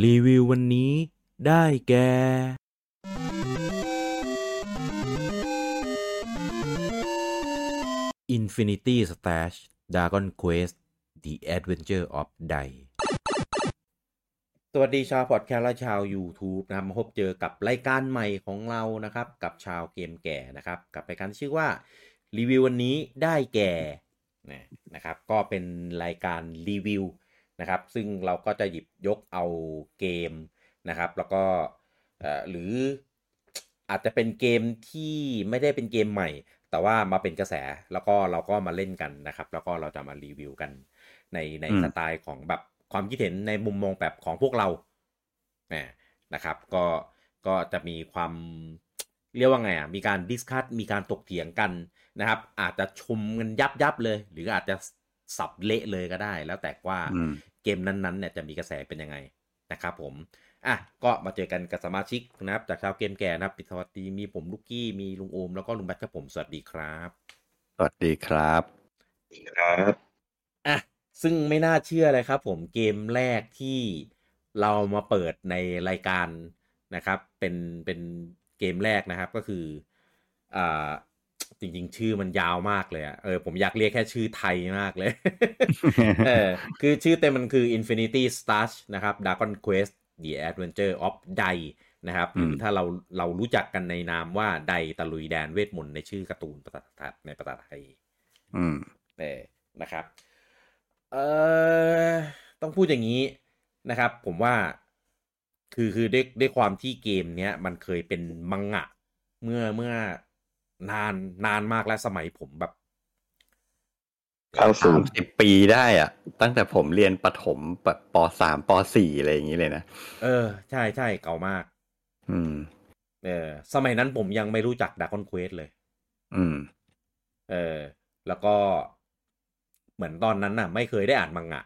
รีวิววันนี้ได้แก่ Infinity Stash Dragon Quest The Adventure of Dai สวัสดีชาวพอดแคสต์และชาว YouTube นะครับมาพบเจอกับรายการใหม่ของเรานะครับ กับชาวเกมแก่นะครับ กับรายการชื่อว่า รีวิววันนี้ได้แก่นะครับ ก็เป็นรายการรีวิว นะครับ ซึ่งเราก็จะหยิบยกเอาเกมนะครับ แล้วก็เอ่อหรืออาจจะเป็นเกมที่ไม่ได้เป็นเกมใหม่ แต่ว่ามาเป็นกระแสแล้วก็เราก็มาเล่นกันนะครับ แล้วก็เราจะมารีวิวกันในในอืมสไตล์ของแบบความคิดเห็นในมุมมองแบบของพวกเรานะนะครับ ก็ก็จะมีความเรียกว่าไงอะมีการดิสคัตมีการตกเถียงกันนะครับ อาจจะชมกันยับยับๆเลย หรืออาจจะสับเละเลยก็ได้ แล้วแต่ว่าอืม เกมนั้นๆเนี่ยจะมีกระแสเป็นยังไงนะครับผมอะก็มาเจอกันกับสมาชิกนะครับจากชาวเกมแก่นะครับปิดสวัสดีมีผมลูกกี้มีลุงโอมแล้วก็ลุงแบทครับผมสวัสดีครับ สวัสดีครับครับอะซึ่งไม่น่าเชื่อเลยครับผมเกมแรกที่เรามาเปิดในรายการนะครับ เป็นเป็นเกมแรกนะครับก็คืออ่า จริง ๆ ชื่อมันยาวมากเลยอะเออผมอยากเรียกแค่ชื่อไทยมากเลยเออคือชื่อเต็มมันคือ Infinity Stars นะครับ Dragon Quest The Adventure of Dai นะครับหรืออมถ้าเราเรารู้จักกันในนามว่าไดตะลุยแดนเวทมนต์ในชื่อการ์ตูนภาษาไทยในภาษาไทย อืมเออนะครับเอ่อต้องพูดอย่างนี้นะครับ ผมว่าคือคือด้วยด้วยความที่เกมเนี้ยมันเคยเป็นมังงะ เมื่อเมื่อ นานนานมากแล้วสมัยผมแบบเข้าสู่สามสิบปีได้อะตั้งแต่ผมเรียนประถมแบบปสามปสี่อะไรอย่างนี้เลยนะ เออ ใช่ใช่เก่ามาก อืม เออ สมัยนั้นผมยังไม่รู้จักด r ก g นเควสเลย อืม เออ แล้วก็เหมือนตอนนั้นน่ะ ไม่เคยได้อ่านมังงะ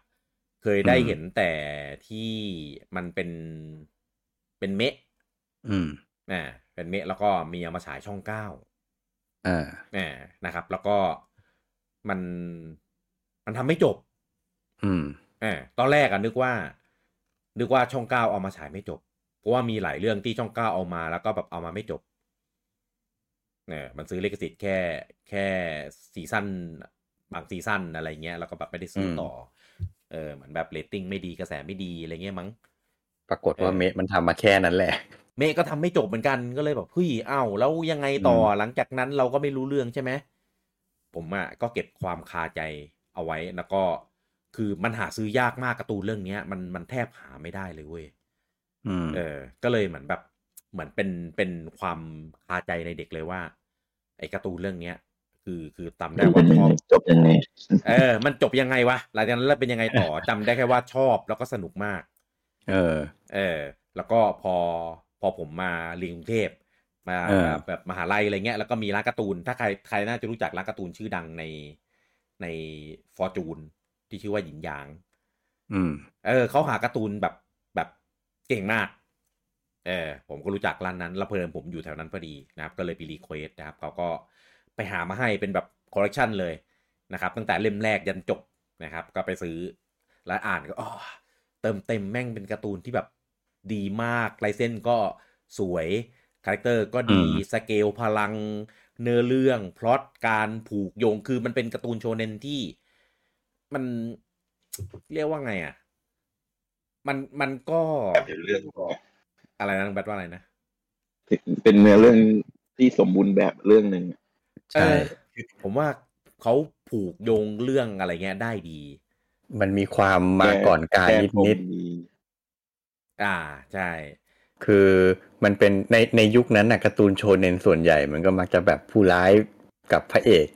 เคยได้อืมเห็นแต่ที่มันเป็นเป็นเมะ อืมอ่าเป็นเมะแล้วก็มีเอามาฉายช่องเก้า อ่าอ่านะครับ แล้วก็มันมันทำไม่จบ อืมอ่าตอนแรกอะนึกว่า นึกว่าช่องเก้าเอามาฉายไม่จบ เพราะว่ามีหลายเรื่องที่ช่องเก้าเอามาแล้วก็แบบเอามาไม่จบเนี่ยมันซื้อลิขสิทธิ์แค่แค่ซีซั่นบางซีซั่นอะไรเงี้ยแล้วก็แบบไม่ได้ซื้ออมต่อ เออเหมือนแบบเรตติ้งไม่ดีกระแสไม่ดีอะไรเงี้ยมั้ง ปรากฏว่าอนิเมะมันทำมาแค่นั้นแหละ เมะก็ทำไม่จบเหมือนกันก็เลยแบบเฮ้ยอ้าวแล้วยังไงต่ออืมหลังจากนั้นเราก็ไม่รู้เรื่องใช่ไหมผมอะก็เก็บความคาใจเอาไว้แล้วก็คือมันหาซื้อยากมากการ์ตูนเรื่องเนี้ย มันมันแทบหาไม่ได้เลยเว้ยอืมเออ ก็เลยเหมือนแบบเหมือนเป็นเป็นความคาใจในเด็กเลยว่า ไอ้การ์ตูนเรื่องเนี้ยคือคือจำได้มันว่าเป็นชอบจบยังไง เออ มันจบยังไงวะหลังจากนั้นแล้วเป็นยังไงต่อจำได้แค่ว่าชอบแล้วก็สนุกมาก เออ เออ แล้วก็พอพอผมมาเรียนกรุงเทพมาเออแบบแบบมหาลัยอะไรเงี้ยแล้วก็มีร้านการ์ตูน ถ้าใครใครน่าจะรู้จักร้านการ์ตูนชื่อดังในในฟอร์จูนที่ชื่อว่าหยินหยาง อืม เออเขาหาการ์ตูนแบบแบบเก่งมาก เออผมก็รู้จักร้านนั้นแล้วเผอิญผมอยู่แถวนั้นพอดีนะครับ ก็เลยไป request นะครับเขาก็ไปหามาให้เป็นแบบคอลเลกชันเลยนะครับ ตั้งแต่เล่มแรกยันจบนะครับ ก็ไปซื้อแล้วอ่านก็อ๋อเติมเต็มแม่งเป็นการ์ตูนที่แบบดีมากลายเส้นก็สวยคาแรคเตอร์ก็ดีอืมสเกลพลัง เนื้อเรื่องพล็อตการผูกโยงคือมันเป็นการ์ตูนโชเนนที่ มันเรียกว่าไงอะ มันมันก็เป็นเรื่องก็อะไรนะน้องแบทว่าอะไรนะ เป็นเนื้อเรื่องที่สมบูรณ์แบบเรื่องหนึ่งใช่เออผมว่าเขาผูกโยงเรื่องอะไรเงี้ยได้ดี มันมีความมาก่อนการแค่นิดผมนิดมีอ่าใช่ๆคือมันเป็นในในยุคนั้นน่ะการ์ตูนโชเนนส่วนใหญ่ มันก็มักจะแบบผู้ร้ายกับพระเอก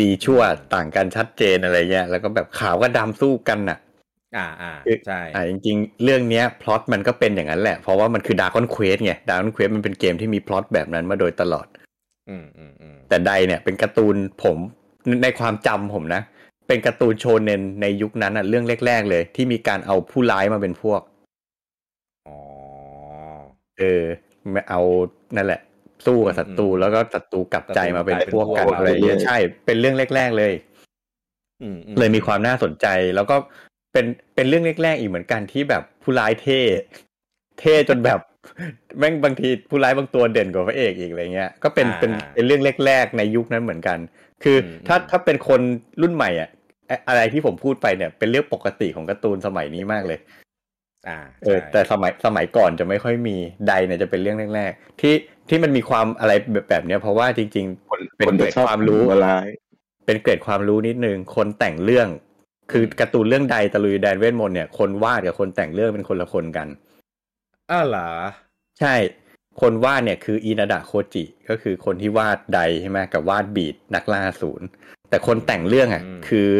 ดีชั่วต่างกันชัดเจนอะไรเงี้ยแล้วก็แบบขาวกับดำสู้กันน่ะ อ่าอ่าใช่อ่าจริง ๆ เรื่องเนี้ยพล็อตมันก็เป็นอย่างนั้นแหละ เพราะว่ามันคือ Dragon Quest ไง Dragon Quest มันเป็นเกมที่มีพล็อตแบบนั้นมาโดยตลอด อืมอืมอืมแต่ไดเนี่ยเป็นการ์ตูนผมในความจำผมนะ เป็นการ์ตูนโชเนนในยุคนั้นอะเรื่องแรก ๆ เลย ที่มีการเอาผู้ร้ายมาเป็นพวกอ๋อเออไม่เอานั่นแหละ สู้กับศัตรูอืมแล้วก็ศัตรูกลับใจมาเป็นกลายเป็นพวกกันพวกอะไรอย่างเงี้ยใช่ เป็นเรื่องแรก ๆเลยอืมอืเลยมีความน่าสนใจแล้วก็เป็นเป็นเรื่องแรกๆอีกเหมือนกันที่แบบผู้ร้ายเท่ เท่จนแบบ แม่งบางทีผู้ร้ายบางตัวเด่นกว่าพระเอกอีกอะไรเงี้ยก็เป็นเป็นเป็นเรื่องแรกๆในยุคนั้นเหมือนกัน คืออถ้าถ้าเป็นคนรุ่นใหม่อะอะอะไรที่ผมพูดไปเนี่ย เป็นเรื่องปกติของการ์ตูนสมัยนี้มากเลย อ่าเออใช่แต่สมัยสมัยก่อนจะไม่ค่อยมีใดเนี่ยจะเป็นเรื่องแรกๆที่ที่มันมีความอะไรแบบแบบเนี้ยเพราะว่าจริงคนเป็นคนเกจะร็ดชอบความรู้ตัวร้ายๆเป็นเกร็ดความรู้นิดนึงคนแต่งเรื่อง คือการ์ตูนเรื่องใดตะลุยแดนเวทมนต์เนี่ยคนวาดกับคนแต่งเรื่องเป็นคนละคนกัน อ้าวเหรอใช่ คนวาดเนี่ยคืออินาดะโคจิก็คือคนที่วาดไดใช่ไหมกับวาดบีดนักล่าศูนย์ แต่คนแต่งเรื่องอะอืมคือ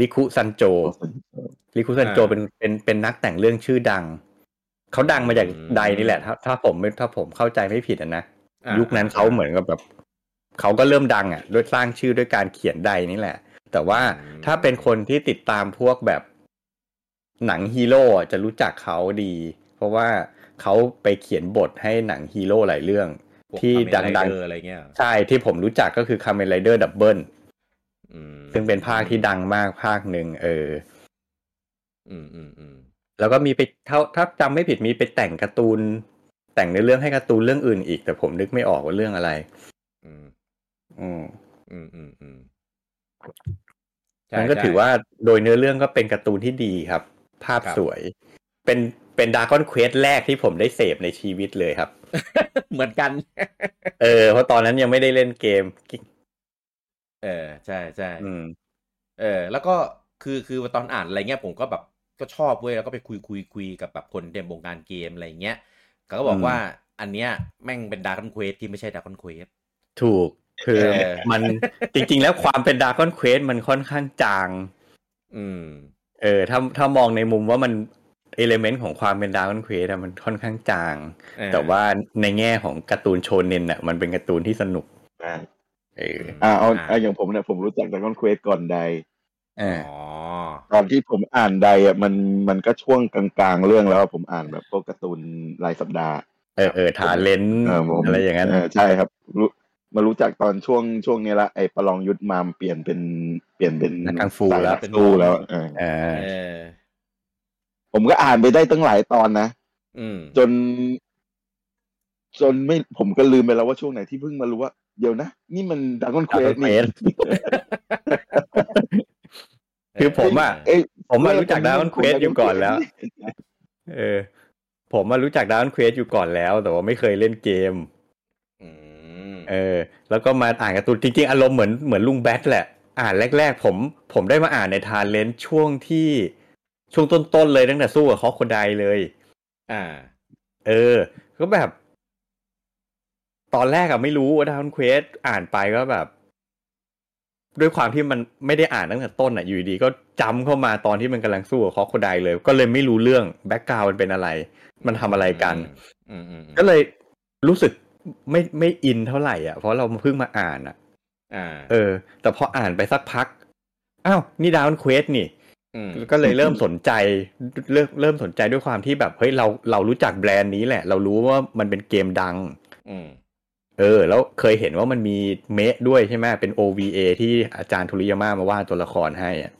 ริคุซันโจ ริคุซันโจอ่าเป็นเป็นเป็นนักแต่งเรื่องชื่อดัง เขาดังมาจากอืมไดนี่แหละ ถ้าถ้าผมไม่ถ้าผมเข้าใจไม่ผิดอะนะอ่ายุคนั้นเขาเหมือนกับแบบเขาก็เริ่มดังอะด้วยสร้างชื่อด้วยการเขียนไดนี่แหละ แต่ว่าถ้าเป็นคนที่ติดตามพวกแบบหนังฮีโร่อะจะรู้จักเขาดี เพราะว่า เขาไปเขียนบทให้หนังฮีโร่หลายเรื่องพวกที่ Kamen ดัง Rider อะไรเงี้ยๆใช่ที่ผมรู้จักก็คือ Kamen Rider Double อืมซึ่งเป็นภาคที่ดังมากภาคหนึ่งเออ อืมอืมอืมแล้วก็มีไปเท่าถ้าจำไม่ผิดมีไปแต่งการ์ตูน แต่งในเรื่องให้การ์ตูนเรื่องอื่นอีก แต่ผมนึกไม่ออกว่าเรื่องอะไร อืม อืมอืมอืมอืมใช่นั่นก็ใช่ถือว่าโดยเนื้อเรื่องก็เป็นการ์ตูนที่ดีครับ ภาพครับสวย เป็นเป็น Dragon Quest แรกที่ผมได้เสพในชีวิตเลยครับ เหมือนกัน เออ เพราะตอนนั้นยังไม่ได้เล่นเกม เออ ใช่ใช่อืมเออ แล้วก็คือคือตอนอ่านอะไรเงี้ยผมก็แบบก็ชอบเว้ยแล้วก็ไปคุยคุยคุยกับแบบคนในวงการเกมอะไรเงี้ยเขาก็บอกอืมว่าอันเนี้ยแม่งเป็น Dragon Questที่ไม่ใช่ Dragon Questถูกคือเออมันจริง ๆ แล้วความเป็น Dragon Quest มันค่อนข้างจาง อืม เออ ถ้าถ้ามองในมุมว่ามัน element ของความเป็น Dragon Quest มันค่อนข้างจางเออแต่ว่าในแง่ของการ์ตูนโชเนนอะมันเป็นการ์ตูนที่สนุกอ่าเอออ่าเอาเอาอย่างผมเนี่ยผมรู้จักด r a กอนเควสก่อนไดอ่าอ๋อตอนที่ผมอ่านไดอะมันมันก็ช่วงกลางๆเรื่องแล้วอะผมอ่านแบบพวกการ์ตูนรายสัปดาห์ เออเออ Talent เออผมอะไรอย่างนั้นเใช่ครับรู้มารู้จักตอนช่วงช่วงนี้ละไอ้ประลองยุทธมามเปลี่ยนเป็นเปลี่ยนเป็นนักกังฟูสายแล้วนักสู้แล้วเอออ่าเออ ผมก็อ่านไปได้ตั้งหลายตอนนะอืมจน จนไม่ผมก็ลืมไปแล้วว่าช่วงไหนที่เพิ่งมารู้ว่า เดี๋ยวนะ นี่มันด r a กอนเควส Dragon นี่ Quest คือผมอะเอ้ยผมมารู้จักด r a กอนเควสอยู่ก่อนแล้ว เออ ผมมารู้จักด r a กอนเควสอยู่ก่อนแล้ว แต่ว่าไม่เคยเล่นเกมอืมเออ แล้วก็มาอ่านการ์ตูนจริงๆอารมณ์เหมือนเหมือนลุงแบทแหละ อ่านแรก ๆ ผม ผมได้มาอ่านใน Talent ช่วงที่ ช่วงต้นๆเลยตั้งแต่สู้กับ Crocodine เลย อ่า เออ ก็แบบ ตอนแรกอะไม่รู้ว่า Dragon Quest อ่านไปก็แบบ ด้วยความที่มันไม่ได้อ่านตั้งแต่ต้นอะอยู่ดีๆก็จำเข้ามาตอนที่มันกำลังสู้กับ Crocodine เลย ก็เลยไม่รู้เรื่อง background มันเป็นอะไร มันทำอะไรกันอืมอืมอืมก็เลยรู้สึกไม่ไม่อินเท่าไหร่อะเพราะเราเพิ่งมาอ่านอะอ่าเออ แต่พออ่านไปสักพักอ้าวนี่ Dragon Quest นี่อืม ก็เลยเริ่มสนใจเริ่มเริ่มสนใจด้วยความที่แบบเฮ้ยเราเรารู้จักแบรนด์นี้แหละ เรารู้ว่ามันเป็นเกมดังอืมเออ แล้วเคยเห็นว่ามันมีอนิเมะด้วยใช่ไหมเป็น OVA ที่อาจารย์โทริยาม่ามาวาดตัวละครให้อะ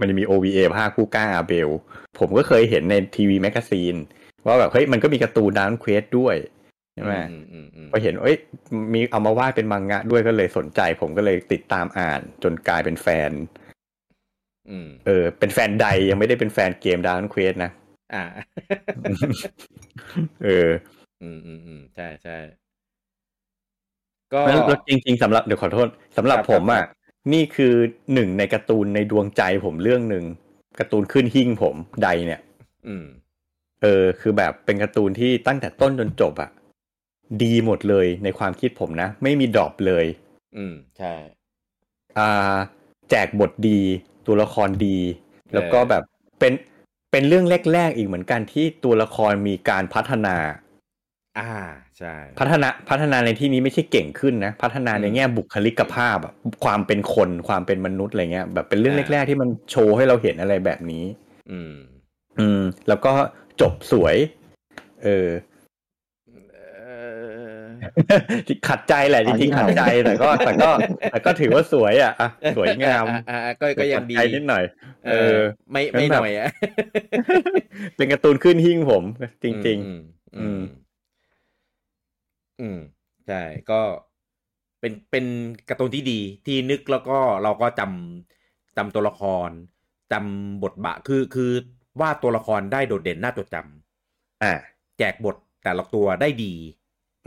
มันจะมี OVA ภาคผู้กล้าอาเบล ผมก็เคยเห็นใน TV Magazineว่าแบบเฮ้ยมันก็มีการ์ตูน Dragon Quest ด้วยใช่ไหมอืมอืมอืมพอเห็นเอ้ยมีเอามาวาดเป็นมังงะด้วยก็เลยสนใจ ผมก็เลยติดตามอ่านจนกลายเป็นแฟนอืม เออ เป็นแฟนไดยังไม่ได้เป็นแฟนเกม Dragon Quest นะ อ่า เออ อืมอืมอืมใช่ใช่ก็แล้วแล้วจริงๆสำหรับเดี๋ยวขอโทษสำหรับครับผมอะครับนี่คือหนึ่งในการ์ตูนในดวงใจผมเรื่องหนึ่งการ์ตูนขึ้นหิ้งผมใดเนี่ย อืม เออ คือแบบเป็นการ์ตูนที่ตั้งแต่ต้นจนจบอะดีหมดเลยในความคิดผมนะ ไม่มีดรอปเลย อืม ใช่ อ่า แจกบทดี ตัวละครดี แล้วก็แบบเป็นเป็นเรื่องแรกๆอีกเหมือนกันที่ตัวละครมีการพัฒนา อ่าใช่พัฒนาพัฒนาในที่นี้ไม่ใช่เก่งขึ้นนะ พัฒนาในอืมแง่บุคลิกภาพอะความเป็นคนความเป็นมนุษย์อะไรเงี้ยแบบเป็นเรื่องอ่าแรก ๆ ที่มันโชว์ให้เราเห็นอะไรแบบนี้ อืม อืม แล้วก็จบสวย เออเออที่ ขัดใจแหละจริงๆขัดใจแต่ก็แต่ก็แต่ก็ถือว่าสวยอะอะสวยงามอ่าก็ก็ยังดีขัใจนิดหน่อย เอเอออไม่ไม่งั้นแบบหน่อยอะเป็นการ์ตูนขึ้นหิ้งผม จริงอืมอือืมมอืมใช่ก็เป็นเป็นการ์ตูนที่ดีที่นึกแล้วก็เราก็จำจำตัวละครจำบทบาทคือคือวาดตัวละครได้โดดเด่นน่าจดจำๆอ่า แจกบทแต่ละตัวได้ดี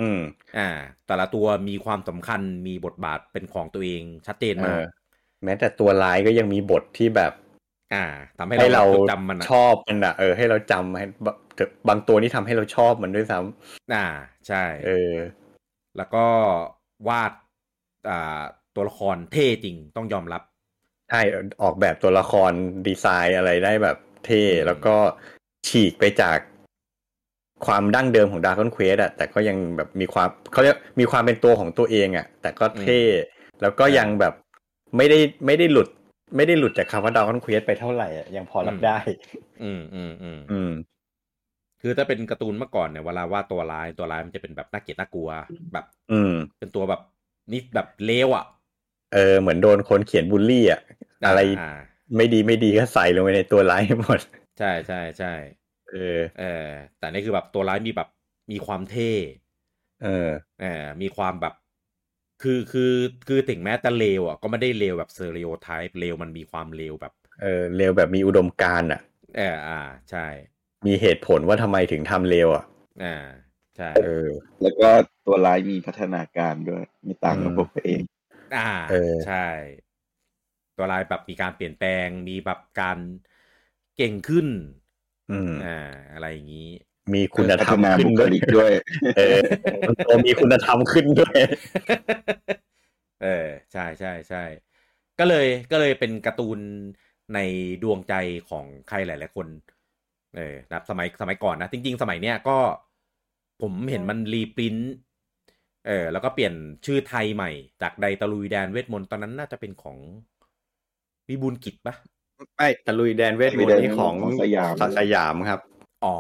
อืมอ่า แต่ละตัวมีความสำคัญมีบทบาทเป็นของตัวเองชัดเจนเอมากอแม้แต่ตัวร้ายก็ยังมีบทที่แบบ อ่าทำให้ให้เราเราจดจำมันอะชอบมันอะเออให้เราจำให้บะบางตัวนี่ทำให้เราชอบมันด้วยซ้ำ อ่า ใช่ เออ แล้วก็วาดอ่าตัวละครเท่จริงต้องยอมรับใช่ออกแบบตัวละครดีไซน์อะไรได้แบบเท่อืมแล้วก็ฉีกไปจาก ความดั้งเดิมของ Dragon Quest อะแต่ก็ยังแบบมีความเขาเรียกมีความเป็นตัวของตัวเองอะแต่ก็เท่แล้วก็ยังแบบไม่ได้ไม่ได้หลุด ไม่ได้หลุดจากคำว่า Dragon Quest ไปเท่าไหร่อะยังพอรับได้ อืมอืมอืมอืมคือถ้าเป็นการ์ตูนเมื่อก่อนเนี่ยเวลาวาดตัวร้ายตัวร้ายมันจะเป็นแบบน่าเกลียดน่ากลัวแบบ อืม เป็นตัวแบบนี่แบบเลวอะ เออ เหมือนโดนคนเขียนบูลลี่อะอะไรอ่าไม่ดีไม่ดีก็ใส่ลงไปในตัวร้ายหมด ใช่ใช่ใช่ เออเออแต่นี่คือแบบตัวร้ายมีแบบมีความเท่เออเออมีความแบบ คือคือคือถึงแม้จะเลวอะก็ไม่ได้เลวแบบเซเรียไทป์เลวมันมีความเลวแบบ เออเร็วแบบมีอุดมการณ์อะเอออ่า ใช่ มีเหตุผลว่าทำไมถึงทำเร็วอะอ่าใช่เออ แล้วก็ตัวร้ายมีพัฒนาการด้วยไม่ต่างกับอืมพวกตัวเอง อ่าเออใช่ ตัวร้ายแบบมีการเปลี่ยนแปลงมีแบบการเก่งขึ้น อืมอ่า อะไรอย่างนี้ มีคุณพัธรฒรมนาขึ้บุนคด้วยลิกด้วย เออมันตัวมีคุณธรรมขึ้นด้วย เออ ใช่ใช่ใช่ก็เลยก็เลยเป็นการ์ตูนในดวงใจของใครหลาย ๆ คน เออนะครับสมัยสมัยก่อนนะ จริง ๆ สมัยเนี้ยก็ ผมเห็นมัน reprint เออแล้วก็เปลี่ยนชื่อไทยใหม่ จากไดตะลุยแดนเวทมนต์ตอนนั้นน่าจะเป็นของวิบูลย์กิจปะ ไม่ตะลุยแดนเวทมนต์นี่ของของสยามสยามครับ อ๋อ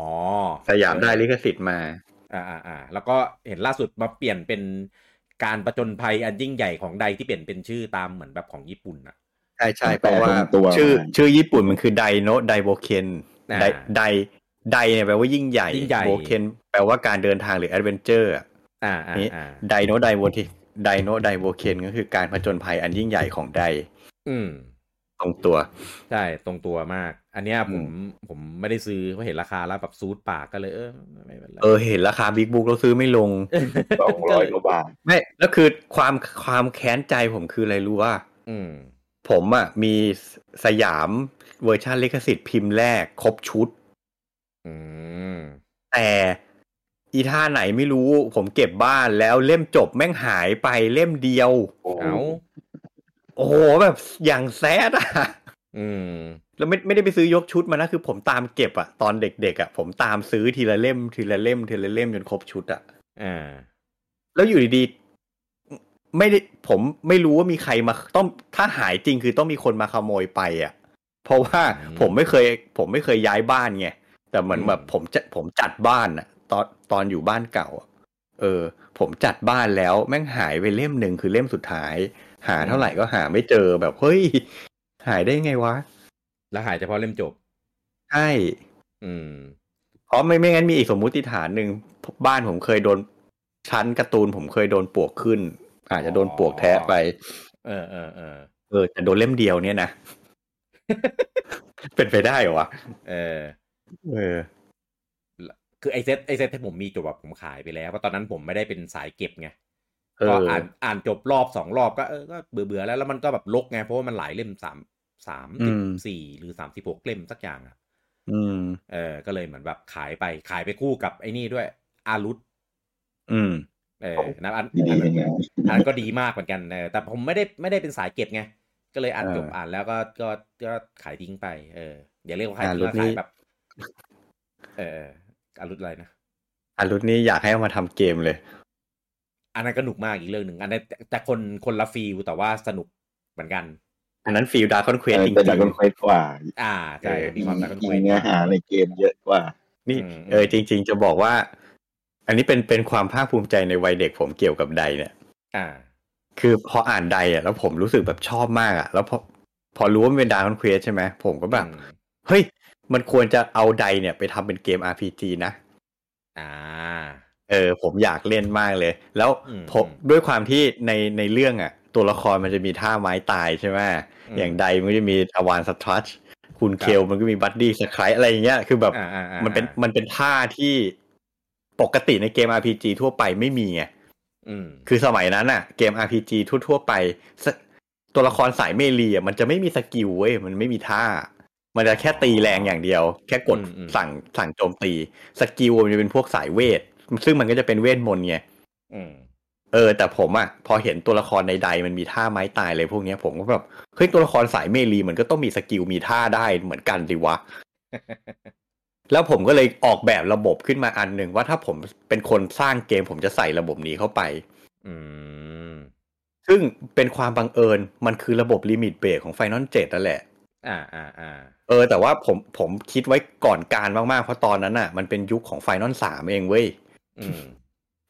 สยามได้ลิขสิทธิ์มาอ่าอ่าอ่าแล้วก็เห็นล่าสุดมาเปลี่ยนเป็นการประจนภัยอันยิ่งใหญ่ของไดที่เปลี่ยนเป็นชื่อตามเหมือนแบบของญี่ปุ่นอะใช่ใช่แปลเพราะว่าตรงตัวชื่อมาชื่อญี่ปุ่นมันคือダイの大冒険 อ่าไดไดไดเนี่ยแปลว่ายิ่งใหญ่ยิ่งใหญ่โบเคนแปลว่าการเดินทางหรือ adventure อ่าอ่านี่อ่าダイの大冒 ダイの大冒険 ก็คือการผจญภัยอันยิ่งใหญ่ของได อืม ตรงตัวใช่ตรงตัวมาก อันเนี้ยผมอืมผมไม่ได้ซื้อเพราะเห็นราคาแล้วแบบซู้ดปากก็เลยเออไม่เป็นไรเออเห็นราคา Big Book แล้วซื้อไม่ลงสองร้อยกว่าบาทไม่แล้วคือความความแค้นใจผมคืออะไรรู้ว่าอืมผมอะมีสยามเวอร์ชันลิขสิทธิ์พิมพ์แรกครบชุดอืมแต่อีท่าไหนไม่รู้ ผมเก็บบ้านแล้วเล่มจบแม่งหายไปเล่มเดียว เอา โอ้โหแบบอย่าง sad อะอืมแล้วไม่ไม่ได้ไปซื้อยกชุดมานะคือผมตามเก็บอะตอนเด็กๆอะผมตามซื้อทีละเล่ม ทีละเล่ม ทีละเล่มจนครบชุดอะอ่าแล้วอยู่ดีๆไม่ได้ผมไม่รู้ว่ามีใครมาต้องถ้าหายจริงคือต้องมีคนมาขโมยไปอะเพราะว่าอืมผมไม่เคย ผมไม่เคยย้ายบ้านไงแต่เหมือนอืมแบบผมจะผมจัดบ้านอะตอนตอนอยู่บ้านเก่าอะเออ ผมจัดบ้านแล้วแม่งหายไปเล่มหนึ่งคือเล่มสุดท้าย หาเท่าไหร่ก็หาไม่เจอแบบเฮ้ย หายได้ไงวะ แล้วหายเฉพาะเล่มจบ ใช่ อืมเพราะไม่ไม่งั้นมีอีกสมมุติฐานหนึ่งบ้านผมเคยโดน ชั้นการ์ตูนผมเคยโดนปลวกขึ้น อาจจะโดนปลวกแทะไป เออเออเออเออแต่โดนเล่มเดียวเนี่ยนะเป็นไปได้เหรอวะเออ เออ คือไอเซตไอเซตที่ผมมีจบแบบผมขายไปแล้วเพราะตอนนั้นผมไม่ได้เป็นสายเก็บไงเอ ก็ออ่านอ่านจบรอบสองรอบก็เออก็เบื่อเบื่อๆแล้วแล้วมันก็แบบลกไงเพราะว่ามันหลายเล่มสามสามสิบสี่หรือสามสิบหกเล่มสักอย่างอะอืม เออ ก็เลยเหมือนแบบขายไปขายไปคู่กับไอ้นี่ด้วย อารุตอืม เออนะอันดีอันๆอย่างเงี้ยอันนั้นก็ดีมากเหมือนกันเออแต่ผมไม่ได้ไม่ได้เป็นสายเก็บไง ก็เลยอ่านเออจบอ่านแล้วก็ก็ก็ขายทิ้งไป เอออย่าเรียกว่าขายอาทิ้รุงธว่านี่ขายแบบ เอออารุสอะไรนะอารุสนี่อยากให้เอามาทำเกมเลย อันนั้นก็หนุกมากอีกเรื่องหนึ่งอันนั้นแต่คนคนละ feel แต่ว่าสนุกเหมือนกัน อันนั้น feel Dragon Quest เออจริงแต่ Dragon Quest กว่า อ่าใช่เออมีความรักกันมีคุยเนื้อหาในเกมเยอะกว่าๆนี่อืมเออจริง ๆ จะบอกว่า อันนี้เป็นเป็นความภาคภูมิใจในวัยเด็กผมเกี่ยวกับไดเนี่ย อ่า คือพออ่านไดอะแล้วผมรู้สึกแบบชอบมากอะ แล้วพอพอรู้ว่ามันเป็น Dragon Quest ใช่ไหมผมก็แบบอืมเฮ้ยมันควรจะเอาไดเนี่ยไปทำเป็นเกม RPG นะ อ่า เออผมอยากเล่นมากเลย แล้วอืมผมอืมด้วยความที่ในในเรื่องอะ ตัวละครมันจะมีท่าไม้ตายใช่ไหมอืมอย่างไดมันก็จะมี Avan Strash ฮุนเคลมันก็มี Bloody Scryde อะไรอย่างเงี้ยคือแบบอ่าอ่าอ่ามันเป็นมันเป็นท่าที่ปกติในเกม RPG ทั่วไปไม่มีไงอืมคือสมัยนั้นอะเกม RPG ทั่ว ๆ ไปตัวละครสาย melee อะมันจะไม่มี skill เว้ยมันไม่มีท่า มันจะแค่ตีแรงอย่างเดียว แค่กดอืมอืมสั่งสั่งโจมตี skill มันจะเป็นพวกสายเวท ซึ่งมันก็จะเป็นเวทมนต์ไงอืมเออ แต่ผมอะพอเห็นตัวละครในไดมันมีท่าไม้ตายเลยพวกเนี้ยผมก็แบบเฮ้ยตัวละครสาย melee มันก็ต้องมี skill มีท่าได้เหมือนกันดิวะ แล้วผมก็เลยออกแบบระบบขึ้นมาอันหนึ่งว่าถ้าผมเป็นคนสร้างเกมผมจะใส่ระบบนี้เข้าไป อืม ซึ่งเป็นความบังเอิญมันคือระบบ limit break ของ Final 7นั่นแหละ อ่าอ่าอ่าเออ แต่ว่าผมผมคิดไว้ก่อนการมากๆ เพราะตอนนั้นอะ มันเป็นยุคของ Final 3เองเว้ยอืม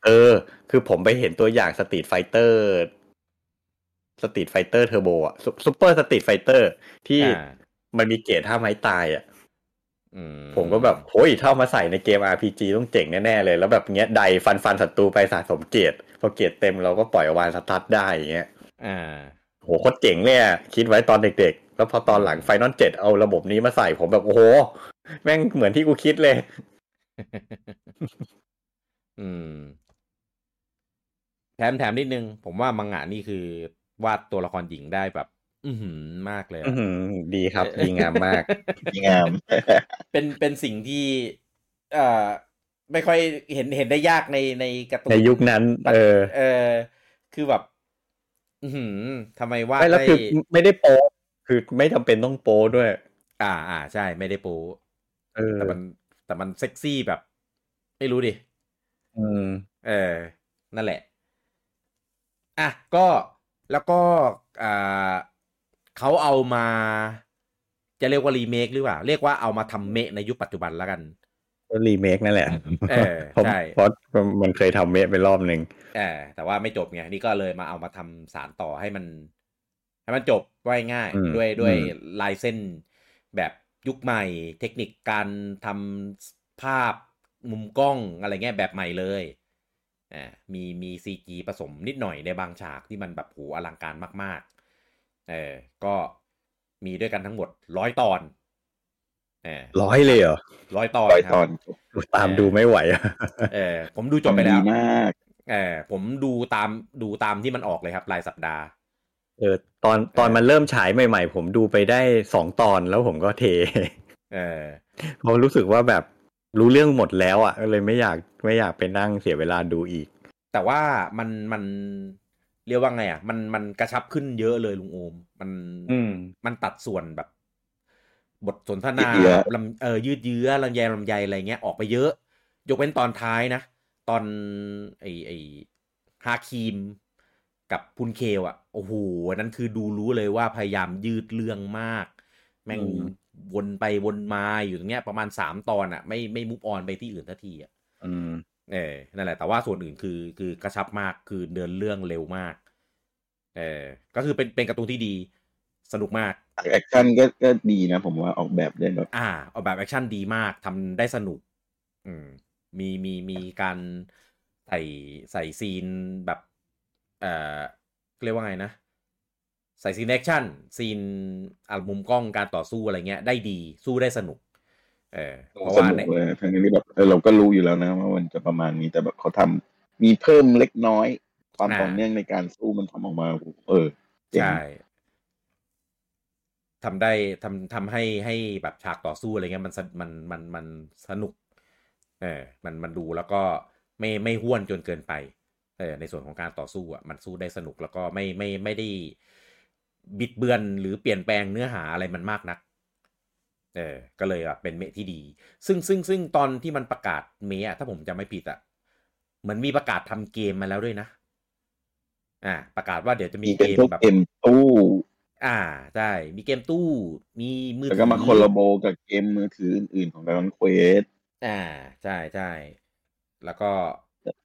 เออ คือผมไปเห็นตัวอย่าง Street Fighter Street Fighter Turbo อะ Super Street Fighter ที่อ่ามันมี gauge ท่าไม้ตายอะอืมผมก็แบบโอ้ยถ้าเอามาใส่ในเกม RPG ต้องเจ๋งแน่ๆเลย แล้วแบบเงี้ยไดฟันฟันศัตรูไปสะสมเกรดพอเกรดเต็มเราก็ปล่อยอวานสตาร์ทได้อย่างเงี้ยอ่าโหโคตรเจ๋งเลยอะคิดไว้ตอนเด็กๆ แล้วพอตอนหลังไฟนอลเจ็ดเอาระบบนี้มาใส่ผมแบบโอ้โห แม่งเหมือนที่กูคิดเลย อืม แถมแถมนิดนึง ผมว่ามังงะนี่คือวาดตัวละครหญิงได้แบบ อือหือมากเลยอะอื้อหือดีครับ ดีงามมาก ดีงาม เป็นเป็นสิ่งที่ เอ่อ ไม่ค่อยเห็นเห็นได้ยากในในการ์ตูนในยุคนั้น เออ เออ คือแบบ อือหือทำไมวาดไม่แล้วได้คือไม่ได้โป๊คือไม่จำเป็นต้องโป๊ด้วย อ่า อ่า ใช่ ไม่ได้ปูเออแต่มันแต่มันเซ็กซี่แบบ ไม่รู้ดิ อืมเออ นั่นแหละ อะก็แล้วก็อ่าเขาเอามา จะเรียกว่ารีเมคหรือเปล่า เรียกว่าเอามาทำเมะในยุคปัจจุบันแล้วกันก็รีเมคนั่นแหละเออผมใช่เพราะมันเคยทำเมคไปรอบหนึ่งเออแต่ว่าไม่จบไงนี่ก็เลยมาเอามาทำสารต่อให้มัน ให้มันจบไว้ง่ายอืมด้วยด้วยอืมลายเส้นแบบยุคใหม่ เทคนิคการทำภาพ มุมกล้องอะไรเงี้ยแบบใหม่เลยอ่ามีมีซีจีผสมนิดหน่อยในบางฉากที่มันแบบโหอลังการมากๆเออก็มีด้วยกันทั้งหมดร้อยตอนเออร้อยเลยเหรอร้อยตอนร้อยครับตอนตามดูไม่ไหวอะเออผมดูจบไปแล้วดีมากเออผมดูตามดูตามที่มันออกเลยครับรายสัปดาห์ เออตอนตอนมันเริ่มฉายใหม่ ๆ ผมดูไปได้สองตอนแล้วผมก็เท เออเพราะรู้สึกว่าแบบ รู้เรื่องหมดแล้วอะก็เลยไม่อยากไม่อยากไปนั่งเสียเวลาดูอีก แต่ว่ามันมันเรียกว่าไงอะ มันมันกระชับขึ้นเยอะเลยลุงโอม มันอืมมันตัดส่วนแบบ บทสนทนายืดเยื้อ ลำเออยืดเยื้อลำแยลำใยอะไรเงี้ยออกไปเยอะ ยกเว้นตอนท้ายนะ ตอนไอไอฮาคิมกับพุนเคลอะโอ้โหอันนั้นคือดูรู้เลยว่าพยายามยืดเรื่องมาก แม่งอืม วนไปวนมาอยู่ตรงเนี้ยประมาณสามตอนอะไม่ไม่มุกออนไปที่อื่นทันทีอะอืมเออนั่นแหละแต่ว่าส่วนอื่นคือคือกระชับมากคือเดินเรื่องเร็วมากเออก็คือเป็นเป็นการ์ตูนที่ดี สนุกมาก action ก็ก็ดีนะ ผมว่าออกแบบได้แบบอ่า ออกแบบ action ดีมากทำได้สนุก อืม มีมีมีการใส่ใส่ scene แบบ เอ่อเรียกว่าไงนะ ใส่ scene action scene อ่ามุมกล้องการต่อสู้อะไรเงี้ย ได้ดีสู้ได้สนุก เออเพราะสว่านุในกเลยทั้งนี้แบบเออเราก็รู้อยู่แล้วนะว่ามันจะประมาณนี้แต่แบบเขาทำมีเพิ่มเล็กน้อย ความอ่าต่อเนื่องในการสู้มันทำออกมา เออเจ๋งใช่ทำได้ทำทำให้ให้แบบฉากต่อสู้อะไรเงี้ยมันสนมันมันมันสนุก เออ มันมันดูแล้วก็ไม่ไม่ห้วนจนเกินไป เออในส่วนของการต่อสู้อะมันสู้ได้สนุกแล้วก็ไม่ไม่ไม่ได้ บิดเบือนหรือเปลี่ยนแปลงเนื้อหาอะไรมันมากนัก เออ ก็เลยแบบเป็นเมะที่ดี ซึ่งซึ่งซึ่งตอนที่มันประกาศเมะอะถ้าผมจำไม่ผิดอะเหมือนมีประกาศทำเกมมาแล้วด้วยนะ อ่า ประกาศว่าเดี๋ยวจะมีมีเกเกมมพวกแบบเกมตู้อ่าใช่มีเกมตู้ มีมือแล้วก็มาถืคอลลาโบกับเกมมือถืออื่นๆของ Dragon Quest อ่าใช่ใช่แล้วก็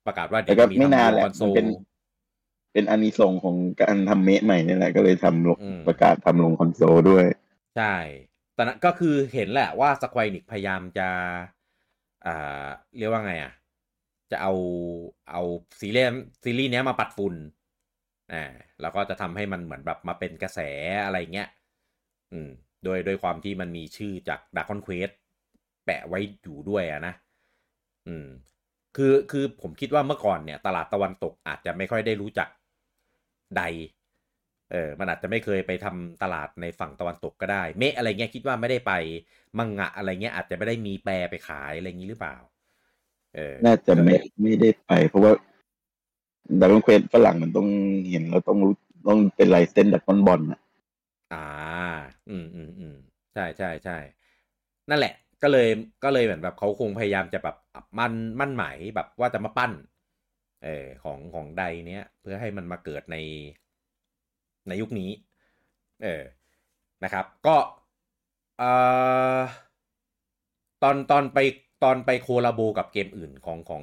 ประกาศว่าแต่เดี๋ยวก็จะมีไม่นานทำแหละคอนโซมันล เป็นเป็นอานิสงส์ของการทำเมะใหม่นี่แหละ ก็เลยทำลงอืม ประกาศทำลงคอนโซลด้วย ใช่ ตอนนั้นก็คือเห็นแหละว่า Square Enix พยายามจะ อ่า เรียกว่าไงอะ จะเอา เอาซีรีส์ซีรีส์เนี้ยมาปัดฝุ่น อ่า แล้วก็จะทำให้มันเหมือนแบบมาเป็นกระแสอะไรเงี้ย อืม โดย โดยความที่มันมีชื่อจากด a r k คอนเควสแปะไว้อยู่ด้วยอะนะ อืม คือ คือผมคิดว่าเมื่อก่อนเนี่ย ตลาดตะวันตกอาจจะไม่ค่อยได้รู้จัก ได เออมันอาจจะไม่เคยไปทำตลาดในฝั่งตะวันตกก็ได้ เมะอะไรเงี้ยคิดว่าไม่ได้ไปมังงะอะไรเงี้ยอาจจะไม่ได้มีแปลไปขายอะไรอย่างนี้หรือเปล่า เออ น่าจะไม่ไม่ได้ไป เพราะว่า Dragon Quest ฝรั่งมันต้องเห็นเราต้องรู้ต้องเป็นลายเส้น Dragon Ball อะอ่า อืมอืมอืมใช่ใช่ใช่นั่นแหละ ก็เลยก็เลยเหมือนแบบเขาคงพยายามจะแบบมั่นมั่นหมายแบบว่าจะมาปั้น เออของของใดเนี้ยเพื่อให้มันมาเกิดในในยุคนี้ เออนะครับ ก็เอ่อตอนตอนไปตอนไปโคลาโบกับเกมอื่นของของ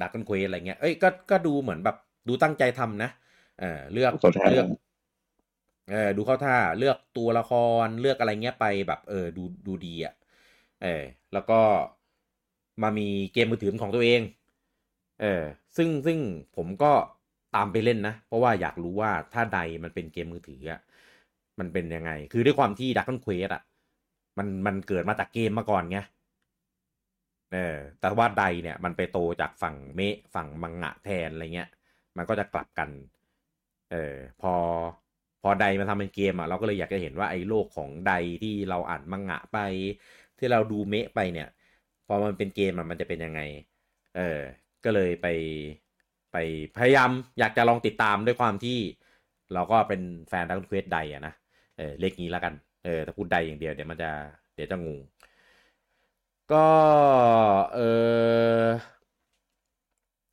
ดักกันเควอะไรเงี้ย เอ้ยก็ก็ดูเหมือนแบบดูตั้งใจทำนะ เออเลือกเข้าท่าเลือกเออดูเข้าท่าเลือกตัวละครเลือกอะไรเงี้ยไปแบบ เออดูดูดีอะ่ะเออแล้วก็มามีเกมมือถือของตัวเอง เออซึ่งซึ่งผมก็ตามไปเล่นนะ เพราะว่าอยากรู้ว่าถ้าใดมันเป็นเกมมือถืออะมันเป็นยังไง คือด้วยความที่ดัก o n นเควสอะมันมันเกิดมาจากเกมมาก่อนไงเออแต่ว่าใดเนี่ยมันไปโตจากฝั่งเมะฝั่งมังงะแทนอะไรเงี้ย มันก็จะกลับกัน เออพอพอไดมาทำเป็นเกมอะเราก็เลยอยากจะเห็นว่าไอ้โลกของไดที่เราอ่านมังงะไป ที่เราดูเมะไปเนี่ย พอมันเป็นเกมอะมันจะเป็นยังไง เออ ก็เลยไปไปพยายามอยากจะลองติดตามด้วยความที่เราก็เป็นแฟนดักเควสใดอะนะเออเรียกงี้แล้วกันเออถ้าพูดไดอย่างเดียวเดี๋ยวมันจะเดี๋ยวจะงงก็เออ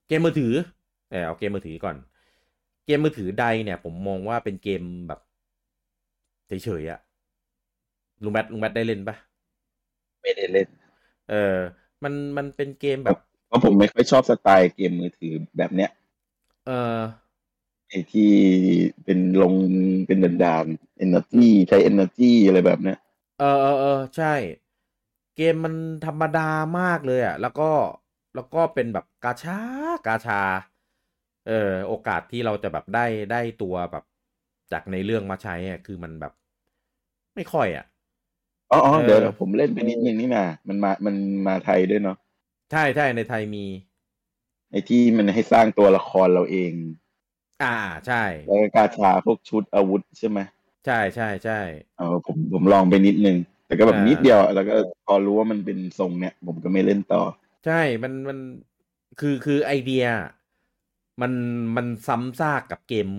เกมมือถือเออเอาเกมมือถือก่อน เกมมือถือไดเนี่ย ผมมองว่าเป็นเกมแบบเฉยๆอะลุงแบทลุงแบทได้เล่นปะไม่ได้เล่น เออ มันมันเป็นเกมแบบ เพราะผมไม่ค่อยชอบสไตล์เกมมือถือแบบเนี้ย เออไอ้ที่เป็นลงเป็นดันดาน energy ใช้ energy อะไรแบบเนี้ยเออเออเออใช่ เกมมันธรรมดามากเลยอะ่ะ แล้วก็แล้วก็เป็นแบบกาชากาชา เออโอกาสที่เราจะแบบได้ได้ตัวแบบจากในเรื่องมาใช้อะคือมันแบบ ไม่ค่อยอะ่ะอ๋ออ๋อเออเดี๋ยวผมเล่นไปนิดนึงนี่นามันมามันมาไทยด้วยเนาะ ใช่ใช่ในไทยมี ไอ้ที่มันให้สร้างตัวละครเราเอง อ่าใช่แล้วก็กาชาพวกชุดอาวุธใช่ไหมใช่ใช่ใช่เออผมผมลองไปนิดนึง แต่ก็แบบอ่านินิดเดียวอะแล้วก็พอรู้ว่ามันเป็นทรงเนี้ยผมก็ไม่เล่นต่อ ใช่มันมันคือคือไอเดีย มันมันซ้ำซากกับเกม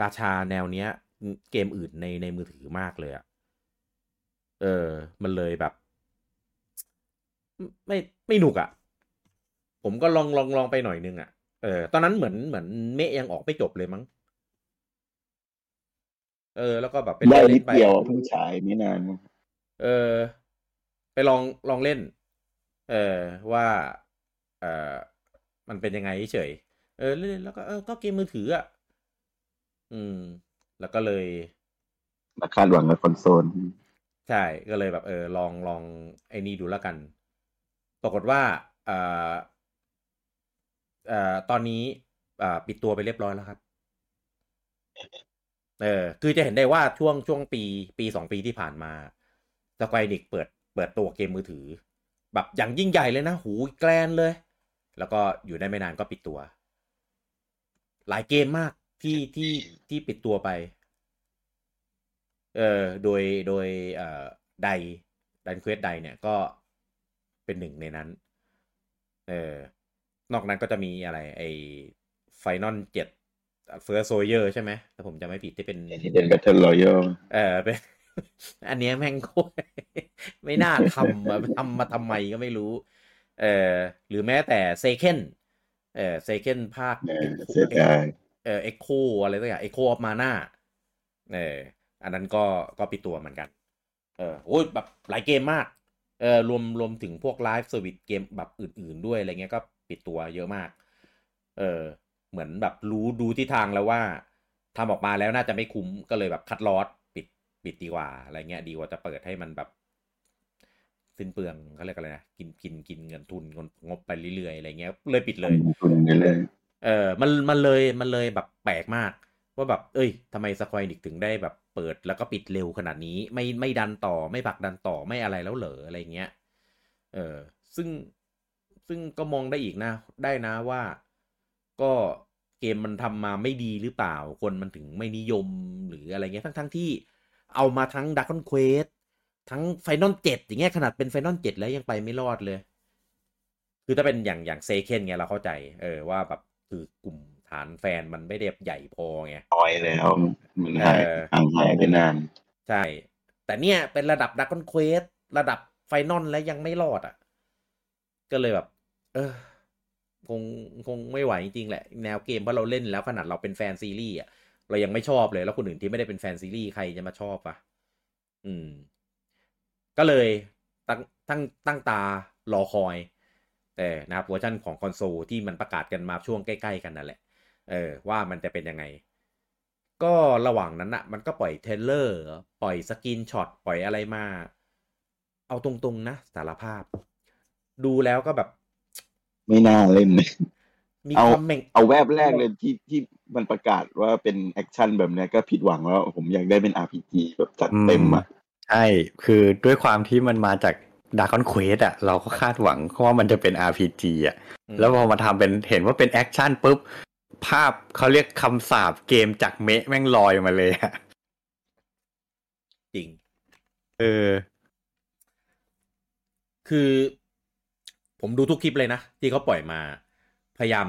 กาชาแนวเนี้ย เกมอื่นในในมือถือมากเลยอะเออ มันเลยแบบ ไม่ไม่หนุกอะผมก็ลองลองลองไปหน่อยนึงอะเออตอนนั้นเหมือนเหมือนเมะยังออกไม่จบเลยมั้งเออ แล้วก็แบบไปได้เล่นนิเล่ดนไปเดียวเพิ่งฉายไม่นานมั้งเออ ไปลองลองเล่น เออว่าเออมันเป็นยังไงเฉยเออเล่นๆแล้วก็เออก็เกมมือถืออะอืม แล้วก็เลยมาคาดหวังกับคอนโซลใช่ก็เลยแบบ เออ ลองลองไอ้นี่ดูแล้วกัน ปรากฏว่าเอ่อเอ่อตอนนี้อ่าปิดตัวไปเรียบร้อยแล้วครับ เออ คือจะเห็นได้ว่าช่วงช่วงปีปีสองปีที่ผ่านมาสควอนิกเปิดเปิดตัวเกมมือถือ แบบอย่างยิ่งใหญ่เลยนะ หูแกลนเลย แล้วก็อยู่ได้ไม่นานก็ปิดตัว หลายเกมมากที่ที่ที่ปิดตัวไป เออโดยโดยเอ่อได Dragon Quest ไดเนี่ยก็ เป็นหนึ่งในนั้น เออนอกนั้นก็จะมีอะไร ไอ้ Final เจ็ด First Soldier ใช่ไหมถ้าผมจำไม่ผิดที่เป็นที่เป็น Battle Royale เออเป็นอันเนี้ยแม่งโคตรไม่น่าทำอะทำมาทำไมก็ไม่รู้ เออหรือแม้แต่ Seiken เออ Seiken ภาคเออเสียดายเออเอ็กโคอะไรสักอย่าง Echoes of Mana เอออันนั้นก็ก็ปิดตัวเหมือนกัน เออโอ้ยแบบหลายเกมมาก เออรวมรวมถึงพวก live service เกมแบบอื่น ๆ ด้วยอะไรเงี้ยก็ปิดตัวเยอะมาก เออเหมือนแบบรู้ดูที่ทางแล้วว่าทำออกมาแล้วน่าจะไม่คุ้มก็เลยแบบ cut loss ปิดปิดดีกว่าอะไรเงี้ยดีกว่าจะเปิดให้มันแบบสิ้นเปลืองเขาเรียกอะไรนะกินกินกินเงินทุนเงินงบไปเรื่อยๆอะไรเงี้ยเลยปิดเลยทุนไปเลยเออมันมันเลยมันเลยแบบแปลกมาก ว่าแบบ เอ้ยทำไม Square Enix ถึงได้แบบ เปิดแล้วก็ปิดเร็วขนาดนี้ ไม่ไม่ดันต่อไม่ผลักดันต่อไม่อะไรแล้วเหรออะไรเงี้ยเออซึ่งซึ่งก็มองได้อีกนะ ได้นะว่าก็เกมมันทำมาไม่ดีหรือเปล่า คนมันถึงไม่นิยมหรืออะไรเงี้ยทั้งทั้งที่เอามาทั้ง Dragon Questทั้ง Final เจ็ดอย่างเงี้ยขนาดเป็น Final เจ็ดแล้วยังไปไม่รอดเลย คือถ้าเป็นอย่างอย่าง Seiken เงี้ยเราเข้าใจ เออว่าแบบคือกลุ่มฐานแฟนมันไม่ได้ใหญ่พอไงน้อยแล้วมันหายเออห่างหายไปนาน ใช่ แต่เนี่ยเป็นระดับ Dragon Quest ระดับ Final แล้วยังไม่รอดอะ ก็เลยแบบ เออคงคงไม่ไหวจริงๆแหละ แนวเกมเพราะเราเล่นแล้วขนาดเราเป็นแฟนซีรีส์อะเรายังไม่ชอบเลยแล้วคนอื่นที่ไม่ได้เป็นแฟนซีรีส์ใครจะมาชอบอะ อืม ก็เลยตั้งตั้งตั้งตารอคอย แต่นะครับเวอร์ชันของคอนโซลที่มันประกาศกันมาช่วงใกล้ ๆ กันนั่นแหละ เออว่ามันจะเป็นยังไง ก็ระหว่างนั้นอะมันก็ปล่อย trailer ปล่อย screenshot ปล่อยอะไรมา เอาตรงๆนะสารภาพ ดูแล้วก็แบบ ไม่น่าเล่นเลยมีเอาความเหม่งเอาแวบแรกเลยที่ที่มันประกาศว่าเป็น action แบบเนี้ยก็ผิดหวังแล้ว ผมอยากได้เป็น RPG แบบจัดเต็มอะใช่ คือด้วยความที่มันมาจาก Dragon Quest อะ เราก็คาดหวังว่ามันจะเป็น RPG อะ แล้วพอมาทำเป็นเห็นว่าเป็น action ปุ๊บ ภาพเขาเรียกคำสาบเกมจากเมะแม่งลอยมาเลยอะจริง เออ คือ ผมดูทุกคลิปเลยนะ ที่เขาปล่อยมา พยายาม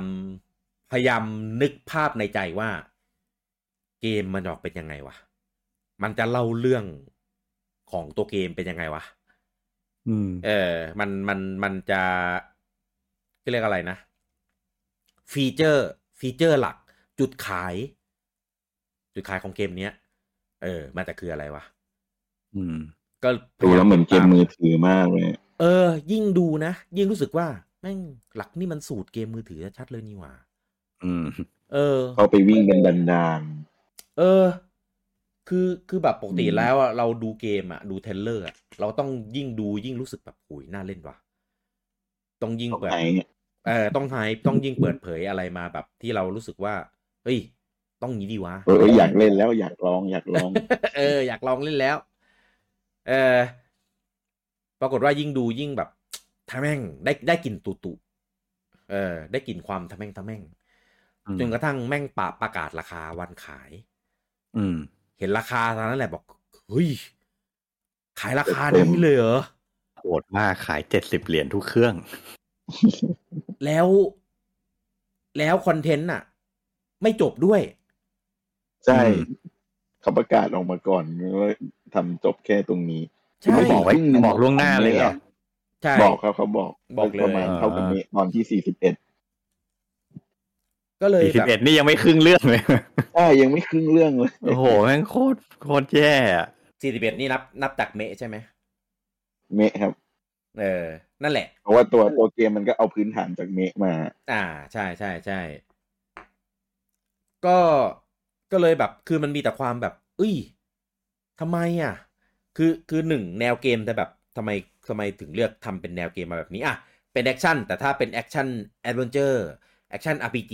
พยายามนึกภาพในใจว่า เกมมันจะออกเป็นยังไงวะ มันจะเล่าเรื่องของตัวเกมเป็นยังไงวะอืมเออ มัน มัน มันจะเรียกอะไรนะ ฟีเจอร์ ฟีเจอร์หลัก จุดขาย จุดขายของเกมเนี้ย เออ มันจะคืออะไรวะ อืม ก็ดูแล้วเหมือนเกมมือถือมากเลย เออ ยิ่งดูนะ ยิ่งรู้สึกว่าแม่งหลักนี่มันสูตรเกมมือถือชัดๆเลยนี่หว่า อืม เออเขาไปวิ่งกันดันเออคือคือแบบปกติอืมแล้วอะเราดูเกมอะดูเทรลเลอร์อะเราต้องยิ่งดูยิ่งรู้สึกแบบหุยน่าเล่นว่ะต้องยิ่งๆแบบไหน เนี่ยเออต้องไฮต้องยิ่งเปิดเผยอะไรมาแบบที่เรารู้สึกว่าเฮ้ย ต้องงี้ดีวะเอออยากเล่นแล้วอยากลองอยากลอง เออ อยากลองเล่นแล้ว เออปรากฏว่ายิ่งดูยิ่งแบบทะแม่งได้ได้กลิ่นตุตุเออ ได้กลิ่นความทะแม่งทะแม่งอืมจนกระทั่งแม่งปะประกาศราคาวันขาย อืม เห็นราคาตอนนั้นแหละบอกเฮ้ยขายราคานี้เลยเหรอโหดมากขายเจ็ดสิบเหรียญทุกเครื่อง แล้วแล้วคอนเทนต์อะ ไม่จบด้วย ใช่อืมเขาประกาศออกมาก่อนว่าทำจบแค่ตรงนี้ใช่ไม่บอกไว้บอกล่วงหน้าเลยเหรอใช่บอกเขาเขาบอกบอกเลยประมาณเท่ากับนี้ตอนที่สี่สิบเอ็ดก็เลยสี่สิแบบบเอ็ดนี่ยังไม่ครึ่งเรื่องเลยใช่ยังไม่ครึ่งเรื่องเลยโอ้โหแม่งโคตรโคตรแย่อะสี่สิบเอ็ดนี่นับนับจากเมะใช่ไหมเมะครับ เออ นั่นแหละ เพราะว่าตัวตัวเกมมันก็เอาพื้นฐานจากเมะมา อ่า ใช่ใช่ใช่ ก็ ก็เลยแบบ คือมันมีแต่ความแบบเอ้ยทำไมอะ คือ คือหนึ่งแนวเกมแต่แบบทำไมทำไมถึงเลือกทำเป็นแนวเกมมาแบบนี้ อะ เป็น action แต่ถ้าเป็น action adventure action RPG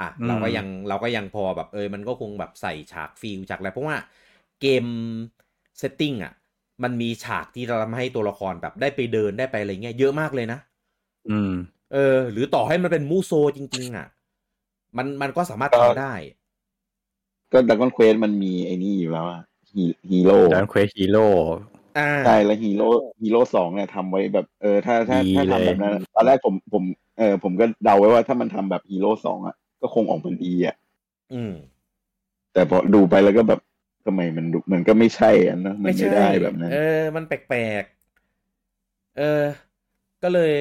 อะ เราก็ยัง เราก็ยังพอแบบ เออ มันก็คงแบบใส่ฉาก field ฉากอะไร เพราะว่าเกม setting อะ มันมีฉากที่เราทำให้ตัวละครแบบได้ไปเดินได้ไปอะไรเงี้ยเยอะมากเลยนะ อืม เออ หรือต่อให้มันเป็น Musou จริง ๆ อะ มันมันก็สามารถก็ทำได้ ก็ Dragon Quest มันมีไอ้นี่อยู่แล้วอะฮีโร่ Dragon Quest Heroesอ่าใช่แล้วฮีโร่ฮีโร่สองเนี่ยทำไว้แบบเออถ้าถ้าดีถ้าเลยทำแบบนั้นตอนแรกผมผมเออผมก็เดาไว้ว่าถ้ามันทำแบบ Heroes สองอะก็คงออกมาดีอะ อืม แต่พอดูไปแล้วก็แบบ ทำไมมันดูมันก็ไม่ใช่อะนะมันไม่ได้แบบนั้น เออ มันแปลกๆ เออ ก็เลย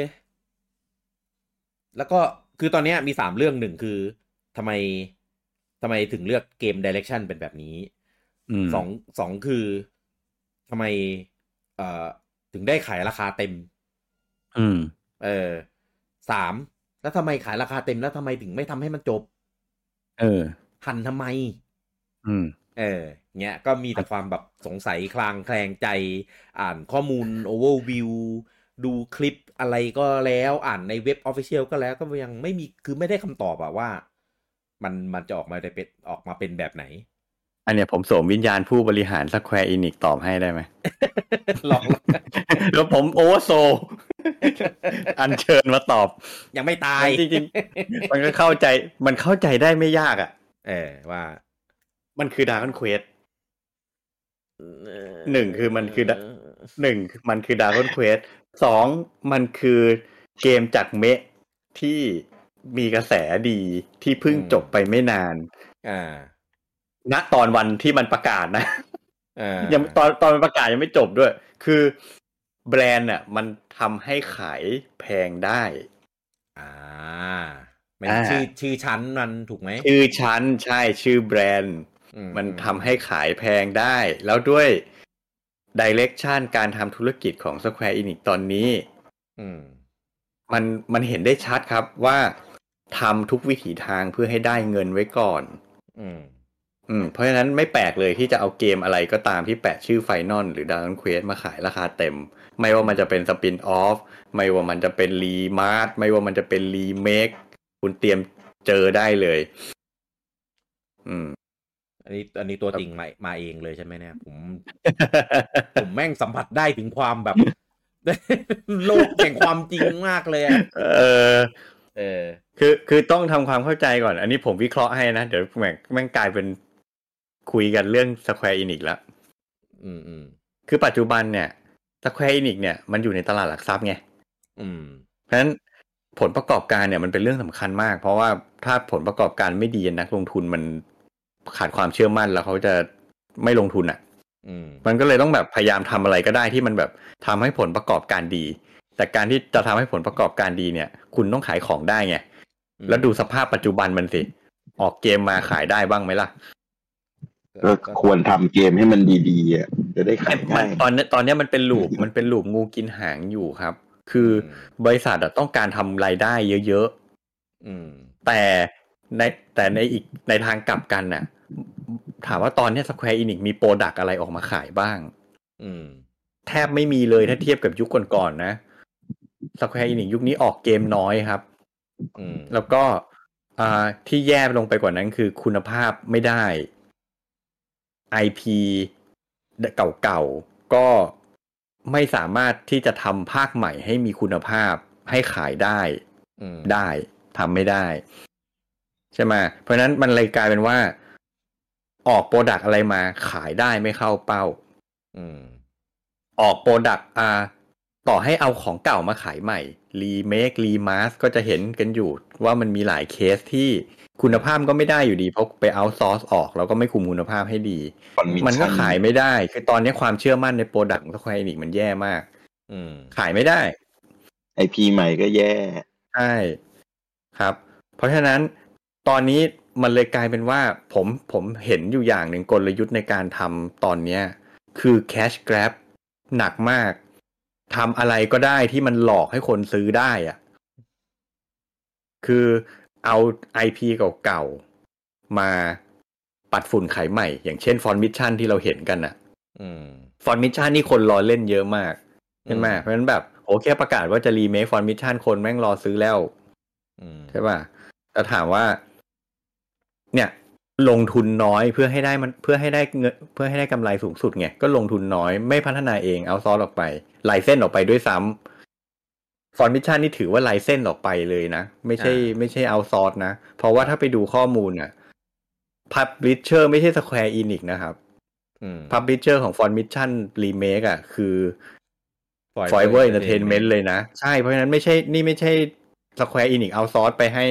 แล้วก็คือตอนเนี้ยมีสามเรื่องหนึ่งคือทำไมทำไมถึงเลือกเกม Direction เป็นแบบนี้อืมสองสองคือทำไม เอ่อ ถึงได้ขายราคาเต็ม อืม เออสามแล้วทำไมขายราคาเต็มแล้วทำไมถึงไม่ทำให้มันจบ เออ หั่นทำไม อืม เออเงี้ยก็มีแต่ความแบบสงสัยคลางแคลงใจ อ่านข้อมูล overview ดูคลิปอะไรก็แล้วอ่านในเว็บ Official ก็แล้วก็ยังไม่มีคือไม่ได้คำตอบอะว่า มันมันจะออกมาได้เป็นออกมาเป็นแบบไหน อันเนี้ยผมสวมวิญญาณผู้บริหาร Square Enix ตอบให้ได้ไหมลองแล้วผมโอเวอร์โซ อันเชิญมาตอบ ยังไม่ตายจริงๆ มันก็เข้าใจมันเข้าใจได้ไม่ยากอะ เออว่า มันคือดาร์ q เควสหนึ่งคือมันคือหนึ่งมันคือดาร์ q เควสสองมันคือเกมจากเมะที่มีกระแสดีที่เพิ่งจบไปไม่นาน อ่า ณตอนวันที่มันประกาศนะอ่ายังตอนตอนมันประกาศยังไม่จบด้วย คือแบรนด์อะมันทำให้ขายแพงได้ อ่ามันอ่าชื่อชื่อชั้นมันถูกไหมชื่อชั้นใช่ชื่อแบรนด์อื มันทำให้ขายแพงได้ แล้วด้วยดิเรกชันการทำธุรกิจของ Square Enix ตอนนี้อืมมันมันเห็นได้ชัดครับว่าทำทุกวิถีทางเพื่อให้ได้เงินไว้ก่อน อืม อืม เพราะฉะนั้นไม่แปลกเลยที่จะเอาเกมอะไรก็ตามที่แปะชื่อ Final หรือ Dragon Quest มาขายราคาเต็ม ไม่ว่ามันจะเป็น spin-off ไม่ว่ามันจะเป็น remaster ไม่ว่ามันจะเป็นรีเมคคุณเตรียมเจอได้เลย อืม อันนี้อันนี้ตัวจริงมามาเองเลยใช่ไหมเนี่ย ผม ผมแม่งสัมผัสได้ถึงความแบบ โลกแห่งความจริงมากเลยอะเออ เออ คือคือต้องทำความเข้าใจก่อน อันนี้ผมวิเคราะห์ให้นะ เดี๋ยวแม่งแม่งกลายเป็นคุยกันเรื่อง Square Enix แล้วอืมอืมคือปัจจุบันเนี่ย Square Enix เนี่ยมันอยู่ในตลาดหลักทรัพย์ไงอืม เพราะฉะนั้นผลประกอบการเนี่ยมันเป็นเรื่องสำคัญมาก เพราะว่าถ้าผลประกอบการไม่ดีนักลงทุนมัน ขาดความเชื่อมั่นแล้วเขาจะไม่ลงทุนอะอืมมันก็เลยต้องแบบพยายามทำอะไรก็ได้ที่มันแบบทำให้ผลประกอบการดี แต่การที่จะทำให้ผลประกอบการดีเนี่ย คุณต้องขายของได้ไงแล้วดูสภาพปัจจุบันมันสิ ออกเกมมาขายได้บ้างไหมล่ะก็ควรทำเกมให้มันดีๆอะจะได้ขายมัง่านยตอนนี้ตอนนี้มันเป็นลูปมันเป็นลูปงูกินหางอยู่ครับ คืออบริษัทอะต้องการทำรายได้เยอะอืมๆแต่ ในแต่ในอีกในทางกลับกันน่ะ ถามว่าตอนนี้ Square Enix มีโปรดักอะไรออกมาขายบ้าง อืม แทบไม่มีเลยถ้าเทียบกับยุคก่อนๆนะ Square Enix ยุคนี้ออกเกมน้อยครับ อืม แล้วก็อ่าที่แย่ลงไปกว่านั้นคือคุณภาพไม่ได้ IP เก่าๆ ก็ไม่สามารถที่จะทำภาคใหม่ให้มีคุณภาพให้ขายได้อืมได้ทำไม่ได้ ใช่ไหมเพราะฉะนั้นมันเลยกลายเป็นว่า ออก product อะไรมาขายได้ไม่เข้าเป้า อืม ออก product อ่า ต่อให้เอาของเก่ามาขายใหม่ remake remaster ก็จะเห็นกันอยู่ว่ามันมีหลายเคสที่คุณภาพก็ไม่ได้อยู่ดีเพราะไป outsource ออก แล้วก็ไม่คุมคุณภาพให้ดี Front Mission มันก็ขายไม่ได้ คือตอนนี้ความเชื่อมั่นใน product ของ Square Enix มันแย่มาก อืม ขายไม่ได้ไอพีใหม่ก็แย่ ใช่ ครับ เพราะฉะนั้น ตอนนี้มันเลยกลายเป็นว่าผมผมเห็นอยู่อย่างหนึ่งกลยุทธ์ในการทำตอนเนี้ยคือ cash grab หนักมากทำอะไรก็ได้ที่มันหลอกให้คนซื้อได้อะคือเอา IP เก่าๆ มาปัดฝุ่นขายใหม่ อย่างเช่นฟอนมิชชั่นที่เราเห็นกันอะอืม Front Mission นี่คนรอเล่นเยอะมากใช่ไหมอืมเพราะฉะนั้นแบบโอแค่ประกาศว่าจะ remake Front Mission คนแม่งรอซื้อแล้วอืมใช่ป่ะแต่ถามว่า เนี่ย ลงทุนน้อยเพื่อให้ได้มันเพื่อให้ได้เงินเพื่อให้ได้กำไรสูงสุดไงก็ลงทุนน้อยไม่พัฒนาเอง outsource ออกไป license ออกไปด้วยซ้ำ Front Mission นี่ถือว่า license ออกไปเลยนะ ไม่ใช่ ไม่ใช่เอาซอสนะ เพราะว่าถ้าไปดูข้อมูลน่ะpublisher ไม่ใช่ Square Enix นะครับอืม publisher ของ Front Mission Remake อะ คือ Forever Entertainment เลยนะ ใช่เพราะฉะนั้นไม่ใช่นี่ไม่ใช่ Square Enix เอาซอสไปให้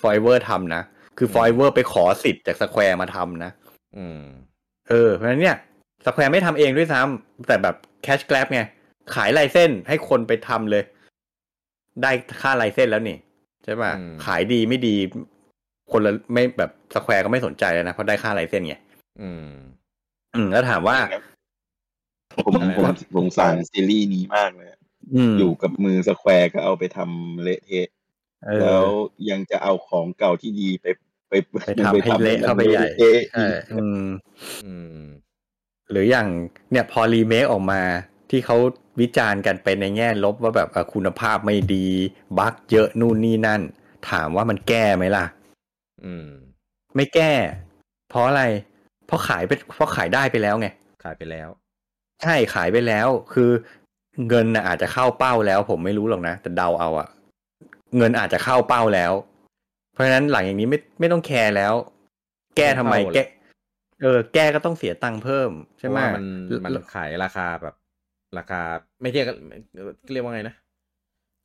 Forever ทำนะ คือ Forever ไปขอสิทธิ์จาก Square มาทำนะอืม เออ เพราะฉะนั้นเนี่ย Square ไม่ทำเองด้วยซ้ำแต่แบบ cash grab ไง ขาย license ให้คนไปทำเลย ได้ค่า license แล้วนี่ใช่ป่ะอืมขายดีไม่ดี คนละไม่แบบ Square ก็ไม่สนใจแล้วนะ เพราะได้ค่า license ไงอืม อืมแล้วถามว่า ผมผมสงสารซีรีส์นี้มากเลยอืมอยู่กับมือสแควร์ก็เอาไปทำเละเทะเออแล้วยังจะเอาของเก่าที่ดีไป ไปไปทำให้เละเข้าไปใหญ่เละใช่อืมอืมหรืออย่างเนี่ยพอรีเมคออกมาที่เขาวิจารณ์กันไปในแง่ลบว่าแบบเอ่อคุณภาพไม่ดีบั๊กเยอะนู่นนี่นั่น ถามว่ามันแก้ไหมล่ะ อืม ไม่แก้ เพราะอะไร เพราะขายไปเพราะขายได้ไปแล้วไง ขายไปแล้ว ใช่ขายไปแล้ว คือเงินน่ะอาจจะเข้าเป้าแล้ว ผมไม่รู้หรอกนะ แต่เดาเอาอะเงินอาจจะเข้าเป้าแล้วเพ ราะฉะนั้นหลังอย่างนี้ไม่ไม่ต้องแคร์แล้ว แก้ทำไมไม่เข้าเลยแก้เออ แก้ก็ต้องเสียตังค์เพิ่ม ใช่ไหมเพราะว่ามันมันขายราคาแบบ ราคา ไม่เทียบกันเรียกว่าไงนะ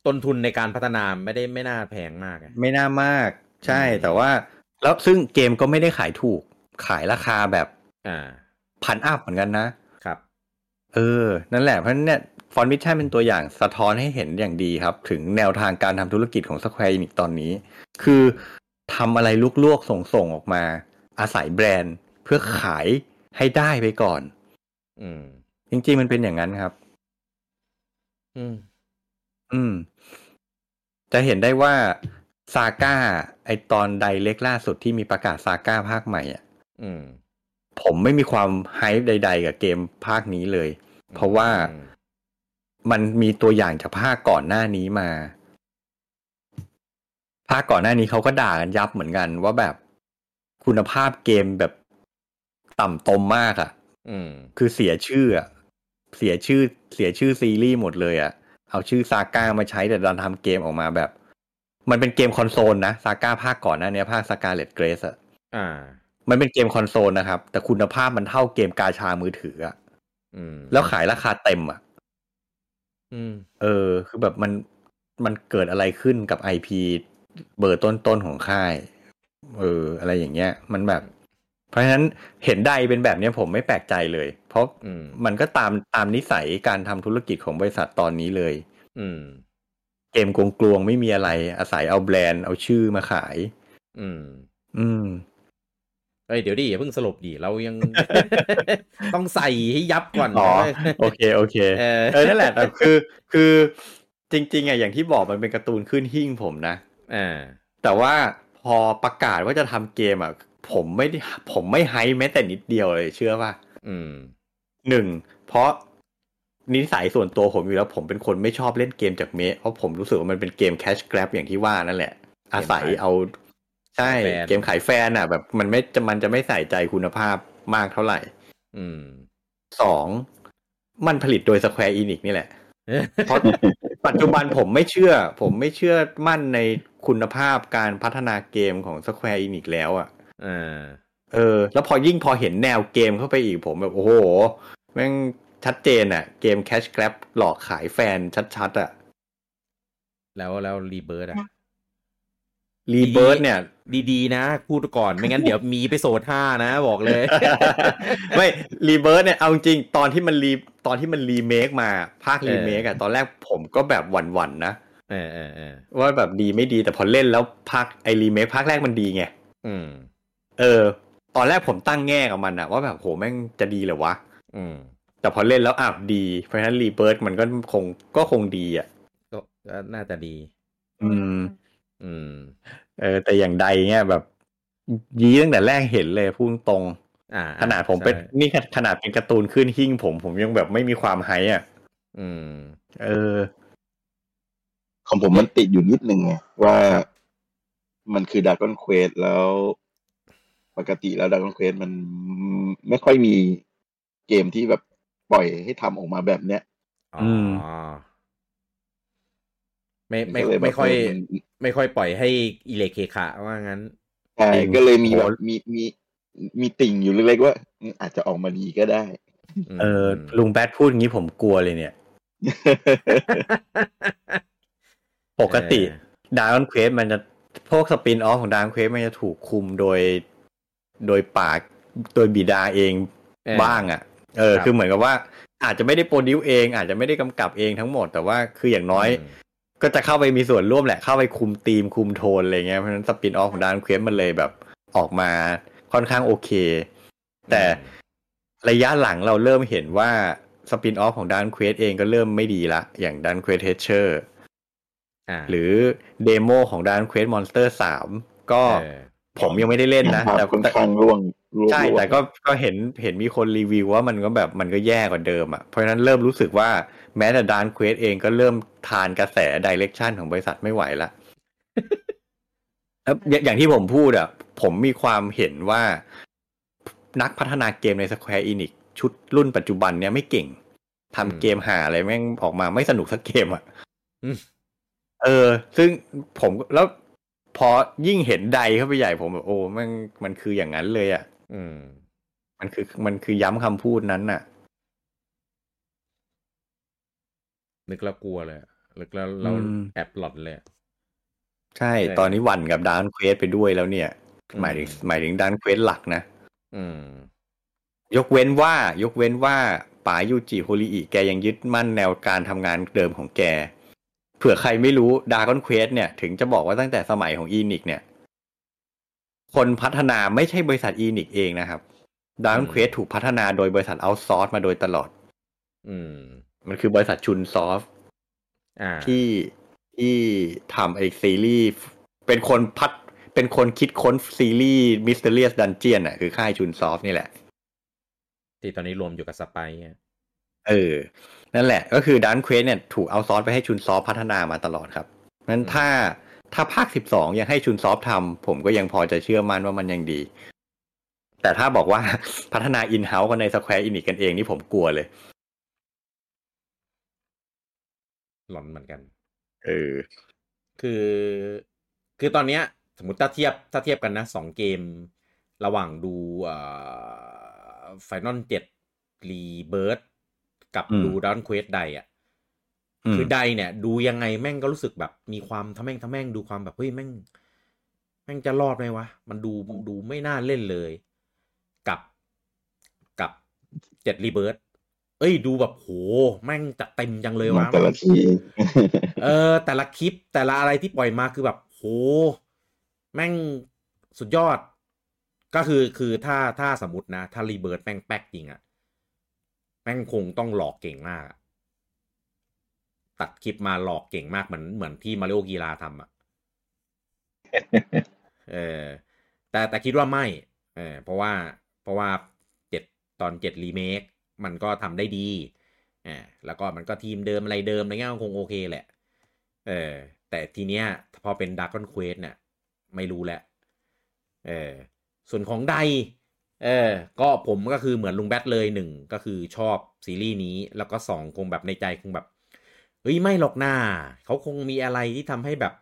ต้นทุนในการพัฒนาไม่ได้ไม่น่าแพงมากอะไม่น่ามาก ใช่อืมแต่ว่า แล้วซึ่งเกมก็ไม่ได้ขายถูก ขายราคาแบบ อ่า พัน up เหมือนกันนะครับ เออ นั่นแหละเพราะฉะนั้นเนี่ย Front Mission เป็นตัวอย่างสะท้อนให้เห็นอย่างดีครับ ถึงแนวทางการทำธุรกิจของ Square Enix ตอนนี้ คือทำอะไรลวกๆส่งๆออกมา อาศัยแบรนด์เพื่อขายให้ได้ไปก่อน อืม จริงๆมันเป็นอย่างนั้นครับ อืม อืม จะเห็นได้ว่าซาก้าไอตอนไดเล็กล่าสุดที่มีประกาศซาก้าภาคใหม่อะอืมผมไม่มีความไฮป์ใด ๆ กับเกมภาคนี้เลย เพราะว่าอื มมันมีตัวอย่างจากภาคก่อนหน้านี้มา ภาคก่อนหน้านี้เขาก็ด่ากันยับเหมือนกัน ว่าแบบคุณภาพเกมแบบต่ำตมมากอะ่ะอืมคือเสียชื่ออะเสียชื่อเสียชื่อซีรีส์หมดเลยอะ่ะ เอาชื่อ SaGa มาใช้แต่ดันทำเกมออกมาแบบ มันเป็นเกมคอนโซลนะ SaGa ภาคก่อนหน้านี้ภาค Scarlet Grace อะอ่ามันเป็นเกมคอนโซลนะครับ แต่คุณภาพมันเท่าเกมกาชามือถืออะอืมแล้วขายราคาเต็มอะ อืม เออ คือแบบมันมันเกิดอะไรขึ้นกับไอพีเบอร์ต้นๆของค่าย เออ อะไรอย่างเงี้ย มันแบบ เพราะฉะนั้นเห็นได้เป็นแบบเนี้ยผมไม่แปลกใจเลย เพราะอืมมันก็ตามตามนิสัยการทำธุรกิจของบริษัทตอนนี้เลย อืม เกมกลวงๆไม่มีอะไร อาศัยเอาแบรนด์เอาชื่อมาขาย อืม อืม เอ้ยเดี๋ยวดิอย่าเพิ่งสรุปดิเรายังต้องใส่ให้ยับก่อนอ๋อนะโอเคโอเคเออเออนั่นแหละแต่คือคือจริงๆอะอย่างที่บอกมันเป็นการ์ตูนขึ้นหิ้งผมนะอ่าแต่ว่าพอประกาศว่าจะทำเกมอะผมไม่ได้ผมไม่ไฮป์แม้แต่นิดเดียวเลยเชื่อป่ะอืมหนึ่งเพราะนิสัยส่วนตัวผมอยู่แล้ว ผมเป็นคนไม่ชอบเล่นเกมจากเมะเพราะผมรู้สึกว่ามันเป็นเกมแคชกราบอย่างที่ว่านั่นแหละ อาศัยเอา ใช่ขายแฟนเกมขายแฟนอะ แบบมันไม่จะมันจะไม่ใส่ใจคุณภาพมากเท่าไหร่ อืมสองมันผลิตโดย Square Enix นี่แหละ เพราะปัจจุบันผมไม่เชื่อ ผมไม่เชื่อมั่นในคุณภาพการพัฒนาเกมของ Square Enix แล้วอะ่ะอ่าเออ แล้วพอยิ่งพอเห็นแนวเกมเข้าไปอีกผมแบบโอ้โห แม่งชัดเจนอะ่ะ เกม cash grab หลอกขายแฟนชัดๆอะ่ะ แล้วแล้ว Rebirth อะ Rebirth เนี่ย ดีๆ นะพูดก่อนไม่งั้นเดี๋ยวมีไปโซดห้านะ บอกเลย ไม่ Rebirth เนี่ยเอาจริงตอนที่มันรีตอนที่มันรีเมคมาภาคเออรีเมคอะตอนแรกผมก็แบบหวั่นๆนะเออเออเออว่าแบบดีไม่ดีแต่พอเล่นแล้วภาคไอรีเมคภาคแรกมันดีไงอืม เออ ตอนแรกผมตั้งแง่กับมันอะว่าแบบโหแม่งจะดีเหรอวะอืม แต่พอเล่นแล้วอะดี เพราะฉะนั้น Rebirth มันก็คงก็คงดีอะก็ก็น่าจะดี อืม อืม เออ แต่อย่างใดเนี่ยแบบ ยี้ตั้งแต่แรกเห็นเลยพูดตรงอ่าขนาดผมเป็นใช่นี่ขนาดเป็นการ์ตูนขึ้นหิ้งผมผมยังแบบไม่มีความไฮอะ อืม เออ ของผมมันติดอยู่นิดนึงไงว่ามันคือด r a ก้อนเควสแล้ว ปกติแล้วด r a ก้อนเควสมันไม่ค่อยมีเกมที่แบบปล่อยให้ทำออกมาแบบเนี้ยอ๋ออือมไม่ไม่ก็เลยแบบไม่ค่อยมัน ไม่ค่อยปล่อยให้อิเล็กเคขาว่างั้นใช่จริงก็เลยมีแบบโอ้มีมีมีติ่งอยู่เล็กๆว่าอืมอาจจะออกมาดีก็ได้ เออลุงแบทพูดอย่างนี้ผมกลัวเลยเนี่ย ปกติดาร์ o อนเควสมันจะพวกสปินออฟของดาร์ o อนเควสมันจะถูกคุมโดย โดยปากโดยบิดาเองเออบ้างอะ เออครับคือเหมือนกับว่า อาจจะไม่ได้ produce เอง อาจจะไม่ได้กำกับเองทั้งหมด แต่ว่าคืออย่างน้อยม ก็จะเข้าไปมีส่วนร่วมแหละเข้าไปคุมธีมคุมโทนอะไรเงี้ยเพราะฉะนั้น spin-off ของดาร์ o อนเควสมันเลยแบบออกมาค่อนข้างโอเค แต่ระยะหลังเราเริ่มเห็นว่า spin-off ของ Dragon Quest เองก็เริ่มไม่ดีละ อย่าง Dragon Quest Treasures อ่าหรือdemo ของ Dragon Quest Monsters สามก็เออผมยังไม่ได้เล่นนะภาพแต่ค่อนข้างร่วงร่วง ใช่ร่วงแต่ก็ก็เห็นเห็นมีคนรีวิวว่ามันก็แบบมันก็แย่กว่าเดิมอะเพราะฉะนั้นเริ่มรู้สึกว่าแม้แต่ Dragon Quest เองก็เริ่มทานกระแส direction ของบริษัทไม่ไหวละแล้วอย่างอย่างที่ผมพูดอะ ผมมีความเห็นว่านักพัฒนาเกมใน Square Enix ชุดรุ่นปัจจุบันเนี้ยไม่เก่งทำเกมหาอะไรแม่งออกมาไม่สนุกสักเกมอะอืมเออ ซึ่งผมแล้วพอยิ่งเห็น Dai เข้าไปใหญ่ผมแบบโอ้มันมันคืออย่างนั้นเลยอะ อืม มันคือมันคือย้ำคำพูดนั้นน่ะ นึกแล้วกลัวเลยอะนึกแล้วเราอืม แอบหลอนเลยอะ ใช่ ใช่ ตอนนี้หวั่นกับ Dragon Quest ไปด้วยแล้วเนี่ยอืมหมายถึงหมายถึง Dragon Quest หลักนะ อืม ยกเว้นว่ายกเว้นว่าป๋ายูจิโฮริอิแกยังยึดมั่นแนวการทำงานเดิมของแก เผื่อใครไม่รู้ Dragon Quest เนี่ย ถึงจะบอกว่าตั้งแต่สมัยของ Enix เนี่ย คนพัฒนาไม่ใช่บริษัท Enix เองนะครับ Dragon Quest ถูกพัฒนาโดยบริษัท outsource มาโดยตลอด อืม มันคือบริษัท Chunsoft อ่าที่ที่ทำไอซีรีส์เป็นคนพัดเป็นคนคิดค้นซีรีส์ Mysterious Dungeon อะ คือค่าย Chunsoft นี่แหละ ที่ตอนนี้รวมอยู่กับ Spike อะเออ นั่นแหละ ก็คือ Dragon Quest เนี่ยถูกเอาซอสไปให้ Chunsoft พัฒนามาตลอดครับนั้นถ้า ถ้าภาคสิบสองยังให้ Chunsoft ทำผมก็ยังพอจะเชื่อมั่นว่ามันยังดี แต่ถ้าบอกว่าพัฒนา in-house กันใน Square Enix กันเองนี่ผมกลัวเลย หลอนเหมือนกัน เออ คือ คือตอนเนี้ย สมมติถ้าเทียบถ้าเทียบกันนะสองเกม ระหว่างดูเอ่อ Final เจ็ด Rebirth กับอืมดูด w นเควสไดอะอืม คือ Dai เนี่ย ดูยังไงแม่งก็รู้สึกแบบ มีความทะแม่งทะแม่งดูความแบบเฮ้ยแม่ง แม่งจะรอดไหมวะ มันดูดูไม่น่าเล่นเลย กับกับเจ็ด Rebirth เอ้ยดูแบบโหแม่งจัดเต็มจังเลยวะแต่ละทีเออ แต่ละคลิปแต่ละอะไรที่ปล่อยมาคือแบบโห แม่งสุดยอด ก็คือคือถ้าถ้าสมมตินะ ถ้ารีเบิร์ดแม่งแป๊กจริงอะแม่งคงต้องหลอกเก่งมากอะ ตัดคลิปมาหลอกเก่งมากเหมือนเหมือนที่มาริโอกีฬาทำอะเออแต่แต่คิดว่าไม่เออเพราะว่าเพราะว่าเจ็ดตอนเจ็ดรีเมคมันก็ทำได้ดีอ่าแล้วก็มันก็ทีมเดิมอะไรเดิมอะไรเงี้ยก็คงโอเคแหละ เออแต่ทีเนี้ยพอเป็นด r a กอนเควสเนี่ยไม่รู้แหละเออส่วนของใดเออ ก็ผมก็คือเหมือนลุงแบทเลยหนึ่งก็คือชอบซีรีส์นี้ แล้วก็สองคงแบบในใจคงแบบ เฮ้ยไม่หรอกหน้าเขาคงมีอะไรที่ทำให้แบบ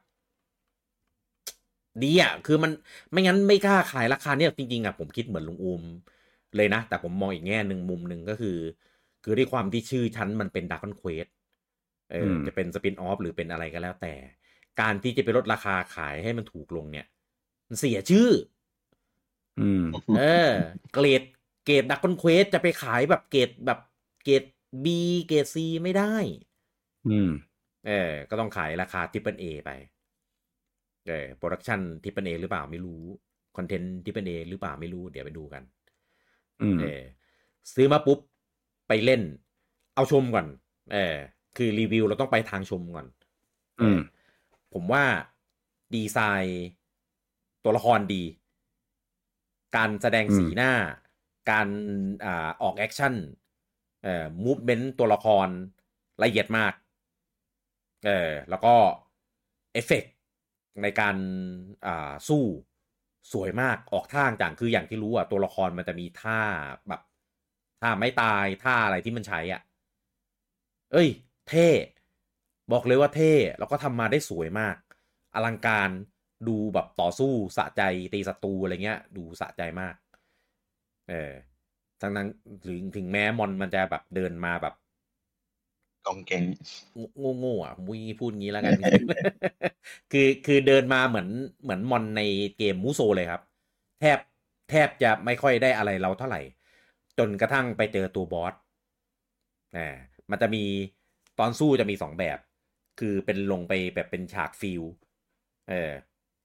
ดีอะ คือมันไม่งั้นไม่กล้าขายราคาเนี่ยจริงๆอะผมคิดเหมือนลุงอูมเลยนะ แต่ผมมองอีกแง่หนึ่งมุมหนึ่งก็คือ คือด้วยความที่ชื่อชั้นมันเป็นด r a กอนเควสเอออมจะเป็น spin-off หรือเป็นอะไรก็แล้วแต่ การที่จะไปลดราคาขายให้มันถูกลงเนี่ย มันเสียชื่อ อืม เออ เกรดเกรด Dragon Quest จะไปขายแบบเกรดแบบเกรด B เกรด C ไม่ได้ อืม เออ ก็ต้องขายราคา triple A ไป เออ production triple A หรือเปล่าไม่รู้ content triple A หรือเปล่าไม่รู้ เดี๋ยวไปดูกัน อืม เออ ซื้อมาปุ๊บ ไปเล่น เอาชมก่อน เออ คือรีวิวเราต้องไปทางชมก่อน อืม ผมว่าดีไซน์ตัวละครดี การแสดงสีหน้า การอ่าออก action เอ่อ movement ตัวละครละเอียดมาก เออแล้วก็เอฟเฟกในการอ่าสู้สวยมากออกท่าต่างคืออย่างที่รู้อะตัวละครมันจะมีท่าแบบท่าไม่ตายท่าอะไรที่มันใช้อะ เอ้ย เท่ บอกเลยว่าเท่แล้วก็ทำมาได้สวยมาก อลังการดูแบบต่อสู้สะใจตีศัตรูอะไรเงี้ย ดูสะใจมาก เออทั้งนั้นถึงถึงแม้มอนมันจะแบบเดินมาแบบ กองแกงโง่โง่ๆอะมุ้ยพูดงี้แล้วกัน คือคือเดินมาเหมือนเหมือน mon ในเกม Musou เลยครับ แทบแทบจะไม่ค่อยได้อะไรเราเท่าไหร่ จนกระทั่งไปเจอตัว boss อ่ามันจะมีตอนสู้จะมีสองแบบ คือเป็นลงไปแบบเป็นฉาก field เออ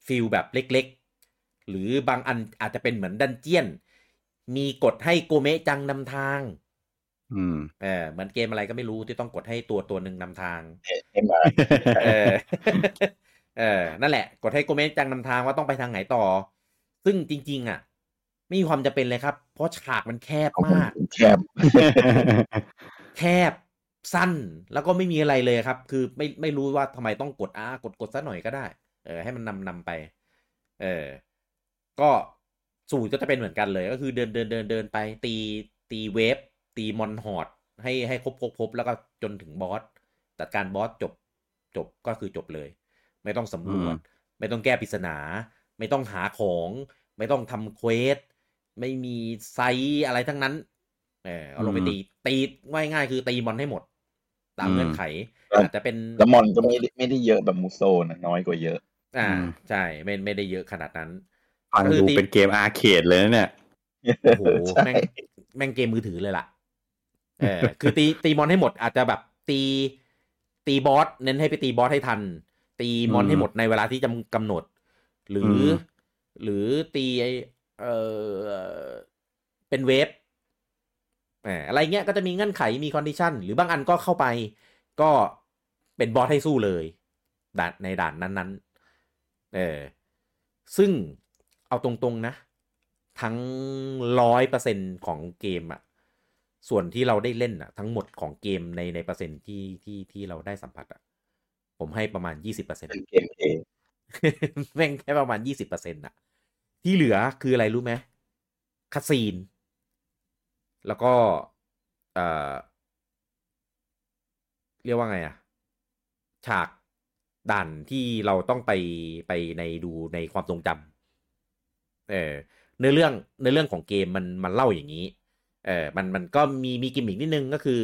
field แบบเล็กๆ หรือบางอันอาจจะเป็นเหมือน dungeon มีกดให้ Gome-chan นำทาง อืมเออเหมือนเกมอะไรก็ไม่รู้ที่ต้องกดให้ตัวตัวหนึ่งนำทางให้มาเออเออนั่นแหละ กดให้โกเมนจังนำทางว่าต้องไปทางไหนต่อ ซึ่งจริง ๆ อะ ไม่มีความจะเป็นเลยครับ เพราะฉากมันแคบมาก แคบ แคบสั้นแล้วก็ไม่มีอะไรเลยครับ คือไม่ไม่รู้ว่าทำไมต้องกดอ่ากดกดซะหน่อยก็ได้ เออ ให้มันนำนำไป เออ ก็สูตรก็จะเป็นเหมือนกันเลย ก็คือเดินเดินเดินเดินไป ตีตี wave ตี mon horde ให้ให้ครบครบครบแล้วก็จนถึง boss จัดการ boss จบจบก็คือจบเลย ไม่ต้องสำรวจอืมไม่ต้องแก้ปริศนา ไม่ต้องหาของ ไม่ต้องทำ quest ไม่มี side อะไรทั้งนั้น เออเอาลงไปตีตีง่ายง่ายๆคือตี mon ให้หมด ตามเงื่อนไขอาจจะเป็นแล้ว mon ก็ไม่ได้ไม่ได้เยอะแบบ Musouนะน้อยกว่าเยอะ อ่าอืมใช่ไม่ไม่ได้เยอะขนาดนั้นฟังคือดูตีเป็นเกม arcade เลยนะเนี่ยโอ้โหใช่แม่งแม่งเกมมือถือเลยล่ะ เออคือตีตี mon ให้หมดอาจจะแบบตีตี boss เน้นให้ไปตี boss ให้ทัน ตีมอนอืมให้หมดในเวลาที่จำกำหนด หรืออมหรือตีไอเออเป็น wave เอออะไรเงี้ยก็จะมีเงื่อนไขมี condition หรือบางอันก็เข้าไป ก็เป็น boss ให้สู้เลยด่านในด่านนั้นๆเออซึ่งเอาตรงๆนะ ทั้งร้อยเปอร์เซ็นของเกมอะ ส่วนที่เราได้เล่นอะทั้งหมดของเกมในในเปอร์เซ็นต์ที่ที่ที่เราได้สัมผัสอะผมให้ประมาณยี่สิบเปอร์เซ็นต์เป็น gameplay แม่งแค่ประมาณยี่สิบเปอร์เซ็นต์อะที่เหลือคืออะไรรู้ไหม cutscene แล้วก็เอ่อเรียกว่าไงอะฉากด่านที่เราต้องไปไปในดูในความทรงจำเออเนื้อเรื่องเนื้อเรื่องของเกมมันมันเล่าอย่างนี้ เออมันมันก็มีมีกิมมิกนิดนึงก็คือ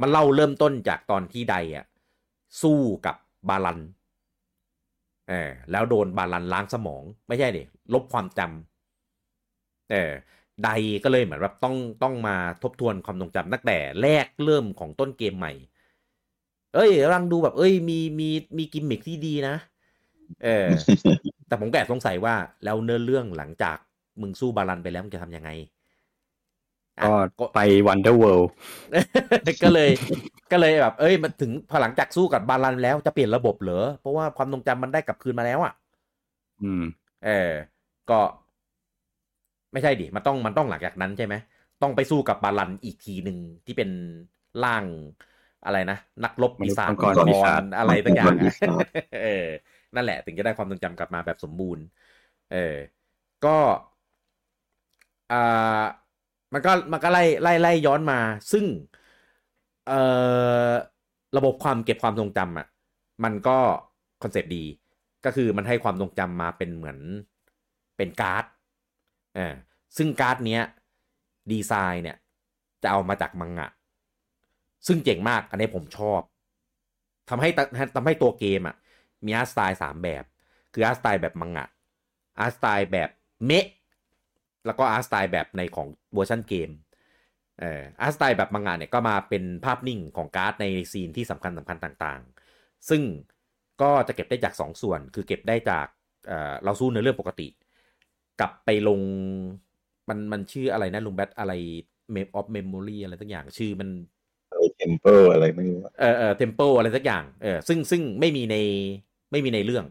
มันเล่าเริ่มต้นจากตอนที่ไดอะสู้กับบาลันเออแล้วโดนบาลันล้างสมอง ไม่ใช่ดิลบความจำเออไดก็เลยเหมือนแบบต้องต้องมาทบทวนความทรงจำตั้งแต่แรกเริ่มของต้นเกมใหม่ เอ้ยกำลังดูแบบ เอ้ยมีมีมีกิมมิคที่ดีนะ เออ แต่ผมแอบสงสัยว่าแล้วเนื้อเรื่องหลังจากมึงสู้บาลันไปแล้วมึงจะทำยังไง ก็ไปวันเดอร์เวิลด์ก็เลยก็เลยแบบ เอ้ยมันถึงพอหลังจากสู้กับบาลันแล้วจะเปลี่ยนระบบเหรอ เพราะว่าความทรงจำมันได้กลับคืนมาแล้วอะ อืม เออ ก็ ไม่ใช่ดิ มันต้องมันต้องหลังจากนั้นใช่ไหม ต้องไปสู้กับบาลันอีกทีหนึ่งที่เป็นร่างอะไรนะ นักรบปีศาจมนุษย์มังกรปีศาจอะไรต่างอย่างมังกรปีอะศาจเออ นั่นแหละ ถึงจะได้ความทรงจำกลับมาแบบสมบูรณ์ เออ ก็อ่า มันก็มันก็ไล่ไล่ไล่ย้อนมา ซึ่งเอ่อระบบความเก็บความทรงจำอะมันก็ concept ดี ก็คือมันให้ความทรงจำมาเป็นเหมือนเป็นการ์ดเออซึ่งการ์ดเนี้ยดีไซน์เนี่ยจะเอามาจากมังงะ ซึ่งเจ๋งมากอันนี้ผมชอบทำให้ทำให้ตัวเกมอะมี art style สามแบบ คือ art style แบบมังงะ art style แบบเมะ แล้วก็ art style แบบในของเวอร์ชันเกมเอ่อ art style แบบมังงะเนี่ยก็มาเป็นภาพนิ่งของการ์ดในซีนที่สำคัญสำคัญต่างๆ ซึ่งก็จะเก็บได้จาก 2 ส่วน คือเก็บได้จากเอ่อเราสู้ในเรื่องปกติ กลับไปลงมันมันชื่ออะไรนะลุงแบทอะไร Map of Memory อะไรสักอย่างชื่อมันอะไรเทมเปิลอะไรไม่รู้อะเออเออเทมเ e อะไรสักอย่างเออซึ่งซึ่งไม่มีในไม่มีในเรื่อง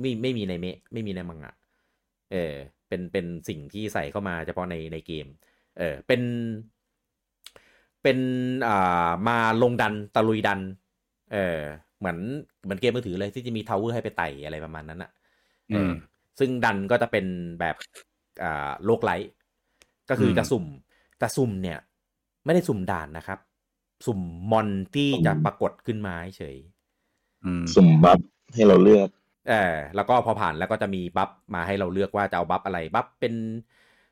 ไม่ไม่มีในเมะไม่มีในมังงะเออ เป็นเป็นสิ่งที่ใส่เข้ามาเฉพาะในในเกม เออเป็น เป็นอ่ามาลงดันตะลุยดัน เออเหมือนเหมือนเกมมือถือเลยที่จะมี tower ให้ไปไต่อะไรประมาณนั้นอะเอออมซึ่งดันก็จะเป็นแบบอ่า roguelite ก็คืออมจะสุ่มแต่สุ่มเนี่ย ไม่ได้สุ่มด่านนะครับ สุ่มมอนที่จะปรากฏขึ้นมาเฉยอืมสุ่ม buff ให้เราเลือก เออแล้วก็พอผ่านแล้วก็จะมี buff มาให้เราเลือกว่าจะเอา buff อะไร buff เป็น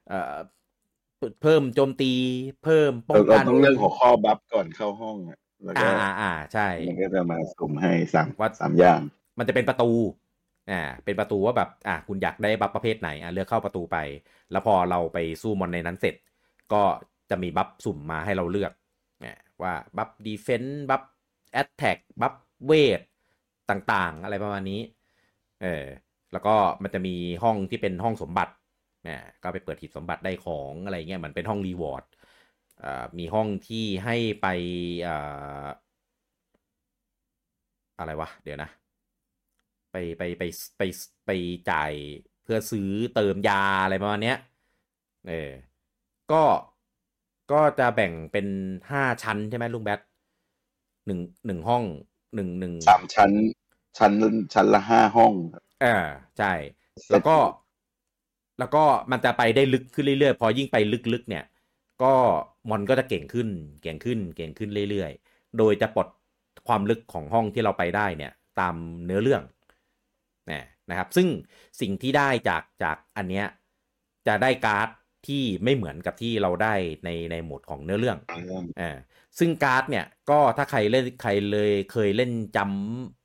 เอ่อเพิ่มโจมตีเพิ่มป้องกัน เราเราต้องเลือกหัวข้อ buff ก่อนเข้าห้องอะแล้วก็อ่าอ่าอ่าใช่มันก็จะมาสุ่มให้สามว่าสามอย่าง มันจะเป็นประตูอ่าเป็นประตูว่าแบบอ่าคุณอยากได้ buff ประเภทไหนอ่าเลือกเข้าประตูไป แล้วพอเราไปสู้มอนในนั้นเสร็จ ก็จะมี buff สุ่มมาให้เราเลือกนะว่า buff defend buff attack buff เวทต่างๆ อะไรประมาณนี้ เออแล้วก็มันจะมีห้องที่เป็นห้องสมบัตินะก็ไปเปิดหีบสมบัติได้ของอะไรเงี้ยเหมือนเป็นห้องรีวอร์ดอ่ามีห้องที่ให้ไปอ่าอะไรวะ เดี๋ยวนะ ไปไปไปไปไปจ่ายเพื่อซื้อเติมยาอะไรประมาณเนี้ยเออก็ก็จะแบ่งเป็นห้าชั้นใช่ไหมลุงแบทหนึ่งหนึ่งห้องหนึ่งหนึ่งสามชั้น ชั้นชั้นละห้าห้องครับอ่าใช่ แล้วก็ แล้วก็มันจะไปได้ลึกขึ้นเรื่อยๆ พอยิ่งไปลึกๆ เนี่ย ก็มอนก็จะเก่งขึ้น เก่งขึ้น เก่งขึ้นเรื่อยๆ โดยจะปลดความลึกของห้องที่เราไปได้เนี่ย ตามเนื้อเรื่องนะนะครับ ซึ่งสิ่งที่ได้จากจากอันเนี้ยจะได้การ์ดที่ไม่เหมือนกับที่เราได้ในในโหมดของเนื้อเรื่องอ่าซึ่งการ์ดเนี่ยก็ถ้าใครเล่นใครเลยเคยเล่นจำ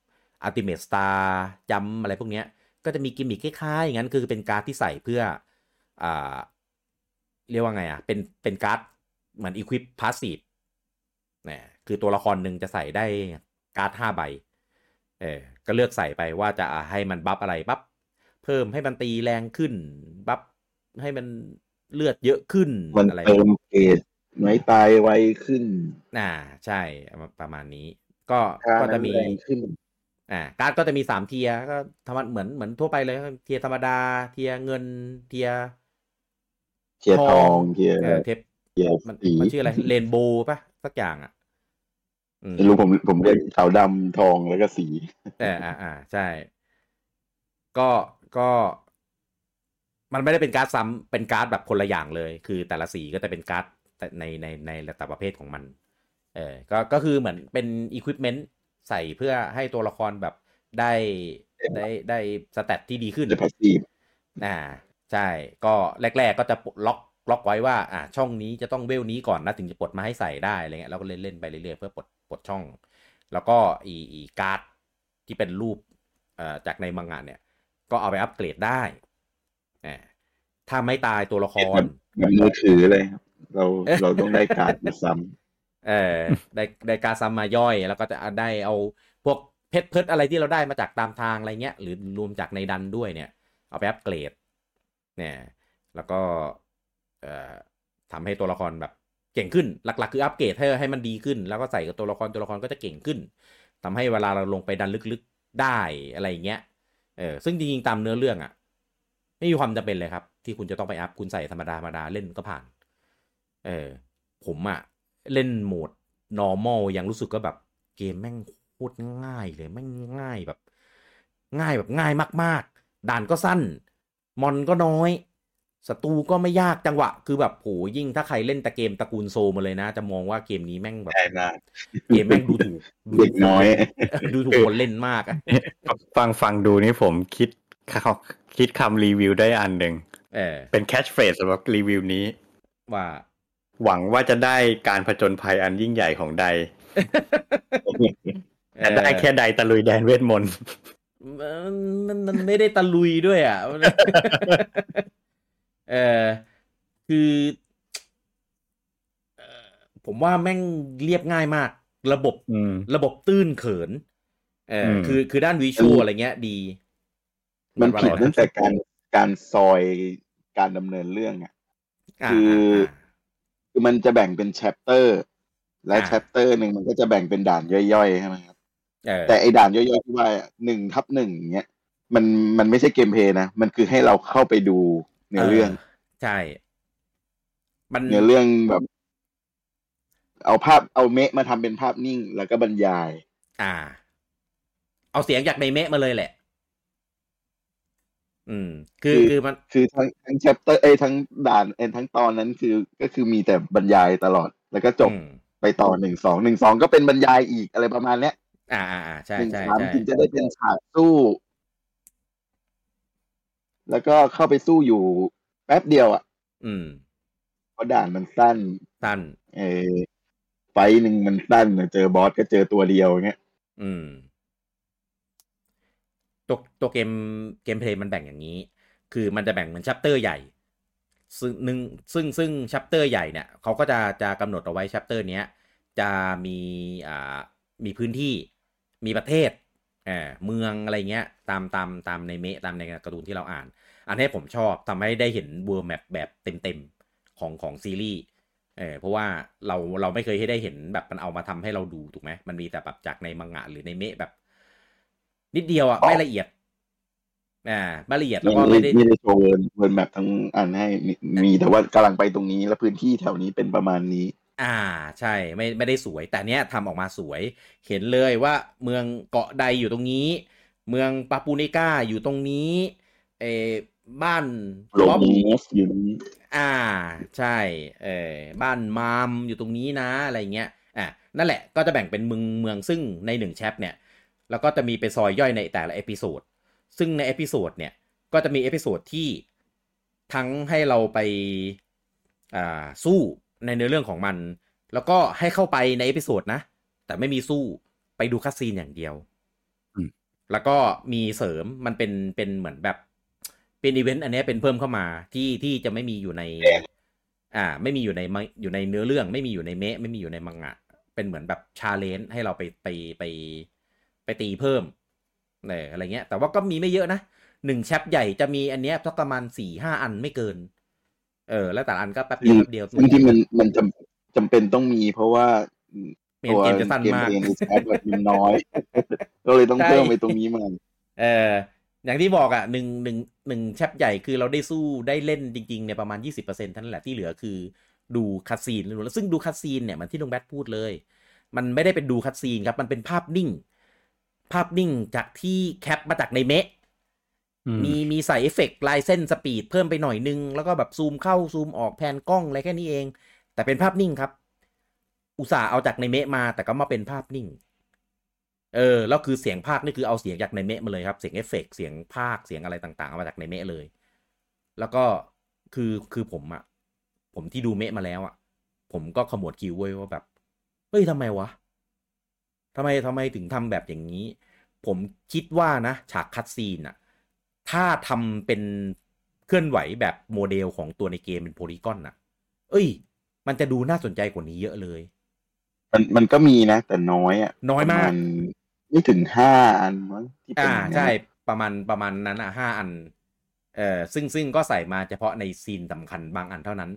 อัลติเม e สตาร์จำอะไรพวกเนี้ย ก็จะมีกิมมิคคล้ายๆอย่างนั้นคือเป็นการ์ดที่ใส่เพื่ออ่าเรียกว่าไงอะเป็นเป็นการ์ดเหมือน equip passive เนี่ยคือตัวละครหนึ่งจะใส่ได้การ์ดห้าใบเออก็เลือกใส่ไปว่าจะให้มัน buff อะไร buff เพิ่มให้มันตีแรงขึ้น buff ให้มันเลือดเยอะขึ้นมันอะไรเติมเกรดไม้ตายไวขึ้น อ่า ใช่ประมาณนี้ ก็ค่าก็จะมีแรงขึ้น อ่าการ์ดก็จะมีสาม tier ก็ธรรมดาเหมือนเหมือนทั่วไปเลย tier ธรรมดา tier เงิน tier tier ทอง tier เออเทป tier มันสีมันชื่ออะไร rainbow ปะสักอย่างอะอืมไม่รู้ผมผมเรียกขาวดำทองแล้วก็สีเอออ่าอ่าใช่ ก็ก็มันไม่ได้เป็นการ์ดซ้ำเป็นการ์ดแบบคนละอย่างเลย คือแต่ละสีก็จะเป็นการ์ดแต่ในในในแต่ประเภทของมัน เออก็ก็คือเหมือนเป็นอุปกรณ์ ใส่เพื่อให้ตัวละครแบบได้ได้ได้ stat ที่ดีขึ้นจะ passive อ่าใช่ ก็แรก ๆ ก็จะปลดล็อกล็อกไว้ว่า อ่า ช่องนี้จะต้องเวลนี้ก่อนนะถึงจะปลดมาให้ใส่ได้อะไรเงี้ยเราก็เล่นเล่นไปเรื่อยๆเพื่อปลดปลดช่อง แล้วก็อีอีการ์ดที่เป็นรูปเอ่อจากในมังงะเนี่ย ก็เอาไปอัปเกรดได้อ่าถ้าไม่ตายตัวละครแบบมือถือเลยครับเราเราต้องได้การ์ดมาซ้ เออได้ได้กาซ้ำมาย่อย แล้วก็จะได้เอาพวกเพชรเพชรอะไรที่เราได้มาจากตามทางอะไรเงี้ย หรือรวมจากในดันด้วยเนี่ย เอาไปอัปเกรด เนี่ย แล้วก็เอ่อทำให้ตัวละครแบบเก่งขึ้น หลัก ๆ คืออัปเกรดให้ให้มันดีขึ้น แล้วก็ใส่กับตัวละครตัวละครก็จะเก่งขึ้นทำให้เวลาเราลงไปดันลึกๆได้อะไรเงี้ย เออ ซึ่งจริงๆตามเนื้อเรื่องอะ่ะ ไม่มีความจำเป็นเลยครับ ที่คุณจะต้องไปอัพ คุณใส่ธรรมดาธรรมดาเล่นก็ผ่าน เออ ผมอะ่ะ เล่นโหมด normal ยังรู้สึกก็แบบเกมแม่งโคตรง่ายเลยแม่งง่ายแบบ ง่ายแบบง่ายมาก ๆ ด่านก็สั้น มอนก็น้อยศัตรูก็ไม่ยากจังหวะ คือแบบโหยิ่งถ้าใครเล่นแต่เกมตระกูลโซมาเลยนะ จะมองว่าเกมนี้แม่งแบำบได้มากเกมแม่งดูถูกดูเด็กน้อย ดูถูกคนเล่นมากอะฟังฟังดูนี่ผมคิดคิดคำรีวิวได้อันหนึ่งเออเป็นแคชเฟรสสำหรับรีวิวนี้ ว่า หวังว่าจะได้การผจญภัยอันยิ่งใหญ่ของใดแต่ได้แค่ใดตะลุยแดนเวทมนต์มันมันมันไม่ได้ตะลุยด้วยอะเออคือเอ่อผมว่าแม่งเรียบง่ายมาก ระบบอืมระบบตื้นเขิน เอออมคือคือด้านวิชวลอะไรเงี้ยดี มันว่าผิดอะไรตั้นะงแต่การการซอยการดำเนินเรื่องอะาคือา คือมันจะแบ่งเป็นแชปเตอร์ และอ่าแชปเตอร์หนึ่งมันก็จะแบ่งเป็นด่านย่อยๆใช่ไหมครับเออแต่ไอ้ด่านย่อยๆที่ว่าหนึ่งทับหนึ่งเนี้ยมันมันไม่ใช่เกมเพลย์นะ มันคือให้เราเข้าไปดูเนื้อเรื่อง ใช่ มันเนื้อเรื่องแบบ เอาภาพเอาเมะมาทำเป็นภาพนิ่งแล้วก็บรรยาย อ่า เอาเสียงจากในเมะมาเลยแหละ อืมคือคือคือมันคือทั้งทั้งแชปเตอร์เอ้ยทั้งด่านเอ้ยทั้งตอนนั้นคือก็คือมีแต่บรรยายตลอดแล้วก็จบอืมไปต่อหนึ่งสองหนึ่งสองก็เป็นบรรยายอีกอะไรประมาณเนี้ยอ่าอ่าอ่าใช่หนึ่งใช่สามใช่ถึงจะได้เป็นฉากสู้ แล้วก็เข้าไปสู้อยู่แป๊บเดียวอะ อืมเพราะด่านมันสั้นสั้น เออไฟท์หนึ่งมันสั้นอะเจอบอสก็เจอตัวเดียวเงี้ย อืม ตัวตัวเกมเกมเพลย์มันแบ่งอย่างนี้ คือมันจะแบ่งเหมือน chapter ใหญ่ ซึ่งหนึ่งซึ่งซึ่ง chapter ใหญ่เนี่ยเขาก็จะจะกำหนดเอาไว้ chapter เนี้ยจะมีอ่ามีพื้นที่มีประเทศเออเมืองอะไรเงี้ยตามตามตามในเมะตามในการ์ตูนที่เราอ่าน อันนี้ผมชอบทำให้ได้เห็น world map แบบเต็มๆของของซีรีส์เออเพราะว่าเราเราไม่เคยให้ได้เห็นแบบมันเอามาทำให้เราดูถูกไหมมันมีแต่แบบจากในมังงะหรือในเมะแบบ นิดเดียวอะไม่ละเอียด อ่าไม่ละเอียดแล้วก็ไม่ไม่ได้ได้ไม่ได้โชว์ world world แบบทั้งอันให้มีมีแต่ว่ากำลังไปตรงนี้แล้วพื้นที่แถวนี้เป็นประมาณนี้ อ่าใช่ไม่ไม่ได้สวย แต่เนี้ยทำออกมาสวย เห็นเลยว่าเมืองเกาะไดอยู่ตรงนี้ เมืองปาปูนิก้าอยู่ตรงนี้เออบ้านโลบ๊อบมูฟอยู่นี้อ่า ใช่ เออบ้านมามอยู่ตรงนี้นะ อะไรเงี้ย อะ นั่นแหละ ก็จะแบ่งเป็นเมืองเมืองซึ่งในหนึ่ง chap เนี่ย แล้วก็จะมีเป็นซอยย่อยในแต่ละ episode ซึ่งใน episode เนี่ยก็จะมี episode ที่ทั้งให้เราไปอ่าสู้ในเนื้อเรื่องของมัน แล้วก็ให้เข้าไปใน episode นะ แต่ไม่มีสู้ไปดู cutscene อย่างเดียวอืมแล้วก็มีเสริมมันเป็นเป็นเหมือนแบบเป็นอีเวนต์อันเนี้ยเป็นเพิ่มเข้ามาที่ที่จะไม่มีอยู่ใน อ่า ไม่มีอยู่ในมะอยู่ในเนื้อเรื่อง ไม่มีอยู่ในเมะไม่มีอยู่ในมังงะ เป็นเหมือนแบบ challenge ให้เราไปไปไป ไปตีเพิ่มเอออะไรเงี้ย แต่ว่าก็มีไม่เยอะนะหนึ่ง chap ใหญ่จะมีอันเนี้ยสักประมาณสี่ห้าอันไม่เกิน เออ แล้วแต่ละอันก็แป๊บเดียวแป๊บเดียวซึ่งที่มันมันจำจำเป็นต้องมีเพราะว่า main game จะสั้นมากเกมใน chap มันน้อย ก็เลยต้องใช่เพิ่มไปตรงนี้มาเอออย่างที่บอกอะหนึ่งหนึ่งหนึ่ง chap ใหญ่คือเราได้สู้ได้เล่นจริงๆเนี่ยประมาณ20%เท่านั้นแหละที่เหลือคือดู cutscene แล้วซึ่งดู cutscene เนี่ยมันที่ลุงแบทพูดเลย มันไม่ได้เป็นดู cutscene ครับ มันเป็นภาพนิ่ง ภาพนิ่งจากที่ cap มาจากในเมะอืมมีมีใส่เอฟเฟกต์ลายเส้น speed เพิ่มไปหน่อยนึง แล้วก็แบบซูมเข้าซูมออก pan กล้องอะไรแค่นี้เอง แต่เป็นภาพนิ่งครับ อุตส่าห์เอาจากในเมะมา แต่ก็มาเป็นภาพนิ่ง เออแล้วคือเสียงพากย์นี่คือเอาเสียงจากในเมะมาเลยครับ เสียงเสียงพากย์เสียงอะไรต่างๆเอามาจากในเมะเลย แล้วก็คือคือผมอะผมที่ดูเมะมาแล้วอะผมก็ขมวดคิ้วเว้ยว่าแบบเฮ้ยทำไมวะ ทำไมทำไมถึงทำแบบอย่างนี้ ผมคิดว่านะ ฉาก cutscene อะถ้าทำเป็นเคลื่อนไหวแบบโมเดลของตัวในเกมเป็น polygon อะเอ้ย มันจะดูน่าสนใจกว่านี้เยอะเลย มันมันก็มีนะ แต่น้อยอะน้อยมากประณไม่ถึงห้าอันมั้งที่เป็นอ่าอย่างนั้นใช่ประมาณประมาณนั้นอะห้าอัน เอ่อซึ่งซึ่งก็ใส่มาเฉพาะใน scene สำคัญบางอันเท่านั้น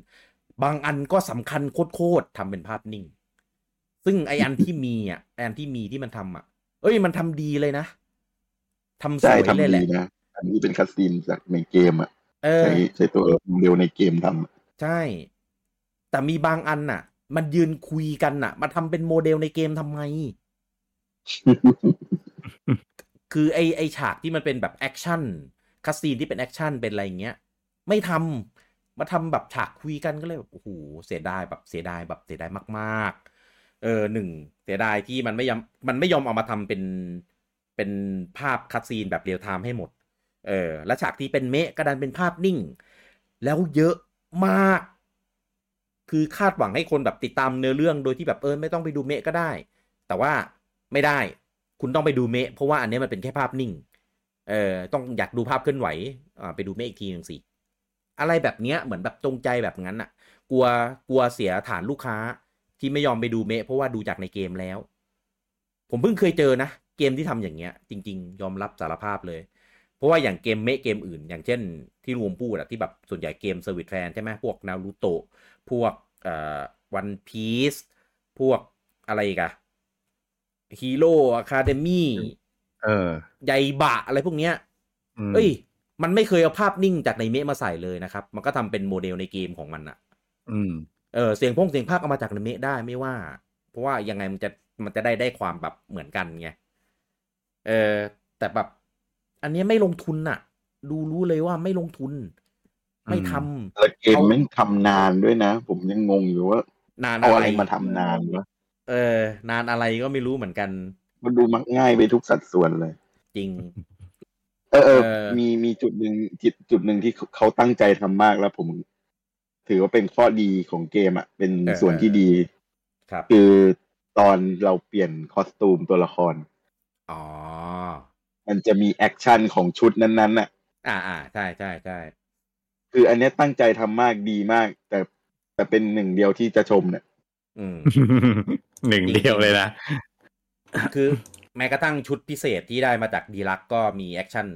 บางอันก็สำคัญโคตรๆทำเป็นภาพนิ่ง ซึ่งไออันที่มีอะไออันที่มีที่มันทำอะ เอ้ยมันทำดีเลยนะทำสวยเลยทำดีเลยนะอันนี้เป็น cutscene จากในเกมอะเออใช้ใช้ตัวละครในเกมทำอะใช่ แต่มีบางอันน่ะ มันยืนคุยกันน่ะ มาทำเป็นโมเดลในเกมทำไม คือไอไอฉากที่มันเป็นแบบ action cutscene ที่เป็น action เป็นอะไรอย่างเงี้ย ไม่ทำมาทำแบบฉากคุยกันก็เลยแบบโอ้โหเสียดายแบบเสียดายแบบเสียดายมาก ๆ เออหนึ่งเสียดายที่มันไม่ยอมมันไม่ยอมเอามาทำเป็นเป็นภาพ cutscene แบบ real-time ให้หมด เออ และฉากที่เป็นเมะก็ดันเป็นภาพนิ่ง แล้วเยอะมาก คือคาดหวังให้คนแบบติดตามเนื้อเรื่องโดยที่แบบเออไม่ต้องไปดูเมะก็ได้ แต่ว่าไม่ได้คุณต้องไปดูเมะเพราะว่าอันนี้มันเป็นแค่ภาพนิ่ง เออต้องอยากดูภาพเคลื่อนไหวอ่าไปดูเมะอีกทีหนึ่งสิอะไรแบบเนี้ยเหมือนแบบจงใจแบบนั้นอะกลัวกลัวเสียฐานลูกค้า ที่ไม่ยอมไปดูเมะเพราะว่าดูจากในเกมแล้ว ผมเพิ่งเคยเจอนะ เกมที่ทำอย่างเงี้ย จริง ๆ ยอมรับสารภาพเลย เพราะว่าอย่างเกมเมะเกมอื่น อย่างเช่น ที่ลุงโอมพูดอะที่แบบส่วนใหญ่เกม service แฟนใช่ไหมพวกนารูโตะพวกเอ่อวันพีซพวกอะไรอีกอะฮีโร่อะคาเดมี่เออไยบะอะไรพวกเนี้ยมเอ้ย มันไม่เคยเอาภาพนิ่งจากในเมะมาใส่เลยนะครับ มันก็ทำเป็นโมเดลในเกมของมันอะอืม เออเสียงพงเสียงภาคเอามาจากในเมะได้ไม่ว่า เพราะว่ายังไงมันจะมันจะได้ได้ความแบบเหมือนกันไงเออแต่แบบอันเนี้ยไม่ลงทุนอะดูรู้เลยว่าไม่ลงทุน ไม่ทำแล้วเกมแม่งทำนานด้วยนะ ผมยังงงอยู่ว่านานเอาอะอะไรไรมาทำนานวะเออ นานอะไรก็ไม่รู้เหมือนกัน มันดูมักง่ายไปทุกสัดส่วนเลย จริง เออเออเออมีมีจุดหนึ่งจุดจุดหนึ่งที่เขาตั้งใจทำมากแล้วผม ถือว่าเป็นข้อดีของเกมอะ เป็นส่วนที่ดีครับคือตอนเราเปลี่ยน costume ตัวละคร อ๋อ มันจะมี action ของชุดนั้นๆน่ะ อ่าอ่าใช่ใช่ใช่คืออันเนี้ยตั้งใจทำมากดีมาก แต่แต่เป็นหนึ่งเดียวที่จะชมเนี่ยอืมหนึ่งเดียวเลยนะ คือแม้กระทั่งชุดพิเศษที่ได้มาจาก deluxe ก็มี action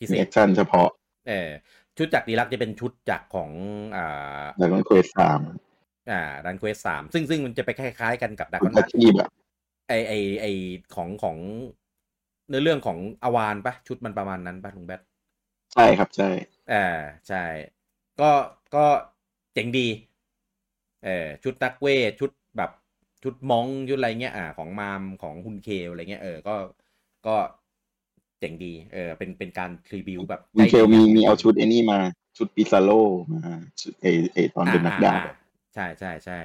พิเศษมี action เฉพาะ เออ ชุดจาก deluxe จะเป็นชุดจากของอ่าแล้วก็เควสสามอ่าดรากอนเควสสามซึ่งซึ่งมันจะไปคล้ายๆกันกับดักคุณอาชีพอะไอไอไอของของเนื้อเรื่องของอวานปะชุดมันประมาณนั้นปะลุงแบทใช่ครับใช่อ่าใช่ ก็ก็เจ๋งดีเออชุดนักเวทชุดแบบชุด monk ชุดอะไรเงี้ยอ่า ของมามของฮุนเคลอะไรเงี้ยเออก็ก็ เจ๋งดีเออเป็นเป็นการ tribute แบบมีเคลมีมีเอาชุดไอ้นี่มา ชุดปิซาโลมาชุดเอเอตอนเป็นนักดาบอ่อ่ใช่ใช่ใช่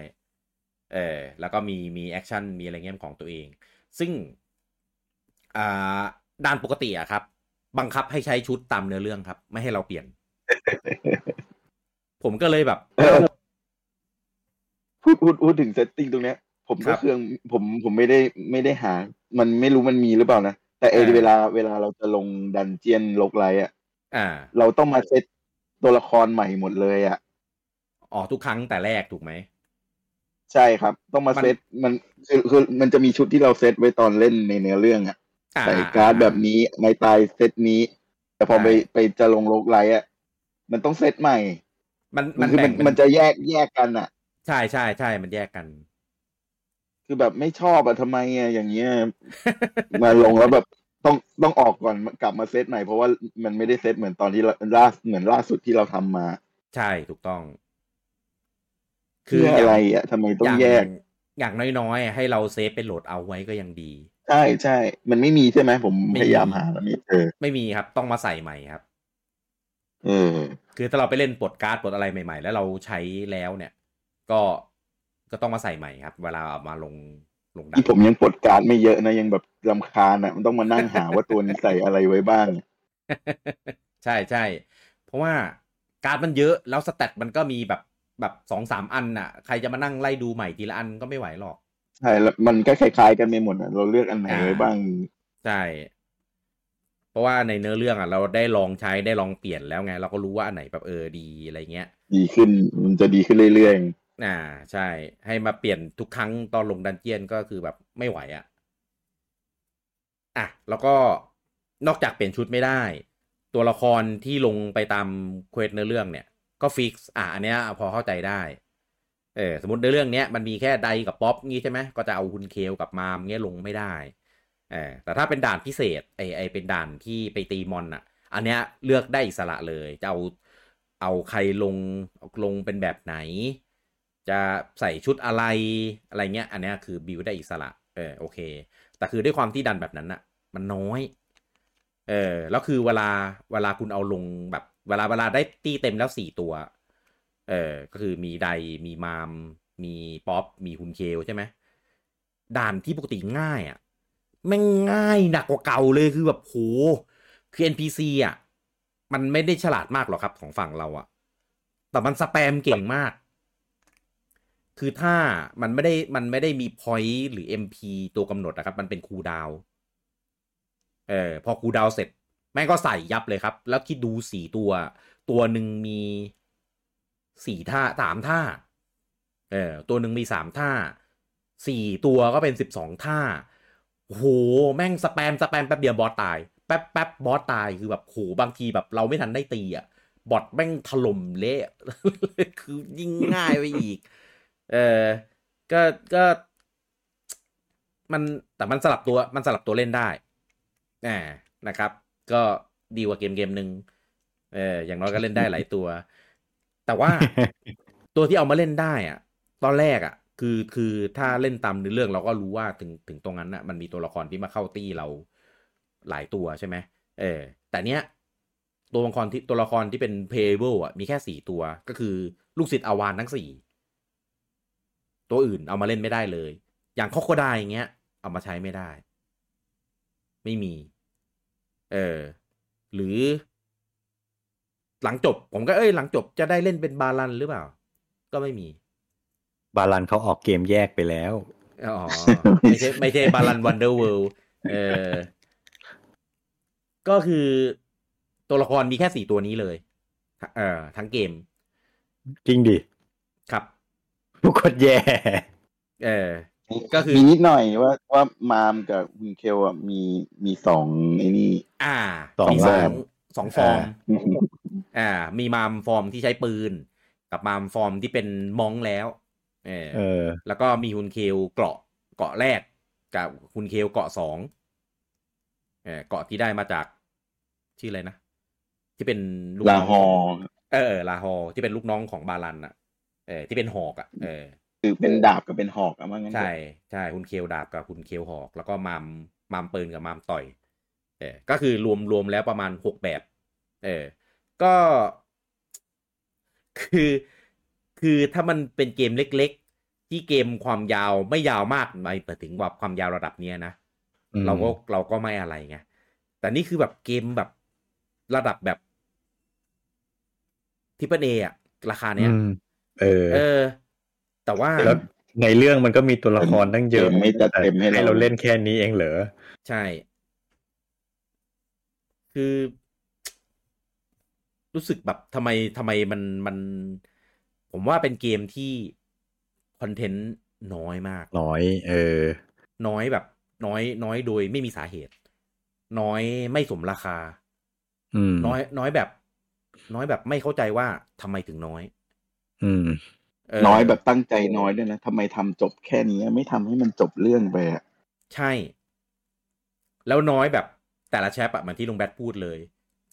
เออแล้วก็มีมี action มีอะไรเงี้ยของตัวเอง ซึ่งอ่าด่านปกติอะครับ บังคับให้ใช้ชุดตามเนื้อเรื่องครับ ไม่ให้เราเปลี่ยน ผมก็เลยแบบเออพูดพูดพูดถึง setting ตรงเนี้ย ผมครัก็บเครื่องผมผมไม่ได้ไม่ได้หา มันไม่รู้มันมีหรือเปล่านะ แต่เอออ่าเวลาเวลาเราจะลง dungeon roguelite อะอ่าเราต้องมาเซตตัวละครใหม่หมดเลยอะอ๋อทุกครั้งแต่แรกถูกไหม ใช่ครับ ต้องมามันเซตมันคือคือมันจะมีชุดที่เราเซตไว้ตอนเล่นในเนื้อเรื่องอะอ่าใส่การ์ดแบบนี้ไม่ตายเซตนี้ แต่พอใช่ไปไปจะลงลกไลท์อะมันต้องเซตใหม่ มันมัมันนคือแบ่มันงเป็นมันจะแยกแยกกันอะ ใช่ใช่ใช่มันแยกกัน คือแบบไม่ชอบอะทำไมอะอย่างเงี้ยมาลงแล้วแบบต้องต้องออกก่อนกลับมาเซตใหม่เพราะว่ามันไม่ได้เซตเหมือนตอนที่เราล่าเหมือนล่าสุดที่เราทำมา ใช่ถูกต้องเพื่ออะไรอะทำไมต้องย่างแยก อย่างน้อยๆให้เราเซฟเป็นโหลดเอาไว้ก็ยังดี ใช่ใช่มันไม่มีใช่ไหมผมไม่มีพยายามหาแล้วไม่เจอไม่มีครับ ต้องมาใส่ใหม่ครับเออคือถ้าเราไปเล่นปลดการ์ดปลดอะไรใหม่ ๆ แล้วเราใช้แล้วเนี่ย ก็ ก็ต้องมาใส่ใหม่ครับ เวลาเอามาลงลงดัที่ผมยังปลดการ์ดไม่เยอะนะยังแบบลำคาญอะมันต้องมานั่งหาว่าตัวนี้ใส่อะไรไว้บ้าง ใช่ใช่เพราะว่าการ์ดมันเยอะแล้วสแตทมันก็มีแบบแบบสองสามอันน่ะ ใครจะมานั่งไล่ดูใหม่ทีละอันก็ไม่ไหวหรอกใช่แล้วมันก็คล้ายๆกันไปหมดอะเราเลือกอันไหนไว้บ้างใช่เพราะว่าในเนื้อเรื่องอะ เราได้ลองใช้ได้ลองเปลี่ยนแล้วไง เราก็รู้ว่าอันไหนแบบเออดีอะไรเงี้ย ดีขึ้นมันจะดีขึ้นเรื่อย อ่าใช่ ให้มาเปลี่ยนทุกครั้งตอนลง dungeon ก็คือแบบไม่ไหวอะ่ะอะแล้วก็นอกจากเปลี่ยนชุดไม่ได้ ตัวละครที่ลงไปตาม quest เนื้อเรื่องเนี่ย ก็ fix อะอันเนี้ยพอเข้าใจได้เออสมมติในเรื่องเนี้ยมันมีแค่ไดกับป๊อปงี้ใช่ไหมก็จะเอาฮุนเคลกับมามเงี้ยลงไม่ได้เออแต่ถ้าเป็นด่านพิเศษไอไอเป็นด่านที่ไปตีมอนอะ อันเนี้ยเลือกได้อิสระเลยจะเอาเอาใครลงลงเป็นแบบไหน จะใส่ชุดอะไรอะไรเงี้ย อันนี้คือบิวได้อิสระเออโอเค แต่คือด้วยความที่ดันแบบนั้นอะมันน้อย เออแล้วคือเวลาเวลาคุณเอาลงแบบ เวลาเวลาได้ตีเต็มแล้วสี่ตัว เออก็คือมีไดมีมาม มีป๊อปมีฮุนเคลใช่ไหมด่านที่ปกติง่ายอะ่ะแม่งง่ายหนักกว่าเก่าเลยคือแบบโหคือ NPC อะ มันไม่ได้ฉลาดมากหรอกครับของฝั่งเราอะ แต่มันสแปมเก่งมาก คือถ้ามันไม่ได้มันไม่ได้มี point หรือ MP ตัวกำหนดนะครับ มันเป็นคูดาวเออพอคูดาวเสร็จ แม่งก็ใส่ยับเลยครับ แล้วคิดดูสี่ตัว ตัวหนึ่งมีสี่ท่าสามท่าเออตัวหนึ่งมีสามท่าสี่ตัวก็เป็นสิบสองท่าโหแม่งสแปมสแปมแป๊บเดียวบอสตาย แป๊บแป๊บบอสตายคือแบบโหบางทีแบบเราไม่ทันได้ตีอะบอทแม่งถล่มเละคือยิ่งง่ายไปอีก เออก็ก็ มันแต่มันสลับตัวมันสลับตัวเล่นได้อ่านะครับ ก็ดีกว่าเกมเกมหนึ่งเอออย่างน้อยก็เล่นได้หลายตัว แต่ว่าตัวที่เอามาเล่นได้อะตอนแรกอะคือคือถ้าเล่นตามเนื้อเรื่องเราก็รู้ว่าถึงถึงตรงนั้นอะมันมีตัวละครที่มาเข้าตี้เราหลายตัวใช่ไหมเออ แต่เนี้ยตัวละครที่ตัวละครที่เป็น playable อะมีแค่สี่ตัว ก็คือลูกศิษย์อาวานทั้งสี่ ตัวอื่นเอามาเล่นไม่ได้เลย อย่างคอโคไดอย่างเงี้ย เอามาใช้ไม่ได้ ไม่มี เออ หรือ หลังจบ ผมก็เอ้ย หลังจบจะได้เล่นเป็นบาลันหรือเปล่า ก็ไม่มี บาลันเขาออกเกมแยกไปแล้วอ๋อไม่ใช่ไม่ใช่บาลันวันเดอร์เวิลด์เออ ก็คือตัวละครมีแค่สี่ตัวนี้เลย เอ่อ ทั้งเกม จริงดิ ครับ ทุกคนแย่เออๆก็คือมีนิดหน่อยว่าว่ามามกับฮุนเคลอะมีมีสองไอ้นี่ อ่าสองมีสอแบงบสองฟอร์มอ่า มีมามฟอร์มที่ใช้ปืน กับมามฟอร์มที่เป็น monk แล้วเออเออ แล้วก็มีฮุนเคลเกราะเกาะแรก กับฮุนเคลเกาะสองเออเกาะที่ได้มาจากชื่ออะไรนะที่เป็นลูกลาน้งฮอเออเออลาฮอที่เป็นลูกน้องของบาลันอะ เออที่เป็นหอกอะเออคือเป็นดาบกับเป็นหอกอะมั้งงั้นใช่ใช่ฮุนเคลดาบกับฮุนเคลหอก แล้วก็มามมามปืนกับมามต่อย เออก็คือรวมรวมแล้วประมาณหกแบบ เออก็ คือคือถ้ามันเป็นเกมเล็ก ๆ ที่เกมความยาวไม่ยาวมากหมายถึงว่าความยาวระดับเนี้ยนะอืมเราก็เราก็ไม่อะไรไงแต่นี่คือแบบเกมแบบระดับแบบ triple A ราคาเนี้ยอืม เออ เออ แต่ว่าแล้วในเรื่องมันก็มีตัวละครตั้งเยอะเกมไม่จัดเต็มให้ให้เราเราเล่นแค่นี้เองเหรอ ใช่ คือ รู้สึกแบบทำไมทำไมมันมัน ผมว่าเป็นเกมที่คอนเทนต์น้อยมาก น้อย เออ น้อยแบบ น้อย น้อยโดยไม่มีสาเหตุ น้อยไม่สมราคาอืมน้อย น้อยแบบ น้อยแบบไม่เข้าใจว่าทำไมถึงน้อย อืมเออน้อยแบบตั้งใจน้อยด้วยนะทำไมทำจบแค่นี้ไม่ทำให้มันจบเรื่องไปอะใช่ แล้วน้อยแบบแต่ละ chap อะเหมือนที่ลุงแบทพูดเลย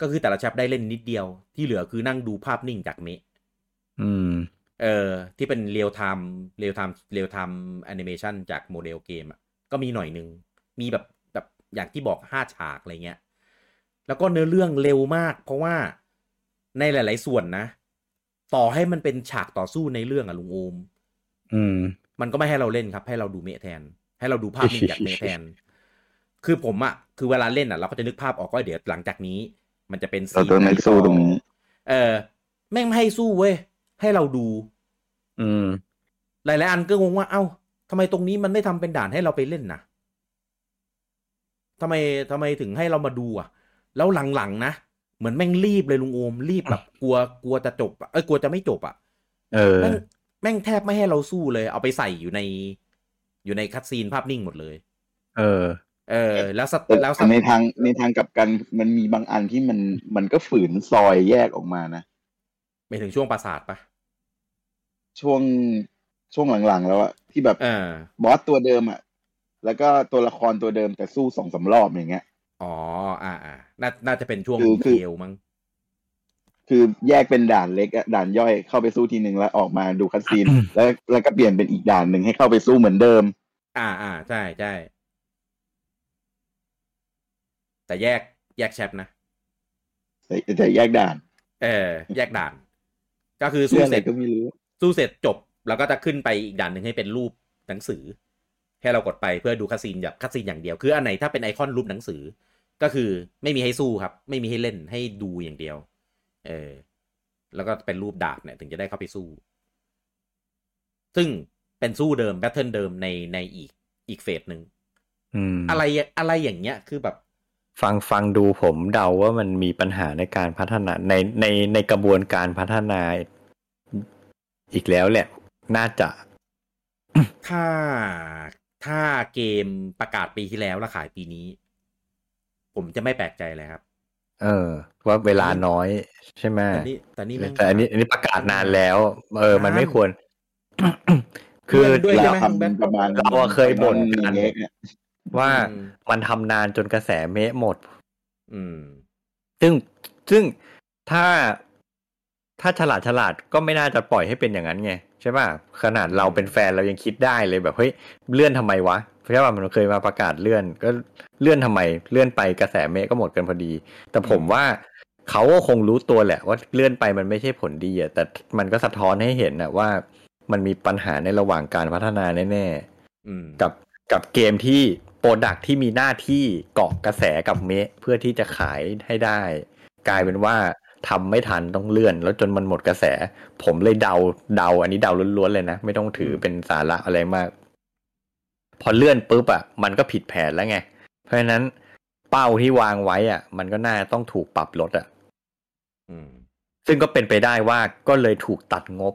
ก็คือแต่ละ chap ได้เล่นนิดเดียว ที่เหลือคือนั่งดูภาพนิ่งจากเมะอืม เออ ที่เป็น real-time real-time real-time animation จากโมเดลเกมอะก็มีหน่อยนึง มีแบบแบบอย่างที่บอกห้าฉากอะไรเงี้ย แล้วก็เนื้อเรื่องเร็วมาก เพราะว่าในหลาย ๆ ส่วนนะ ต่อให้มันเป็นฉากต่อสู้ในเรื่องอะลุงโอม อืม มันก็ไม่ให้เราเล่นครับ ให้เราดูเมะแทน ให้เราดูภาพนิ่งจากเมะแทน คือผมอะคือเวลาเล่นอะเราก็จะนึกภาพออกว่าเดี๋ยวหลังจากนี้ มันจะเป็นเราซีนต้องไหนไม่สู้ตรงนี้ เออ แม่งไม่ให้สู้เว้ย ให้เราดู อืม หลายๆอันก็งงว่า เอ้าทำไมตรงนี้มันไม่ทำเป็นด่านให้เราไปเล่นนะทำไมทำไมถึงให้เรามาดูอะ แล้วหลังๆนะ เหมือนแม่งรีบเลยลุงโอมรีบแบบกลัวกลัวจะจบอะเอ้ยกลัวจะไม่จบอะเออแม่งแม่งแทบไม่ให้เราสู้เลย เอาไปใส่อยู่ใน อยู่ในคัดซีนภาพนิ่งหมดเลย เออ เออ แล้วสแต่แล้วสในทางในทางกลับกันมันมีบางอันที่มันมันก็ฝืนซอยแยกออกมานะไปถึงช่วงปราสาทปะช่วงช่วงหลังๆแล้วอะที่แบบเออบอสตัวเดิมอะแล้วก็ตัวละครตัวเดิมแต่สู้สองสารอบอย่างเงี้ย อ๋อ อ่าอ่าน่าน่าจะเป็นช่วงคือคือเทลมั้งคือแยกเป็นด่านเล็กอะด่านย่อยเข้าไปสู้ทีหนึ่งแล้วออกมาดูคัดซีน แล้วแล้วก็เปลี่ยนเป็นอีกด่านหนึ่งให้เข้าไปสู้เหมือนเดิม อ่าอ่าใช่ใช่แต่แยกแยกแชปนะแต่แต่แยกด่าน เออ แยกด่าน ก็คือสู้เรื่องอะเสไรร็จก็ไม่รู้สู้เสร็จจบ แล้วก็จะขึ้นไปอีกด่านหนึ่งให้เป็นรูปหนังสือ ให้เรากดไปเพื่อดู cutscene แบบ cutscene อย่างเดียว คืออันไหนถ้าเป็นไอคอนรูปหนังสือ ก็คือไม่มีให้สู้ครับ ไม่มีให้เล่นให้ดูอย่างเดียว เออ แล้วก็เป็นรูปดาบเนี่ย ถึงจะได้เข้าไปสู้ ซึ่งเป็นสู้เดิม battle เดิมในในอีกอีก phase หนึ่งอืมอะไรอะไรอย่างเงี้ยคือแบบ ฟังฟังดูผมเดาว่ามันมีปัญหาในการพัฒนาในในในกระบวนการพัฒนาอีกแล้วแหละ น่าจะ ถ้าถ้าเกมประกาศปีที่แล้วแล้วขายปีนี้ ผมจะไม่แปลกใจเลยครับ เออ ว่าเวลาน้อยใช่ไหมแต่นี่แต่นี่แม่งแต่อันนี้อันนี้ประกาศนานแล้ว เออ มันไม่นานควร คือด้วยเราใช่ไหมทำประมาณเราอะเคยบ่นกันเล็กเนี่ยว่าอืมมันทำนานจนกระแสเมะหมด อืม ซึ่งซึ่งถ้าถ้าฉลาดฉลาดก็ไม่น่าจะปล่อยให้เป็นอย่างนั้นไง ใช่ป่ะขนาดเราเป็นแฟนเรายังคิดได้เลยแบบเฮ้ยเลื่อนทำไมวะ ใช่ป่ะมันเคยมาประกาศเลื่อน ก็เลื่อนทำไมเลื่อนไปกระแสเมฆก็หมดกันพอดี แต่ผมว่าเขาก็คงรู้ตัวแหละ ว่าเลื่อนไปมันไม่ใช่ผลดีอะแต่มันก็สะท้อนให้เห็นนะว่ามันมีปัญหาในระหว่างการพัฒนาแน่ๆอืมกับกับเกมที่โปรดักที่มีหน้าที่เกาะกระแสกับเมะเพื่อที่จะขายให้ได้ กลายเป็นว่าทำไม่ทันต้องเลื่อน แล้วจนมันหมดกระแส ผมเลยเดาเดา อันนี้เดาล้วนๆเลยนะ ไม่ต้องถือเป็นสาระอะไรมาก พอเลื่อนปุ๊บอะมันก็ผิดแผนแล้วไง เพราะฉะนั้นเป้าที่วางไว้อะ มันก็น่าต้องถูกปรับลดอะอืมซึ่งก็เป็นไปได้ว่าก็เลยถูกตัดงบ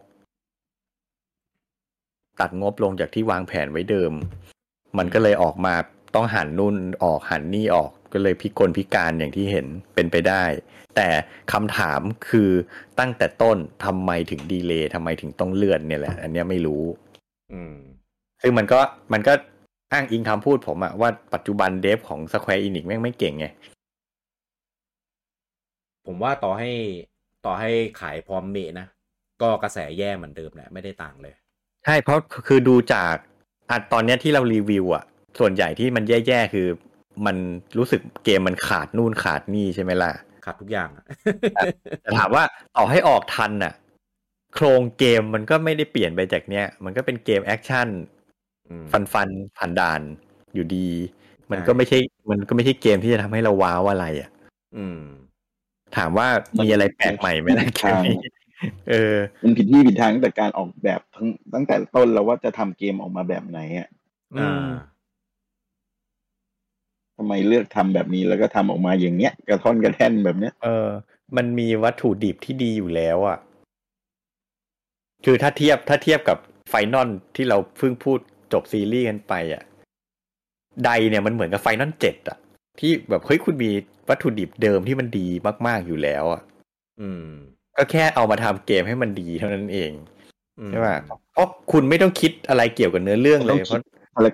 ตัดงบลงจากที่วางแผนไว้เดิม มันก็เลยออกมาต้องหันนู่นออกหันนี่ออกก็เลยพิกลพิการอย่างที่เห็นเป็นไปได้ แต่คำถามคือตั้งแต่ต้นทำไมถึงดีเลย์ทำไมถึงต้องเลื่อนเนี่ยแหละ อันเนี้ยไม่รู้ อืมซึ่งมันก็มันก็ อ้างอิงคำพูดผมอะว่าปัจจุบันเดฟของ Square Enix แม่งไม่เก่งไง ผมว่าต่อให้ต่อให้ขายพร้อมเมะนะ ก็กระแสแย่เหมือนเดิมแหละไม่ได้ต่างเลย ใช่เพราะคือดูจากอะตอนเนี้ยที่เรารีวิวอะส่วนใหญ่ที่มันแย่ๆ คือมันรู้สึกเกมมันขาดนู่นขาดนี่ใช่ไหมล่ะ ขาดทุกอย่างอะแต่ถามว่าต่อให้ออกทันน่ะโครงเกมมันก็ไม่ได้เปลี่ยนไปจากเนี้ย มันก็เป็นเกม action อืม ฟันฟันผ่านด่านอยู่ดี มันใช่ก็ไม่ใช่ มันก็ไม่ใช่เกมที่จะทำให้เราว้าวอะไรอะ อืม ถามว่ามีอะไรแปลกใหม่ไหมนะเกมนี้เออ มันผิดที่ผิดทางตั้งแต่การออกแบบทั้งตั้งแต่ต้นแล้วว่าจะทำเกมออกมาแบบไหนอะอือ่ามทำไมเลือกทำแบบนี้แล้วก็ทำออกมาอย่างเงี้ย กระท่อนกระแท่นแบบเนี้ย เออ มันมีวัตถุดิบที่ดีอยู่แล้วอะ คือถ้าเทียบถ้าเทียบกับ Final ที่เราเพิ่งพูด จบซีรีส์กันไปอะไดเนี่ยมันเหมือนกับ Final เจ็ดอะ ที่แบบเฮ้ยคุณมีวัตถุดิบเดิมที่มันดีมากๆอยู่แล้วอะ อืม ก็แค่เอามาทำเกมให้มันดีเท่านั้นเองอืมใช่ป่ะเพราะคุณไม่ต้องคิดอะไรเกี่ยวกับเนื้อเรื่องเลยเพราะ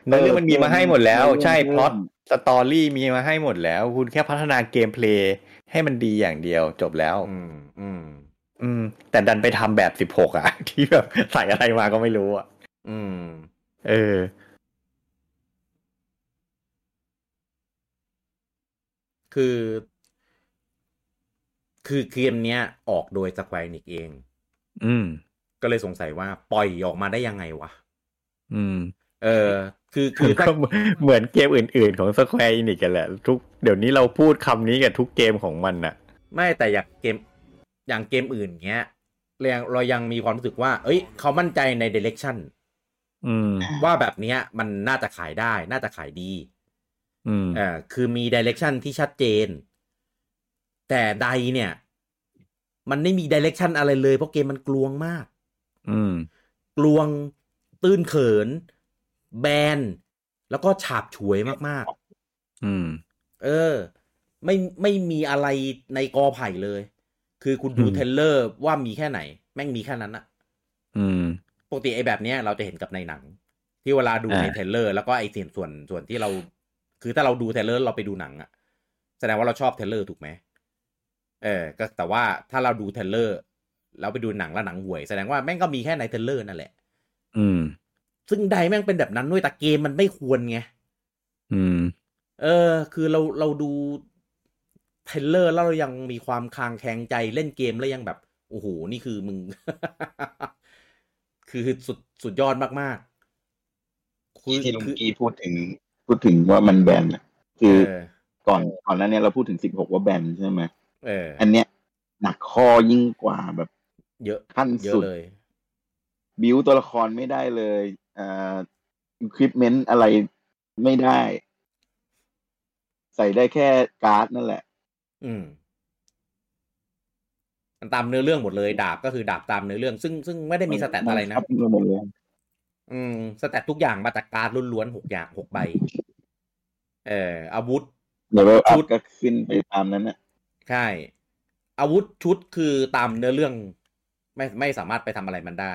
เนื้อเรื่องมันมีมาให้หมดแล้ว ใช่ plot story มีมาให้หมดแล้ว คุณแค่พัฒนา gameplay ให้มันดีอย่างเดียวจบแล้ว อืม อืม อืม แต่ดันไปทำแบบสิบหกอะ ที่แบบใส่อะไรมาก็ไม่รู้อะ อืม เออ คือ คือเกมเนี้ย ออกโดย Square Enix เอง อืม ก็เลยสงสัยว่าปล่อยออกมาได้ยังไงวะ อืม เออ คือคือถ้าก็เหมือนเกมอื่น ๆ ของ Square Enix กันแหละ ทุกเดี๋ยวนี้เราพูดคำนี้กับทุกเกมของมันอะไม่แต่อยากเกมอย่างเกมอื่นเงี้ยเรายังเรายังมีความรู้สึกว่า เอ้ย เขามั่นใจในเดเ c กชัน อืม ว่าแบบเนี้ยมันน่าจะขายได้ น่าจะขายดี อืมเออคือมี direction ที่ชัดเจน แต่ใดเนี่ย มันไม่มีดิเรกชันอะไรเลย เพราะเกมมันกลวงมาก อืม กลวงตื้นเขิน แบน แล้วก็ฉาบฉวยมากอืมๆเออ ไม่ไม่มีอะไรในกอไผ่เลย คือคุณดูอืม trailer ว่ามีแค่ไหน แม่งมีแค่นั้นอะอืม ปกติไอ้แบบเนี้ยเราจะเห็นกับในหนัง ที่เวลาดูอ่าใน trailer แล้วก็ไอ้ส่วนส่วนส่วนที่เรา คือถ้าเราดู trailer เราไปดูหนังอะแสดงว่าเราชอบ trailer ถูกไหมเออก็แต่ว่าถ้าเราดู trailer แล้วไปดูหนังแล้วหนังห่วยแสดงว่าแม่งก็มีแค่ใน trailer นั่นแหละ อืม ซึ่งไดแม่งเป็นแบบนั้นด้วยแต่เกมมันไม่ควรไงอืม เออ คือเราเราดู trailer แล้วเรายังมีความคลางแคลงใจเล่นเกมแล้วยังแบบโอ้โหนี่คือมึง คือสุดสุดยอดมากๆคือที่ลุงคือกี้พูดถึงพูดถึงว่ามันแบนอะคือเออก่อนก่อนหน้านี้เราพูดถึงสิบหกว่าแบนใช่ไหมเออ อันเนี้ยหนักข้อยิ่งกว่าแบบ เยอะขั้นเยอะสุดเลย บิวตัวละครไม่ได้เลยอ่าคลิปเมนต์อะไรไม่ได้ ใส่ได้แค่การ์ดนั่นแหละ อืม มันตามเนื้อเรื่องหมดเลย ดาบก็คือดาบตามเนื้อเรื่อง ซึ่งซึ่งไม่ได้มีสแตทอะไรนะบังคับหมดเลยอืมสแตททุกอย่างมาจากการดล้วนๆหกอย่างหกใบ เอออาวุธเดี๋ยวอัชุพดก็ขึ้นไปตามนั้นน่ะใช่ อาวุธชุดคือตามเนื้อเรื่อง ไม่ไม่สามารถไปทำอะไรมันได้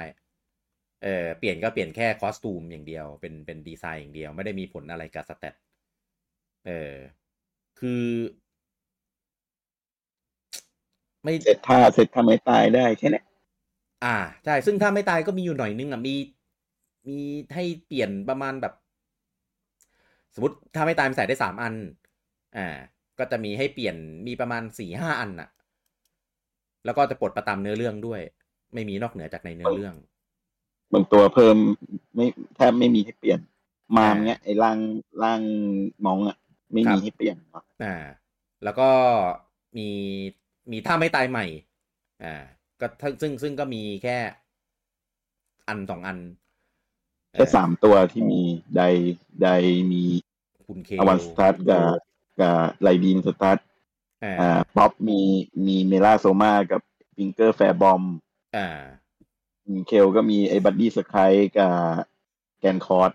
เออเปลี่ยนก็เปลี่ยนแค่คอสตูมอย่างเดียว เป็นเป็นดีไซน์อย่างเดียว ไม่ได้มีผลอะไรกับสแตทเออคือ ไม่เสร็จท่าเสร็จทำให้ตายได้แค่เนี้ยอ่าใช่ซึ่งถ้าไม่ตายก็มีอยู่หน่อยนึงอะมี มีให้เปลี่ยนประมาณแบบ สมมติถ้าไม่ตายมันใส่ได้สามอัน อ่า ก็จะมีให้เปลี่ยนมีประมาณสี่ห้าอันน่ะ แล้วก็จะปลดประตามเนื้อเรื่องด้วย ไม่มีนอกเหนือจากในเนื้อเรื่องบางตัวเพิ่มไม่แทบไม่มีให้เปลี่ยน มามอ่าเนี้ยไอ้ร่างร่างมองอะ ไม่ครัมีบให้เปลี่ยนเนาะอ่า แล้วก็มี มีท่าไม่ตายใหม่ อ่า ก็ทั้งซึ่งซึ่งก็มีแค่อันสองอัน แค่สามตัวที่มีไดไดมีคุณเคอวันสตาร์ทกับกับไลดีนสตาร์ทอ่าอ่าป๊อปมีมีเมล่าโซมากับฟิงเกอร์แฟร์บอมอ่าเคลก็มีไอ้บัดดี้สกายกับแกนคอร์ด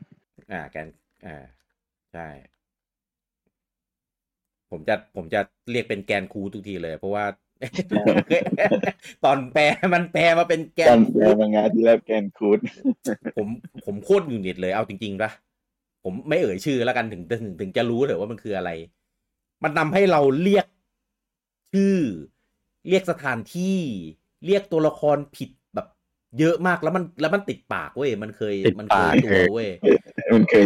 อ่า แกน อ่า ใช่ ผมจะผมจะเรียกเป็นแกนคูทุกทีเลย เพราะว่าไอ ตอนแปลมันแปลมาเป็นแกการนแปลมางานที่แล้วแกนคูดผมผมโคตรหงุดหงิดเลยเอาจริงๆปะผมไม่เอ่ยชื่อแล้วกันถึงถึงถึงจะรู้เลยว่ามันคืออะไร มันนำให้เราเรียกชื่อ เรียกสถานที่ เรียกตัวละครผิดแบบเยอะมากแล้วมันแล้วมันติดปากเว้ยมันเคยติดมันเคปากยตัวเว้ยมันเคย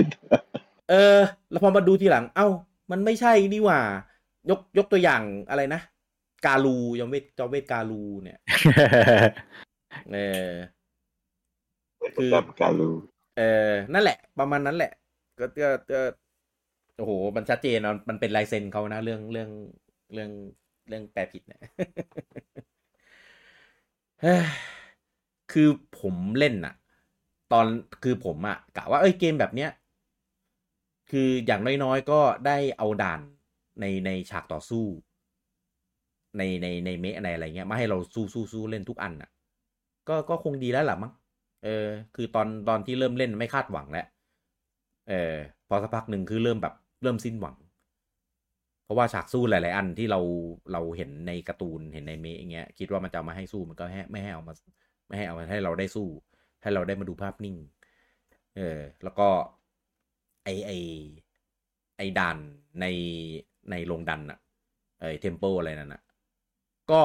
เออ แล้วพอมาดูทีหลัง เอ้า มันไม่ใช่นี่หว่า ยกยกตัวอย่างอะไรนะ กาลูยอมเวทจอมเวทกาลูเนี่ยเออคือกับการรู้เออนั่นแหละ ประมาณนั้นแหละ ก็ก็ก็โอ้โหมันชัดเจนนะมันเป็นลายเซ็นเขานะเรื่องเรื่องเรื่องเรื่องแปลผิดเนี่ยเฮ้ยคือผมเล่นน่ะตอนคือผมอะกะว่าเอ้ยเกมแบบเนี้ย คืออย่างน้อยๆก็ได้เอาด่านในในฉากต่อสู้ ในในในเมะในอะไรเงี้ยมาให้เราสู้สู้สู้เล่นทุกอันอะ ก็ก็คงดีแล้วล่ะมั้งเออ คือตอนตอนที่เริ่มเล่นไม่คาดหวังแล้วเออพอสักพักหนึ่งคือเริ่มแบบเริ่มสิ้นหวัง เพราะว่าฉากสู้หลาย ๆ อันที่เราเราเห็นในการ์ตูนเห็นในเมะอย่างเงี้ยคิดว่ามันจะมาให้สู้มันก็ให้ไม่ให้เอามา ไม่ให้เอามาให้เราได้สู้ ให้เราได้มาดูภาพนิ่ง เออ แล้วก็ไอไอไอด่านในในโรงดันอะไอเทมเ l ลอะไรนั่นอะ ก็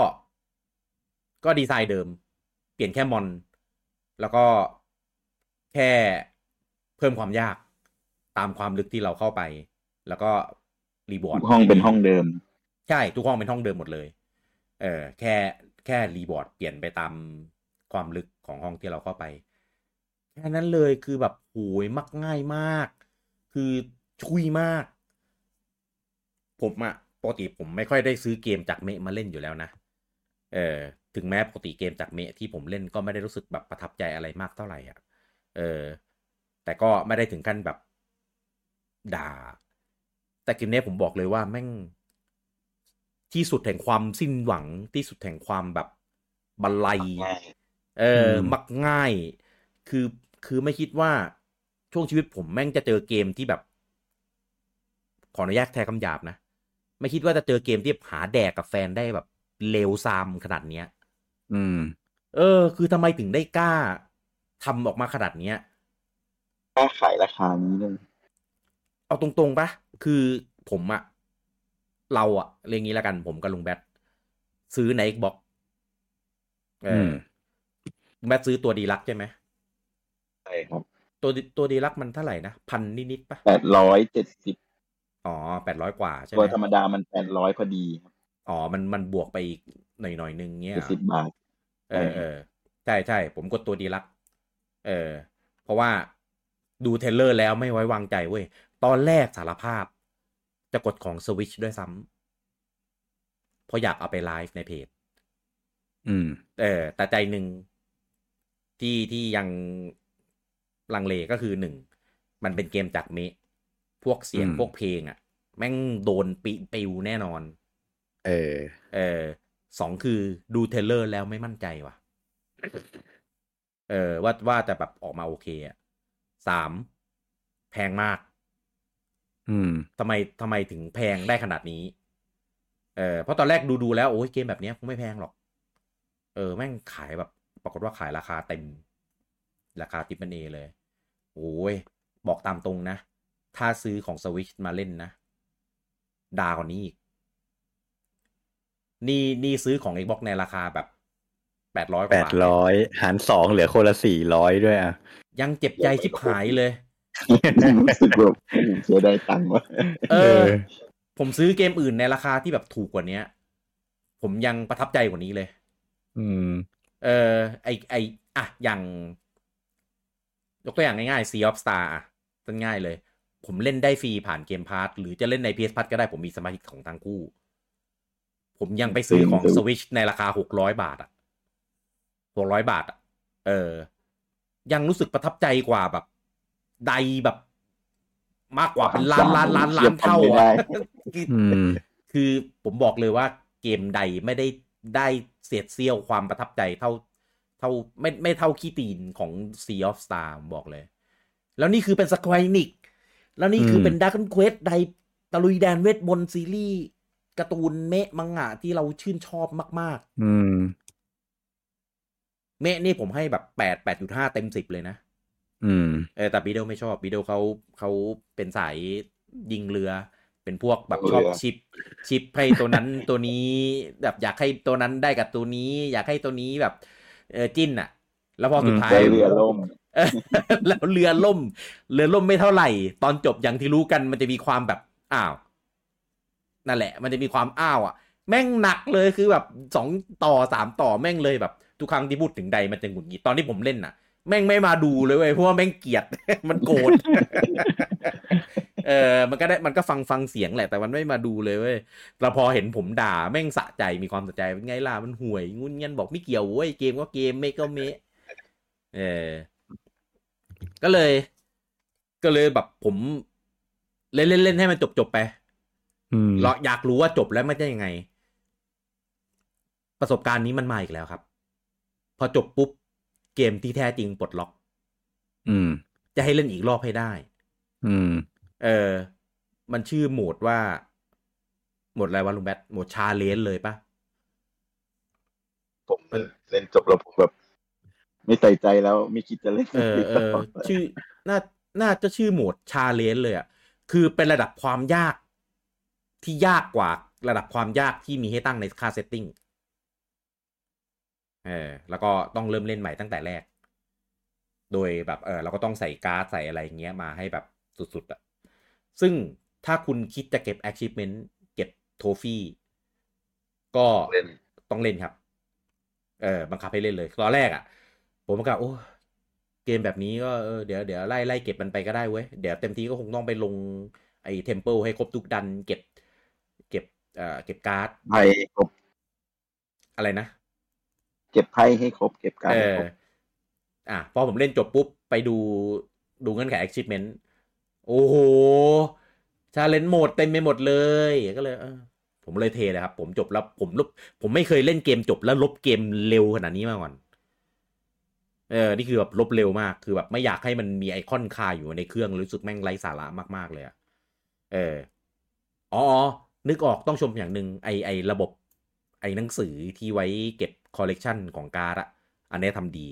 ก็ดีไซน์เดิม เปลี่ยนแค่มอน แล้วก็แค่เพิ่มความยากตามความลึกที่เราเข้าไป แล้วก็รีบอร์ดห้องเป็นห้องเดิม ใช่ ทุกห้องเป็นห้องเดิมหมดเลย เออแค่แค่รีบอร์ดเปลี่ยนไปตามความลึกของห้องที่เราเข้าไปแค่นั้นเลยคือแบบโหยมักง่ายมาก คือชุยมาก ผมอะ ปกติผมไม่ค่อยได้ซื้อเกมจากเมะมาเล่นอยู่แล้วนะ เออ ถึงแม้ปกติเกมจากเมะที่ผมเล่นก็ไม่ได้รู้สึกแบบประทับใจอะไรมากเท่าไหร่อะ เออ แต่ก็ไม่ได้ถึงขั้นแบบด่า แต่เกมเนี้ยผมบอกเลยว่าแม่งที่สุดแห่งความสิ้นหวังที่สุดแห่งความแบบบันไลง่ายเอออมมักง่าย คือ คือไม่คิดว่าช่วงชีวิตผมแม่งจะเจอเกมที่แบบ ขออนุญาตแทนคำหยาบนะ ไม่คิดว่าจะเจอเกมที่หาแดกกับแฟนได้แบบเลวซามขนาดเนี้ย อืม เออ คือทำไมถึงได้กล้าทำออกมาขนาดเนี้ยกล้าขายราคานี้เลยเอาตรงๆปะคือผมอะเราอะเรียกงี้แล้วกันผมกับลุงแบทซื้อใน Xbox เออมลุงแบทซื้อตัว Deluxe ใช่ไหมใช่ครับ ตัวตัว Deluxe มันเท่าไหร่นะพันนิดๆปะแปดร้อยเจ็ดสิบ อ๋อแปดร้อยกว่าใช่ไหมตัวธรรมดามันแปดร้อยพอดีครับอ๋อ มันมันบวกไปอีกหน่อยหน่อยๆนึงเงี้ยเจ็ดสิบบาท เออเออใช่ใช่ผมกดตัว Deluxe เออ เพราะว่าดู trailer แล้วไม่ไว้วางใจเว้ย ตอนแรกสารภาพ จะกดของสวิชด้วยซ้ำเพราะอยากเอาไปไลฟ์ในเพจ อืม เออ แต่ใจหนึ่งที่ที่ยังลังเลก็คือหนึ่ง มันเป็นเกมจากเมะ พวกเสียงอืมพวกเพลงอะ่ะ แม่งโดนปิปิวแน่นอน เออ เออสองคือดูเทรลเลอร์แล้วไม่มั่นใจว่ะ เออว่าว่าจะแบบออกมาโอเคอะสามแพงมาก อืมทำไมทำไมถึงแพงได้ขนาดนี้ เออเพราะตอนแรกดูดูแล้วโอ้ยเกมแบบเนี้ยคงไม่แพงหรอก เออ แม่งขายแบบ ปรากฏว่าขายราคาเต็ม ราคาติปเอเลยโอ้ยบอกตามตรงนะ ถ้าซื้อของสวิชมาเล่นนะดากว่านี้อีกนี่นี่ซื้อของ Xbox ในราคาแบบแปดร้อยกแปว่าดบาทร้อยหารสองเหลือคนละสี่ร้อยด้วยอะ ยังเจ็บใจชิบหายเลยรู้สึกแบบเสียดายตังค์ว่ะเอเอออ ผมซื้อเกมอื่นในราคาที่แบบถูกกว่าเนี้ยผมยังประทับใจกว่านี้เลย อืม เออไอไออะอย่าง ยกตัวอย่างง่ายๆ Sea of Star อะต้นง่ายเลย ผมเล่นได้ฟรีผ่าน Game Pass หรือจะเล่นใน PS Plus ก็ได้ผมมีสมาชิกของทั้งคู่ ผมยังไปซื้อของ Switch ในราคาหกร้อยบาทอะหกร้อยบาทอะเออ ยังรู้สึกประทับใจกว่าแบบ ไดแบบมากกว่าเป็นล้านล้านล้านล้านเท่าเทียบกันไม่อะได้อะอืมคือผมบอกเลยว่าเกมไดไม่ได้ได้เศษเสี้ยวความประทับใจเท่าเท่าไม่ไม่เท่าขี้ตีนของ Sea of Star ผมบอกเลย แล้วนี่คือเป็น Square Enix แล้วนี่คือมเป็นดัก q นเควสใดตะลุยแดนเวทมนต์ซีรีส์การ์ตูนเมะมังงะที่เราชื่นชอบมากอืมๆเมะนี่ผมให้แบบแปดแปดจุดห้าเต็มสิบเลยนะ อืม เออแต่บีเดลไม่ชอบบีเดลเขาเขาเป็นสายยิงเรือ เป็นพวกแบบเรือชอบชิป ชิปให้ตัวนั้นตัวนี้แบบอยากให้ตัวนั้นได้กับตัวนี้ อยากให้ตัวนี้แบบ เออจิ้นอะแล้วพอสุดท้ายใจเรือล่มเออ แล้วเรือล่ม เรือล่มไม่เท่าไหร่ ตอนจบอย่างที่รู้กันมันจะมีความแบบอ้าว นั่นแหละ มันจะมีความอ้าวอะ แม่งหนักเลยคือแบบสองต่อสามต่อแม่งเลยแบบ ทุกครั้งที่พูดถึงใดมันจะหงุดหงิดตอนที่ผมเล่นน่ะ แม่งไม่มาดูเลยเว้ยเพราะว่าแม่งเกลียดมันโกรธเออ มันก็ได้ มันก็ฟังฟังเสียงแหละ แต่มันไม่มาดูเลยเว้ยเราพอเห็นผมด่า แม่งสะใจ มีความสะใจ เป็นไงล่ะ มันห่วย งุนเงียนบอกไม่เกี่ยวเว้ย เกมก็เกม เมก็เมเออ ก็เลย ก็เลยแบบผมเล่นเล่นเล่นให้มันจบจบๆไปอืมเราอยากรู้ว่าจบแล้วมันจะยังไง ประสบการณ์นี้มันมาอีกแล้วครับ พอจบปุ๊บ เกมที่แท้จริงปลดล็อก อืม จะให้เล่นอีกรอบให้ได้ อืม เออ มันชื่อโหมดว่า โหมดอะไรวะลุงแบทโหมดชาเลนเลยปะผมเล่นจบแล้วผมแบบ ไม่ใส่ใจแล้วไม่คิดจะเล่นเออเออชื่อน่าน่าจะชื่อโหมด challenge เลยอะคือเป็นระดับความยากที่ยากกว่าระดับความยากที่มีให้ตั้งในค่า setting เออแล้วก็ต้องเริ่มเล่นใหม่ตั้งแต่แรก โดยแบบเออเราก็ต้องใส่การ์ดใส่อะไรอย่างเงี้ยมาให้แบบสุดๆอะซึ่งถ้าคุณคิดจะเก็บ achievement เก็บโทฟี่ก็เล่นต้องเล่นครับ เออบังคับให้เล่นเลย ตอนแรกอะ่ะ ผมก็โอ้เกมแบบนี้ก็เออเดี๋ยวเดี๋ยวไล่ไล่เก็บมันไปก็ได้เว้ย เดี๋ยวเต็มที่ก็คงต้องไปลงไอ้เทมเพิลให้ครบทุกดัน เก็บ เก็บเอ่อเก็บการ์ดไพ่ครบอะไรนะ เก็บไพ่ให้ครบ เก็บการเอให้อครบอะพอผมเล่นจบปุ๊บ ไปดูดูเงื่อนไข achievement โอ้โห challenge mode เต็มไปหมดเลยก็เลยเออผมเลยเทเลยครับ ผมจบแล้วผมลบผมไม่เคยเล่นเกมจบแล้วลบเกมเร็วขนาดนี้มาก่อน เออนี่คือแบบลบเร็วมาก คือแบบไม่อยากให้มันมีไอคอนคาอยู่ในเครื่องรู้สึกแม่งไร้สาระมากๆเลยอะเอออ๋อ นึกออกต้องชมอย่างหนึ่งไอไอระบบ ไอหนังสือที่ไว้เก็บคอลเลกชันของการ์ดอะอันนี้ทำดี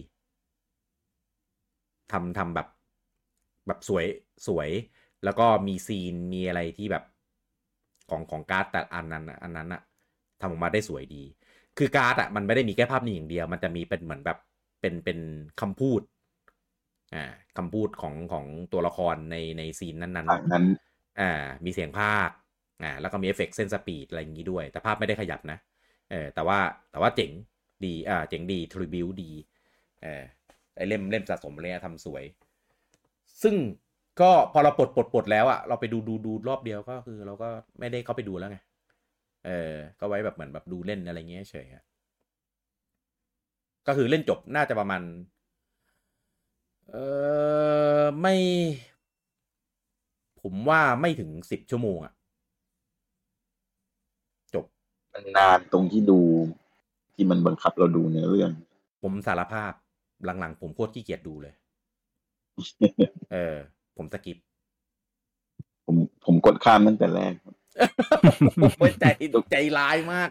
ทำทำแบบ แบบสวยสวย แล้วก็มี scene มีอะไรที่แบบของของการ์ดแต่อันนั้นอะอันนั้นอะทำออกมาได้สวยดี คือการ์ดอะมันไม่ได้มีแค่ภาพนี้อย่างเดียว มันจะมีเป็นเหมือนแบบ เป็นเป็นคำพูดอ่าคำพูดของของตัวละครในใน scene นั้นๆทางนั้นอ่ามีเสียงพากย์อ่าแล้วก็มีเอฟเฟกต์เส้น speed อะไรอย่างนี้ด้วย แต่ภาพไม่ได้ขยับนะเออแต่ว่าแต่ว่าเจ๋งดีอ่าเจ๋งดีทริบิวดีเออไอเล่มเล่มสะสมอะไรเลยทำสวย ซึ่งก็พอเราปลดปลดปลดแล้วอะเราไปดูดูดูรอบเดียวก็คือ เราก็ไม่ได้เข้าไปดูแล้วไงเออก็ไว้แบบเหมือนแบบดูเล่นอะไรเงี้ยเฉยอะ ก็คือเล่นจบน่าจะประมาณ เออไม่ ผมว่าไม่ถึงสิบชั่วโมงอะจบมันนานตรงที่ดูที่มันบังคับเราดูเนื้อเรื่อง ผมสารภาพหลังๆ ผมโคตรขี้เกียจดูเลย เออ ผมสกิป ผมผมกดข้ามตั้งแต่แรกครับ โอ้ยใจใจร้ายมาก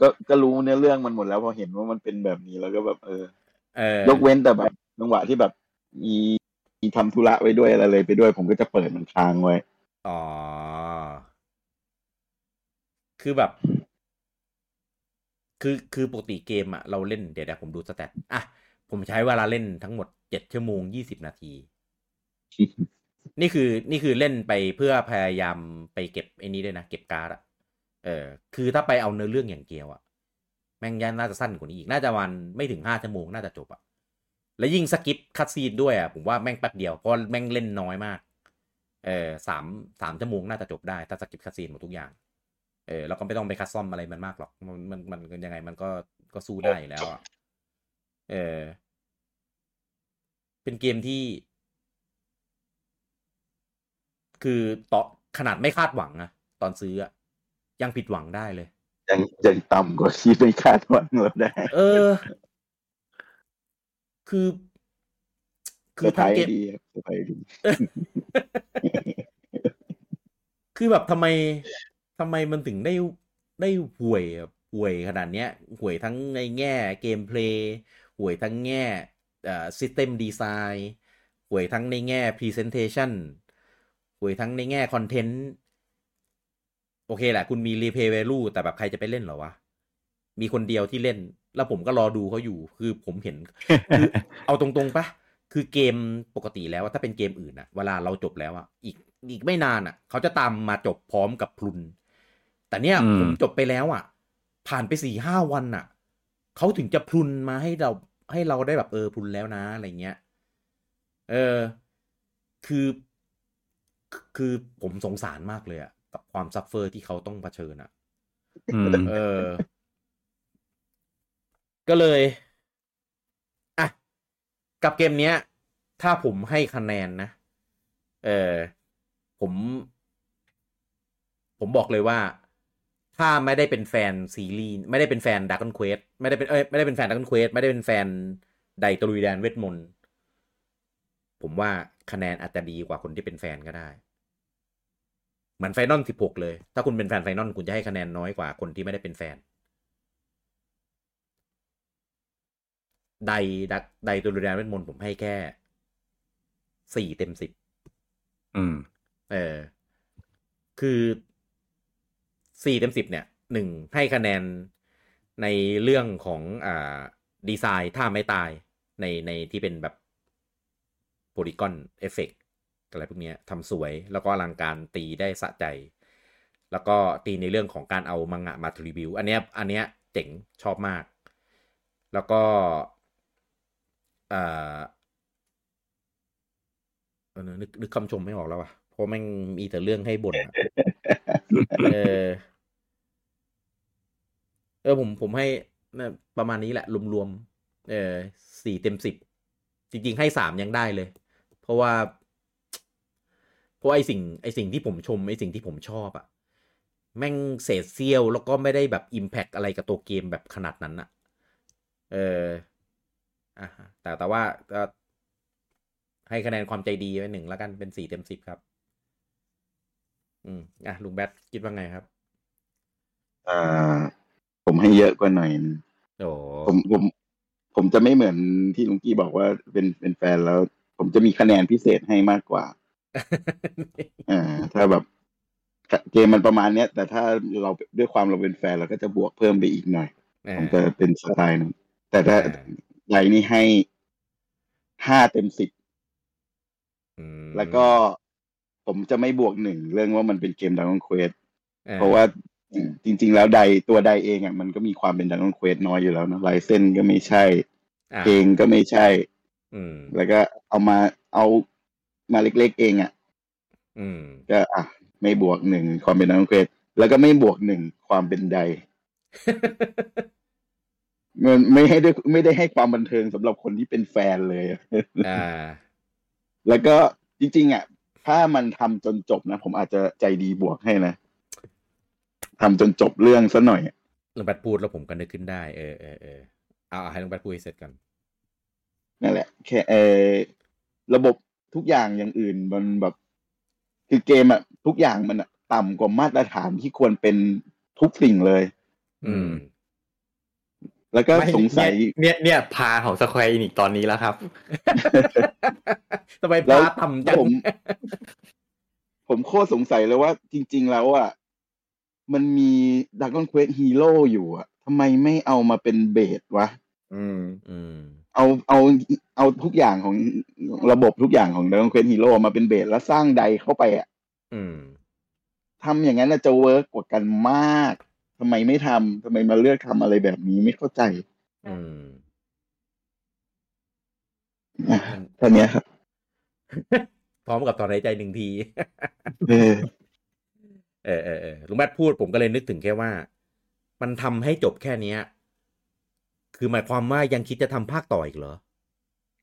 ก็ก็รู้เนื้อเรื่องมันหมดแล้วพอเห็นว่ามันเป็นแบบนี้แล้วก็แบบ เออ เออยกเว้นแต่แบบจังหวะที่แบบมีมีทำธุระไว้ด้วยอะไรเลยไปด้วย ผมก็จะเปิดมันค้างไว้ อ๋อ คือแบบ คือคือปกติเกมอะเราเล่นเดี๋ยวเดี๋ยวผมดู stat อะ ผมใช้เวลาเล่นทั้งหมดเจ็ดชั่วโมงยี่สิบนาที นี่คือนี่คือเล่นไปเพื่อพยายามไปเก็บไอ้นี้ด้วยนะ เก็บการ์ดอะเออ คือถ้าไปเอาเนื้อเรื่องอย่างเดียวอะแม่งยันน่าจะสั้นกว่านี้อีก น่าจะวันไม่ถึงห้าชั่วโมงน่าจะจบอะแล้วยิ่ง skip cutscene ด้วยอะผมว่าแม่งแป๊บเดียวเพราะแม่งเล่นน้อยมาก เออสามสามชั่วโมงน่าจะจบได้ ถ้าสกิปคัดซีนหมดทุกอย่าง เออแล้วก็ไม่ต้องไปคัดซ่อมอะไรมันมากหรอก มันมันมันยังไงมันก็ก็สู้ได้อยู่แล้วอะเออ เป็นเกมที่ คือต่อขนาดไม่คาดหวังอะตอนซื้ออะยังผิดหวังได้เลย ยังยังต่ำกว่าที่ไม่คาดหวังเราได้ เออ คือคืออร์ไพรทั้งเกมดีครับเซอร์ไพรส์ดีคือแบบทำไมทำไมมันถึงได้ได้ห่วยแบบห่วยขนาดเนี้ยห่วยทั้งในแง่ gameplay ห่วยทั้งแง่เอ่อ system design ห่วยทั้งในแง่ presentation ห่วยทั้งในแง่ content โอเคแหละ คุณมีรีเพย์ a l ลูแต่แบบใครจะไปเล่นเหรอวะ มีคนเดียวที่เล่น แล้วผมก็รอดูเขาอยู่ คือผมเห็นคือเอาตรงๆปะคือเกมปกติแล้วอะถ้าเป็นเกมอื่นอะเวลาเราจบแล้วอะอีกอีกไม่นานอะเขาจะตามมาจบพร้อมกับพลุน แต่เนี้ยอืมผมจบไปแล้วอะผ่านไปสี่ห้าวันอะเขาถึงจะพลุนมาให้เราให้เราได้แบบเออพลุนแล้วนะอะไรเงี้ย เออ คือ คือผมสงสารมากเลยอะกับความ suffer ที่เขาต้องเผชิญอะอืมเออ ก็เลยอะกับเกมเนี้ย ถ้าผมให้คะแนนนะ เออ ผม ผมบอกเลยว่า ถ้าไม่ได้เป็นแฟนซีรีส์ ไม่ได้เป็นแฟนดัก o n นเควสไม่ได้เป็นเอ้ยไม่ได้เป็นแฟนดัก o n นเควสไม่ได้เป็นแฟนไดตะลุยแดนเวทมนต์ ผมว่าคะแนนอาจจะดีกว่าคนที่เป็นแฟนก็ได้เหมือน Final สิบหกเลย ถ้าคุณเป็นแฟน Final คุณจะให้คะแนนน้อยกว่าคนที่ไม่ได้เป็นแฟน ไดดักไดตะลุยแดนเวทมนต์ผมให้แค่สี่เต็มสิบอืม เออ คือสี่เต็มสิบเนี่ยหนึ่งให้คะแนนในเรื่องของอ่าดีไซน์ท่าไม่ตายในในที่เป็นแบบ โพลีกอนเอฟเฟกอะไรพวกเนี้ยทำสวยแล้วก็อลังการตีได้สะใจ แล้วก็ตีในเรื่องของการเอามังงะมาทรีวิว อันเนี้ยอันเนี้ยเจ๋งชอบมาก แล้วก็เอ่อเออนึกนึกคำชมไม่ออกแล้วว่ะเพราะแม่งมีแต่เรื่องให้บ่นอะเออเออผมผมให้นะประมาณนี้แหละรวมๆเออสี่เต็มสิบจริงๆให้สามยังได้เลย เพราะว่า เพราะไอสิ่งไอสิ่งที่ผมชมไอสิ่งที่ผมชอบอะแม่งเศษเสี้ยว แล้วก็ไม่ได้แบบอิมแพ t อะไรกับตัวเกมแบบขนาดนั้นอะเอออะแต่แต่ว่าก็ให้คะแนนความใจดีไว้หนึ่งแล้วกันเป็นสี่เต็มสิบครับ อืมอะลุงแบทคิดว่าไงครับอ่าผมให้เยอะกว่าหน่อยนึงโอ้ผมผม ผมจะไม่เหมือนที่ลุงกี้บอกว่าเป็นเป็นแฟนแล้ว ผมจะมีคะแนนพิเศษให้มากกว่าอ่าถ้าแบบเกมมันประมาณเนี้ย แต่ถ้าเราด้วยความเราเป็นแฟนเราก็จะบวกเพิ่มไปอีกหน่อยผมจะเป็นสไตล์นั้นแต่ถ้าอ่าไดนี่ให้ห้าเต็มสิบอืมแล้วก็ผมจะไม่บวกหนึ่งเรื่องว่ามันเป็นเกมดัง g เควสอ่เพราะว่าจริง ๆ แล้วไดตัวไดเองอะมันก็มีความเป็นดัง g เควสน้อยอยู่แล้วนะลายเส้นก็ไม่ใช่อะเพลงก็ไม่ใช่อืม แล้วก็เอามาเอามาเล็กๆเองอะอืมก็อะ ไม่บวกหนึ่งความเป็นดัง g เควสแล้วก็ไม่บวกหนึ่งความเป็นไดมันไม่ให้ด้วยไม่ได้ให้ความบันเทิงสำหรับคนที่เป็นแฟนเลยอะอ่า แล้วก็จริง ๆ อะ ถ้ามันทำจนจบนะ ผมอาจจะใจดีบวกให้นะทำจนจบเรื่องซะหน่อยลุงแบทพูดแล้วผมก็นึกขึ้นได้ เออเออเออเอาเอาให้ลุงแบทพูดให้เสร็จก่อน นั่นแหละ แค่เออระบบทุกอย่างอย่างอื่นมันแบบ คือเกมอะทุกอย่างมันอะต่ำกว่ามาตรฐานที่ควรเป็นทุกสิ่งเลย อืม แล้วก็ไม่สงสัย เนี่ยเนี่ย power ของ Square Enix ตอนนี้แล้วครับทำไมแล้พาวต่ำจังผม ผมโคตรสงสัยเลยว่า จริง ๆ แล้วอะมันมีดัก o n นเควสฮีโร่อยู่อะทำไมไม่เอามาเป็น base วะ อืม อืม เอาเอาเอาทุกอย่างของระบบทุกอย่างของดัก o n นเควสฮีโร่มาเป็น base แล้วสร้างไดเข้าไปอะอืมทำอย่างนั้นน่ะจะ work กว่ากันมากทำไมไม่ทำทำไมมาเลือกทำอะไรแบบนี้ไม่เข้าใจอืมอะแค่เนี้ยครับ พร้อมกับตอนหายใจหนึ่งที เออ เออเออเออลุงแบทพูดผมก็เลยนึกถึงแค่ว่า มันทำให้จบแค่เนี้ย คือหมายความว่ายังคิดจะทำภาคต่ออีกเหรอ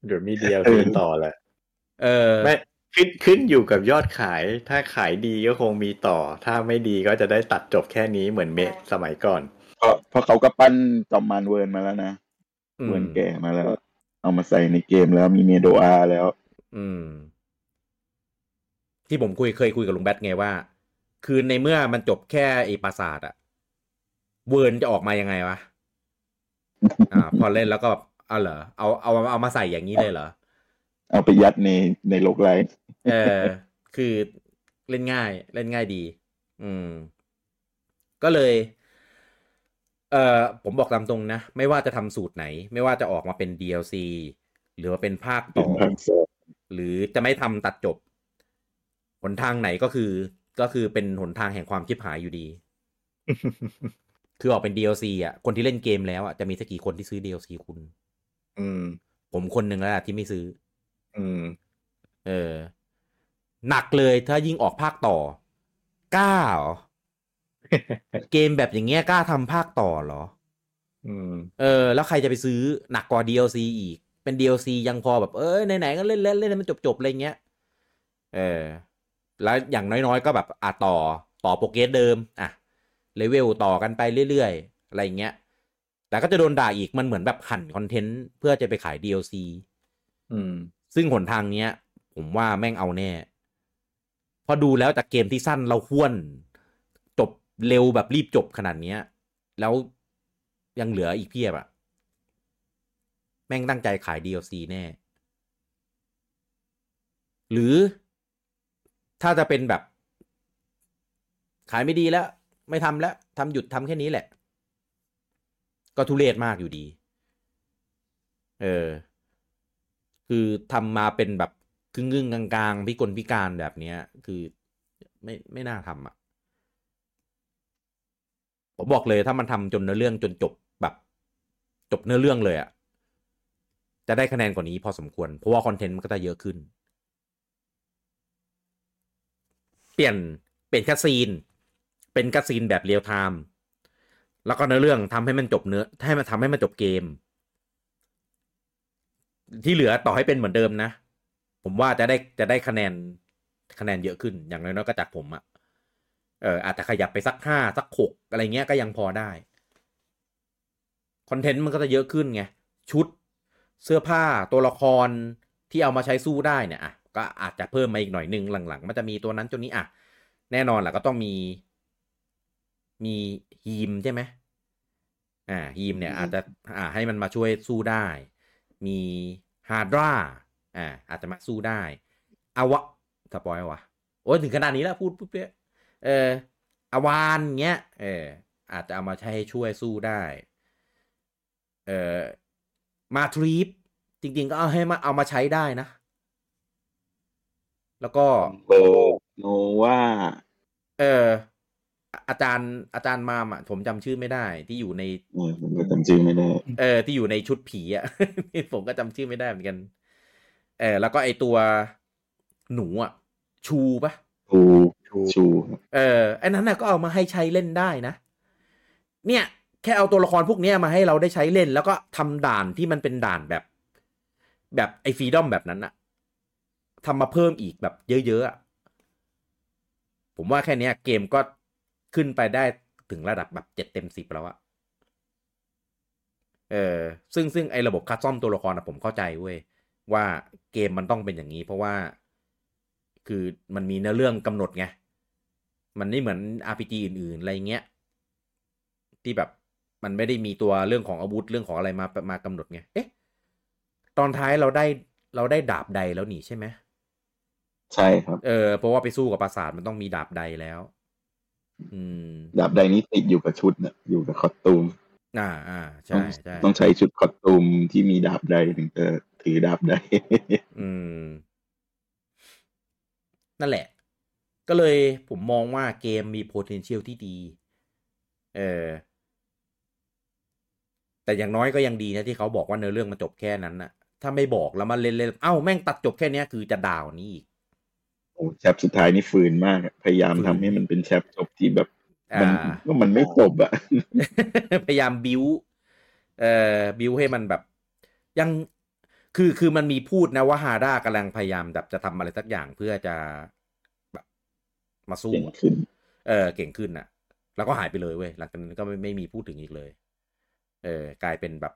เดี๋ยวมีเดียวเออต่อแหละ เออไม่ขึ้นขึ้นอยู่กับยอดขาย ถ้าขายดีก็คงมีต่อ ถ้าไม่ดีก็จะได้ตัดจบแค่นี้เหมือนเมะสมัยก่อน เพราะเพราะเขาก็ปั้นจอมมานเวิร์นมาแล้วนะอืมเวิร์นแก่มาแล้ว เอามาใส่ในเกมแล้วมีเมโดอาแล้ว อืม ที่ผมคุยเคยคุยกับลุงแบทไงว่า คือในเมื่อมันจบแค่ไอปราสาทอะเวิร์นจะออกมายังไงวะ อ่า พอเล่นแล้วก็แบบเอาเหรอเอาเอาเอามาใส่อย่างนี้เลยเหรอ เอาไปยัดในในโลกไลฟ์เออ คือเล่นง่าย เล่นง่ายดี อืม ก็เลย เอ่อผมบอกตามตรงนะ ไม่ว่าจะทำสูตรไหน ไม่ว่าจะออกมาเป็น DLC หรือว่าเป็นภาคเป็ต่นอภาคสองหรือจะไม่ทำตัดจบ หนทางไหนก็คือ ก็คือเป็นหนทางแห่งความชิบหายอยู่ดี คือออกเป็น DLC อะ คนที่เล่นเกมแล้วอะจะมีสักกี่คนที่ซื้อ DLC คุณ อืม ผมคนหนึ่งแล้วล่ะที่ไม่ซื้อ อืม เออ หนักเลยถ้ายิ่งออกภาคต่อกล้าเหรอเกมแบบอย่างเงี้ยกล้าทำภาคต่อเหรอ อืม เออ แล้วใครจะไปซื้อหนักกว่า DLC อีก เป็น DLC ยังพอแบบ เอ้ยไหนๆก็เล่นเล่นเล่นให้มันจบๆอะไรเงี้ย เออ แล้วอย่างน้อยๆก็แบบอะต่อต่อโปรเกรสเดิม อะ เลเวลต่อกันไปเรื่อยๆ อะไรเงี้ย แต่ก็จะโดนด่าอีกมันเหมือนแบบหั่นคอนเทนต์เพื่อจะไปขาย DLC อืม ซึ่งหนทางเนี้ย ผมว่าแม่งเอาแน่ พอดูแล้วจากเกมที่สั้นเราห้วน จบเร็วแบบรีบจบขนาดเนี้ย แล้วยังเหลืออีกเพียบอะแม่งตั้งใจขาย DLC แน่ หรือถ้าจะเป็นแบบ ขายไม่ดีแล้ว ไม่ทำแล้วทำหยุดทำแค่นี้แหละ ก็ทุเรศมากอยู่ดี เออ คือทำมาเป็นแบบครึ่งๆกลางๆพิกลพิการแบบเนี้ย คือไม่ไม่น่าทำอะผมบอกเลยถ้ามันทำจนเนื้อเรื่องจนจบแบบ จบเนื้อเรื่องเลยอะจะได้คะแนนกว่านี้พอสมควร เพราะว่าคอนเทนต์มันก็จะเยอะขึ้น เปลี่ยนเปลี่ยน cutscene เป็น cutscene แบบ real-time แล้วก็เนื้อเรื่องทำให้มันจบเนื้อให้มันทำให้มันจบเกม ที่เหลือต่อให้เป็นเหมือนเดิมนะ ผมว่าจะได้จะได้คะแนนคะแนนเยอะขึ้นอย่างน้อยๆก็จากผมอะเอออาจจะขยับไปสักห้าสักหกอะไรเงี้ยก็ยังพอได้ content มันก็จะเยอะขึ้นไงชุดเสื้อผ้าตัวละครที่เอามาใช้สู้ได้เนี่ยอะก็อาจจะเพิ่มมาอีกหน่อยนึงหลังๆ มันจะมีตัวนั้นตัวนี้อะแน่นอนแหละก็ต้องมี มีฮิมใช่ไหมอ่าฮิมเนี่ยอาจจะอ่าให้มันมาช่วยสู้ได้ มีฮาร์ดราอ่าอาจจะมาสู้ได้อาวะ spoil วะโอ้ยถึงขนาดนี้แล้วพูดปุ๊บเนี่ยเอออาวานเงี้ยเอออาจจะเอามาใช้ช่วยสู้ได้ เออมาทรีปจริง ๆ ก็เอาให้มาเอามาใช้ได้นะ แล้วก็โบโนว่า เออ อะอาจารย์อาจารย์มามอะผมจำชื่อไม่ได้ ที่อยู่ในเนี่ยผมก็จำชื่อไม่ได้เออที่อยู่ในชุดผีอะ่ะผมก็จำชื่อไม่ได้เหมือนกัน เออแล้วก็ไอตัวหนูอะ่ะ ชูปะชูชูเออไอ้นั้นน่ะก็เอามาให้ใช้เล่นได้นะ เนี่ย แค่เอาตัวละครพวกเนี้ยมาให้เราได้ใช้เล่น แล้วก็ทำด่านที่มันเป็นด่านแบบ แบบไอฟรีดอมแบบนั้นอะทำมาเพิ่มอีกแบบเยอะๆอะผมว่าแค่เนี้ยเกมก็ ขึ้นไปได้ถึงระดับแบบเจ็ดเต็มสิบแล้วอะเออซึ่งซึ่งไอระบบคัดซ่อมตัวละครอะผมเข้าใจเว้ยว่าเกมมันต้องเป็นอย่างนี้ เพราะว่า คือมันมีเนื้อเรื่องกำหนดไง มันไม่เหมือน RPG อื่น ๆ อะไรเงี้ย ที่แบบมันไม่ได้มีตัวเรื่องของอาวุธเรื่องของอะไรมามากำหนดไง เอ๊ะ ตอนท้ายเราได้เราได้ดาบใดแล้วนี่ใช่ไหมใช่ครับ เออเพราะว่าไปสู้กับปราสาทมันต้องมีดาบใดแล้วอืม ดาบใดนี้ติดอยู่กับชุดเนี่ยอยู่กับคอสตูม อ่าอ่าใช่ใช่ต้องใช้ชุดคอสตูมที่มีดาบใดถึงจะถือดาบใดอืม นั่นแหละ ก็เลยผมมองว่าเกมมี potential ที่ดี เออแต่อย่างน้อยก็ยังดีนะที่เขาบอกว่าเนื้อเรื่องมันจบแค่นั้นนะถ้าไม่บอกแล้วมาเล่นๆเอ้าแม่งตัดจบแค่เนี้ยคือจะด่าวนี้อีก โอ้แชปสุดท้ายนี่ฝืนมากอะพยายามฝืนทำให้มันเป็นแชปจบที่แบบอ่ามันก็มันไม่จบอะพยายามบิวเอ่อบิวให้มันแบบ ยังคือคือมันมีพูดนะว่าฮาร่ากำลังพยายามแบบจะทำอะไรสักอย่างเพื่อจะแบบมาสู้เก่งอะขึ้น เออเก่งขึ้นน่ะ แล้วก็หายไปเลยเว้ยหลังจากนั้นก็ไม่ไม่มีพูดถึงอีกเลย เออกลายเป็นแบบ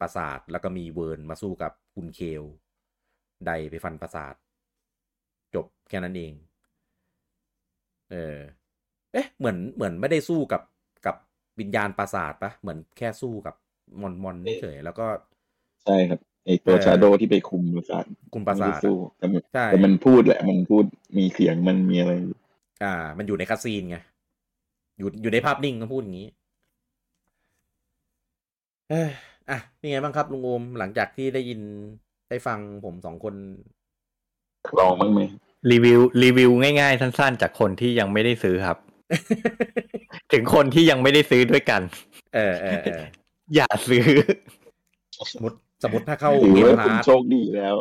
ปราสาทแล้วก็มีเวิร์นมาสู้กับคุณเคลไดไปฟันปราสาท จบแค่นั้นเองเอเออ เอ๊ะ เหมือนเหมือนไม่ได้สู้กับกับวิญญาณปราสาทปะเหมือนแค่สู้กับมอนมอนเฉยๆแล้วก็ ใช่ครับไอตัวเออชาโดที่ไปคุมประสาทคุมปราสาทไม่ได้สู้แต่มันใช่แต่มันพูดแหละ มันพูดมีเสียงมันมีอะไร อ่า มันอยู่ในคาซีนไงอยู่อยู่ในภาพนิ่งต้องพูดอย่างนี้เอ้ยอะนี่ไงบ้างครับลุงโอมหลังจากที่ได้ยินได้ฟังผมสองคน ลองบ้างไหมรีวิวรีวิวง่ายๆ สั้นๆ จากคนที่ยังไม่ได้ซื้อครับ ถึงคนที่ยังไม่ได้ซื้อด้วยกัน เออเออเอออย่าซื้อ สมมติสมมติถ้าเข้าถือเกมว่าพาคุณร์ทโชคดีแล้ว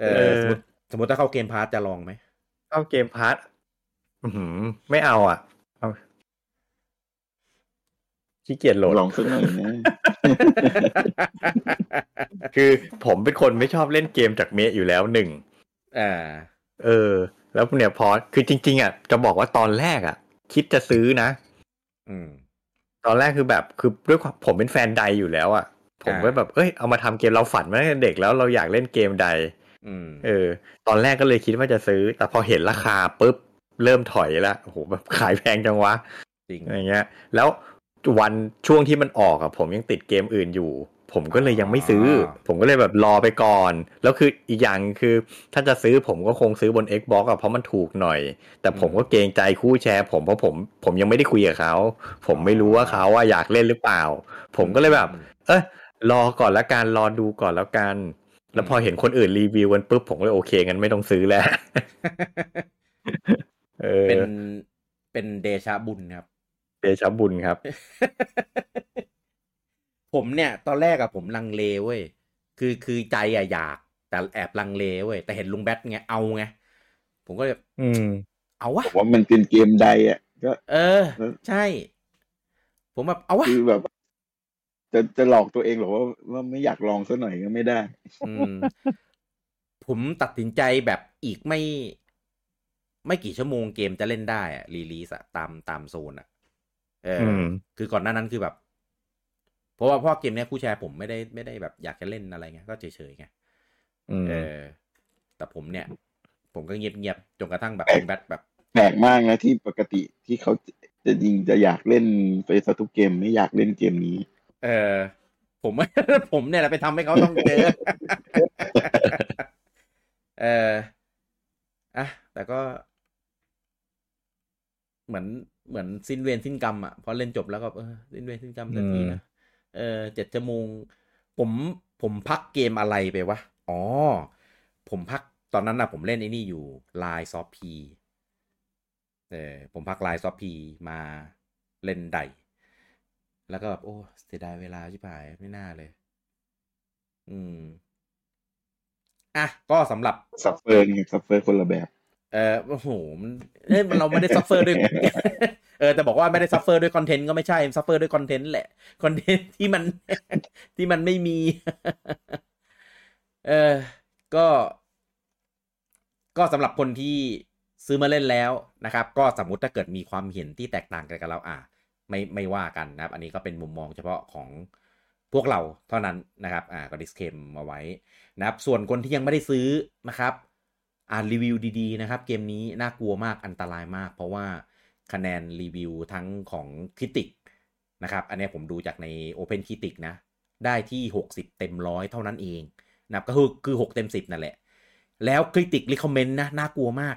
เออ สมมติสมมติถ้าเข้าเกมพาร์ทจะลองไหมเข้าเกมพาร์ทอื้อหือไม่เอาอะเอาขี้เกียจโหลดลองสักหน่อยนะคือผมเป็นคนไม่ชอบเล่นเกมจากเมะอยู่แล้วหนึ่ง อ่า เออ แล้วเนี่ยพอคือจริง ๆอะจะบอกว่าตอนแรกอะ คิดจะซื้อนะ อืม ตอนแรกคือแบบคือด้วยความผมเป็นแฟนใดอยู่แล้วอะ ผมก็อ่าแบบเอ้ยเอามาทำเกมเราฝันมาตั้งแต่เด็กแล้วเราอยากเล่นเกมใดอืมเออ ตอนแรกก็เลยคิดว่าจะซื้อ แต่พอเห็นราคาปุ๊บเริ่มถอยละโอ้โหแบบขายแพงจังวะจริงอะไรเงี้ย แล้ววันช่วงที่มันออกอะผมยังติดเกมอื่นอยู่ ผมก็เลยยังไม่ซื้อออผมก็เลยแบบรอไปก่อน แล้วคืออีกอย่างคือ ถ้าจะซื้อผมก็คงซื้อบน Xbox อะเพราะมันถูกหน่อย แต่ผมก็เกรงใจคู่แชร์ ผมเพราะผมผมยังไม่ได้คุยกับเขา ผมไม่รู้ว่าเขาอะอยากเล่นหรือเปล่า ผมก็เลยแบบ เออรอก่อนละกันรอดูก่อนแล้วกัน แล้วพอเห็นคนอื่นรีวิวกันปุ๊บผมก็เลยโอเคงั้นไม่ต้องซื้อแล้วเออเป็นเป็นเดชะบุญครับ เดชะบุญครับ ผมเนี่ยตอนแรกอะผมลังเลเว้ยคือคือใจอะอยาก แต่แอบลังเลเว้ยแต่เห็นลุงแบทไงเอาไงผมก็เลยอืม เอาวะผมว่ามันเป็นเกมใดอะก็เออ ใช่ ผมแบบเอาวะคือแบบจะจะหลอกตัวเองหรอว่าว่าไม่อยากลองสักหน่อยก็ไม่ได้ อืมผมตัดสินใจแบบอีกไม่ ไม่กี่ชั่วโมงเกมจะเล่นได้อะรีลีสอะตามตามโซนอะเอออมคือก่อนหน้านั้นคือแบบ เพราะว่าเพราะเกมเนี้ยคู่แชร์ผมไม่ได้ไม่ได้แบบอยากจะเล่นอะไรเงี้ยก็เฉยๆไงอืมเออ แต่ผมเนี่ย ผมก็เงียบเงียบๆจนกระทั่งแบบแปลกเป็นแบทแบบแปลกมากนะที่ปกติที่เขาจะยิงจะอยากเล่นไปซะทุกเกมไม่อยากเล่นเกมนี้ เออ ผมผมเนี่ยแหละไปทำให้เขาต้องเจอเอออะแต่ก็ เหมือนเหมือนสิ้นเวรสิ้นกรรมอะพอเล่นจบแล้วก็เออสิ้นเวรสิ้นกรรมสักทีนะ เออเจ็ดชั่วโมง ผมผมพักเกมอะไรไปวะ อ๋อ ผมพักตอนนั้นนะผมเล่นไอ้นี่อยู่ไลน์ซอฟพีเออผมพักไลน์ซอฟพีมาเล่นไดแล้วก็แบบ โอ้เสียดายเวลาชิบหายไม่น่าเลย อืม อะ ก็สำหรับ suffer ไง suffer คนละแบบ เออโอ้โหมันเอ้ยเราไม่ได้ suffer ด้วยเออแต่บอกว่าไม่ได้ suffer ด้วย content ก็ไม่ใช่ suffer ด้วย content แหละ content ที่มันที่มันไม่มี เออก็ ก็สำหรับคนที่ซื้อมาเล่นแล้วนะครับ ก็สมมติถ้าเกิดมีความเห็นที่แตกต่างกันกับเราอะไม่ไม่ว่ากันนะครับ อันนี้ก็เป็นมุมมองเฉพาะของพวกเราเท่านั้นนะครับ อ่าก็ดิสเคมมาไว้นะครับ ส่วนคนที่ยังไม่ได้ซื้อนะครับ อ่านรีวิวดีๆนะครับ เกมนี้น่ากลัวมากอันตรายมาก เพราะว่าคะแนนรีวิวทั้งของค r ิติกนะครับ อันนี้ผมดูจากใน Open Critic นะ ได้ที่ 60 เต็มร้อยเท่านั้นเองนะครับก็คือคือ 6 เต็ม 10 นั่นแหละ แล้วค r ิติกรีคอมเมนต์นะน่ากลัวมาก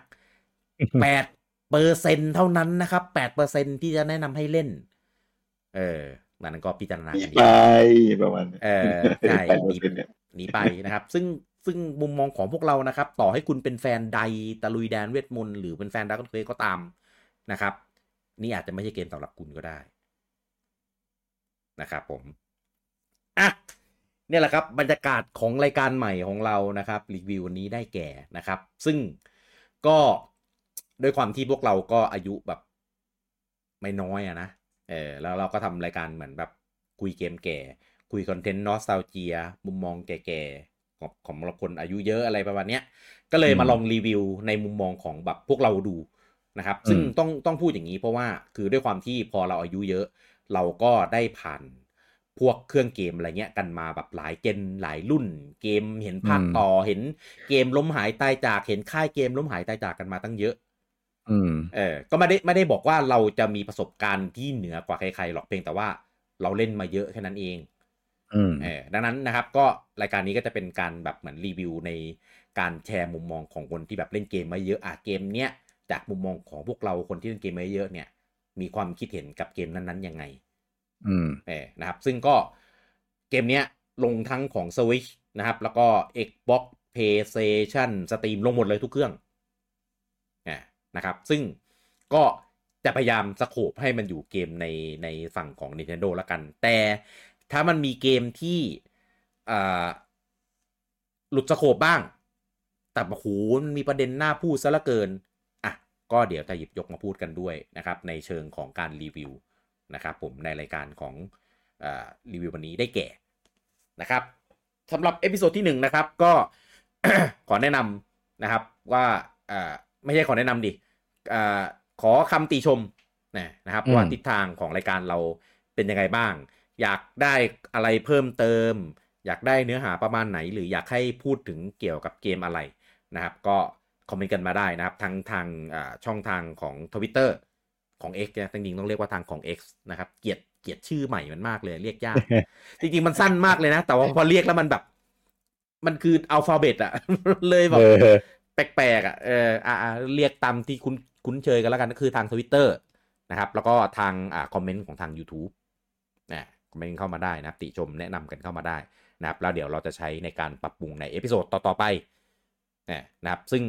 8เปอร์เซ็นต์เท่านั้นนะครับ8เปอร์เซ็นต์ที่จะแนะนำให้เล่น เออนั้นก็พิจารณาหนีกันไปดีประมาณเออใช่แปดหเปอนีร์เซ็นต์เนี่ยหนีไปนะครับ ซึ่ง ซึ่งมุมมองของพวกเรานะครับ ต่อให้คุณเป็นแฟนไดตะลุยแดนเวทมนต์หรือเป็นแฟน Dragon Quest ก็ตามนะครับ นี่อาจจะไม่ใช่เกมสำหรับคุณก็ได้นะครับผมอะเนี่ยแหละครับบรรยากาศของรายการใหม่ของเรานะครับรีวิววันนี้ได้แก่นะครับ ซึ่งก็ด้วยความที่พวกเราก็อายุแบบไม่น้อยอะนะเออแล้วเราก็ทำรายการเหมือนแบบคุยเกมแก่ คุยคอนเทนต์นอสตาเจียมุมมองแก่ๆ ของของเราคนอายุเยอะอะไรประมาณเนี้ย ก็เลยมาลองรีวิวในมุมมองของแบบพวกเราดูนะครับ ซึ่งอืมต้องต้องพูดอย่างนี้เพราะว่าคือด้วยความที่พอเราอายุเยอะ เราก็ได้ผ่านพวกเครื่องเกมอะไรเงี้ยกันมาแบบหลายเจนหลายรุ่น เกมเห็นภาคต่อเห็นเกมล้มหายตายจากเห็นค่ายเกมล้มหายตายจากกันมาตั้งเยอะอืมเออ ก็ไม่ได้ไม่ได้บอกว่าเราจะมีประสบการณ์ที่เหนือกว่าใครๆหรอกเพียงแต่ว่าเราเล่นมาเยอะแค่นั้นเองอืม เออดังนั้นนะครับก็รายการนี้ก็จะเป็นการแบบเหมือนรีวิวในการแชร์มุมมองของคนที่แบบเล่นเกมมาเยอะอะเกมเนี้ยจากมุมมองของพวกเราคนที่เล่นเกมมาเยอะเนี่ย มีความคิดเห็นกับเกมนั้นๆยังไง อืมเออนะครับ ซึ่งก็เกมเนี้ยลงทั้งของ Switch นะครับ แล้วก็ Xbox PlayStation Steam ลงหมดเลยทุกเครื่องอ่านะครับ ซึ่งก็จะพยายามสโคปให้มันอยู่เกมในในฝั่งของ Nintendo แล้วกัน แต่ ถ้ามันมีเกมที่อ่าหลุด scope บ้าง แต่โอ้โหมันมีประเด็นน่าพูดซะเหลือเกิน อะ ก็เดี๋ยวจะหยิบยกมาพูดกันด้วยนะครับ ในเชิงของการรีวิวนะครับผมในรายการของอารีวิววันนี้ได้แก่นะครับสำหรับ episode ที่1นะครับก็ขอแนะนำนะครับว่าอ่าไม่ใช่ขอแนะนำดิอ่าขอคำติชมนะนะครับอืมว่าทิศทางของรายการเราเป็นยังไงบ้าง อยากได้อะไรเพิ่มเติม อยากได้เนื้อหาประมาณไหน หรืออยากให้พูดถึงเกี่ยวกับเกมอะไรนะครับ ก็คอมเมนต์กันมาได้นะครับ ทั้งทางอ่าช่องทางของ Twitter ของ X เนี่ยจริงๆต้องเรียกว่าทางของ X นะครับ เกลียดเกลียดชื่อใหม่มันมากเลยเรียกยาก จริงๆมันสั้นมากเลยนะ แต่ว่าพอเรียกแล้วมันแบบ มันคืออัลฟาเบตอะเลยแบบเออแปลกๆอะเอออ่าเรียกตามที่คุ้นคุ้นเคยกันแล้วกันก็คือทางทวิตเตอร์นะครับ แล้วก็ทางอ่าคอมเมนต์ของทาง YouTube นะ คอมเมนต์เข้ามาได้นะครับติชมแนะนำกันเข้ามาได้นะครับแล้วเดี๋ยวเราจะใช้ในการปรับปรุงใน episode ต่อๆไปนะนะครับซึ่ง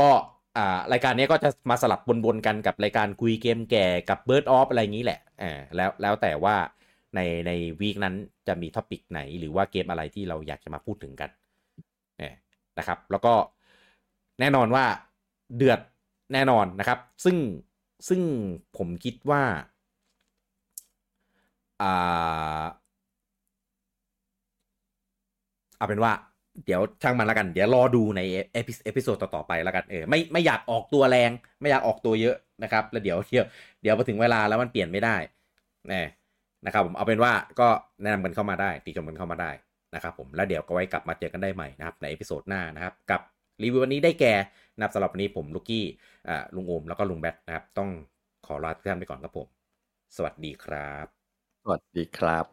ก็อ่ารายการนี้ก็จะมาสลับวนๆกันกับรายการคุยเกมแก่กับ Bird of อะไรอย่างนี้แหละอ่าแล้วแล้วแต่ว่าในใน week นั้นจะมี topic ไหน หรือว่าเกมอะไรที่เราอยากจะมาพูดถึงกันเนี่ยนะครับ แล้วก็แน่นอนว่าเดือดแน่นอนนะครับ ซึ่งซึ่งผมคิดว่า อ่าเอาเป็นว่าเดี๋ยวช่างมันแล้วกัน เดี๋ยวรอดูใน epi episode ต่อๆไปแล้วกันเออไม่ไม่อยากออกตัวแรง ไม่อยากออกตัวเยอะนะครับ แล้วเดี๋ยวเดี๋ยวเดี๋ยวพอถึงเวลาแล้วมันเปลี่ยนไม่ได้แน่นะครับผมเอาเป็นว่าก็แนะนำกันเข้ามาได้ติชมกันเข้ามาได้นะครับผมแล้วเดี๋ยวก็ไว้กลับมาเจอกันได้ใหม่นะครับใน episode หน้านะครับกับรีวิววันนี้ได้แก่นะครับสำหรับวันนี้ผมลูกกี้อ่าลุงโอมแล้วก็ลุงแบทนะครับต้องขอลาทุกท่านไปก่อนครับผม สวัสดีครับ สวัสดีครับ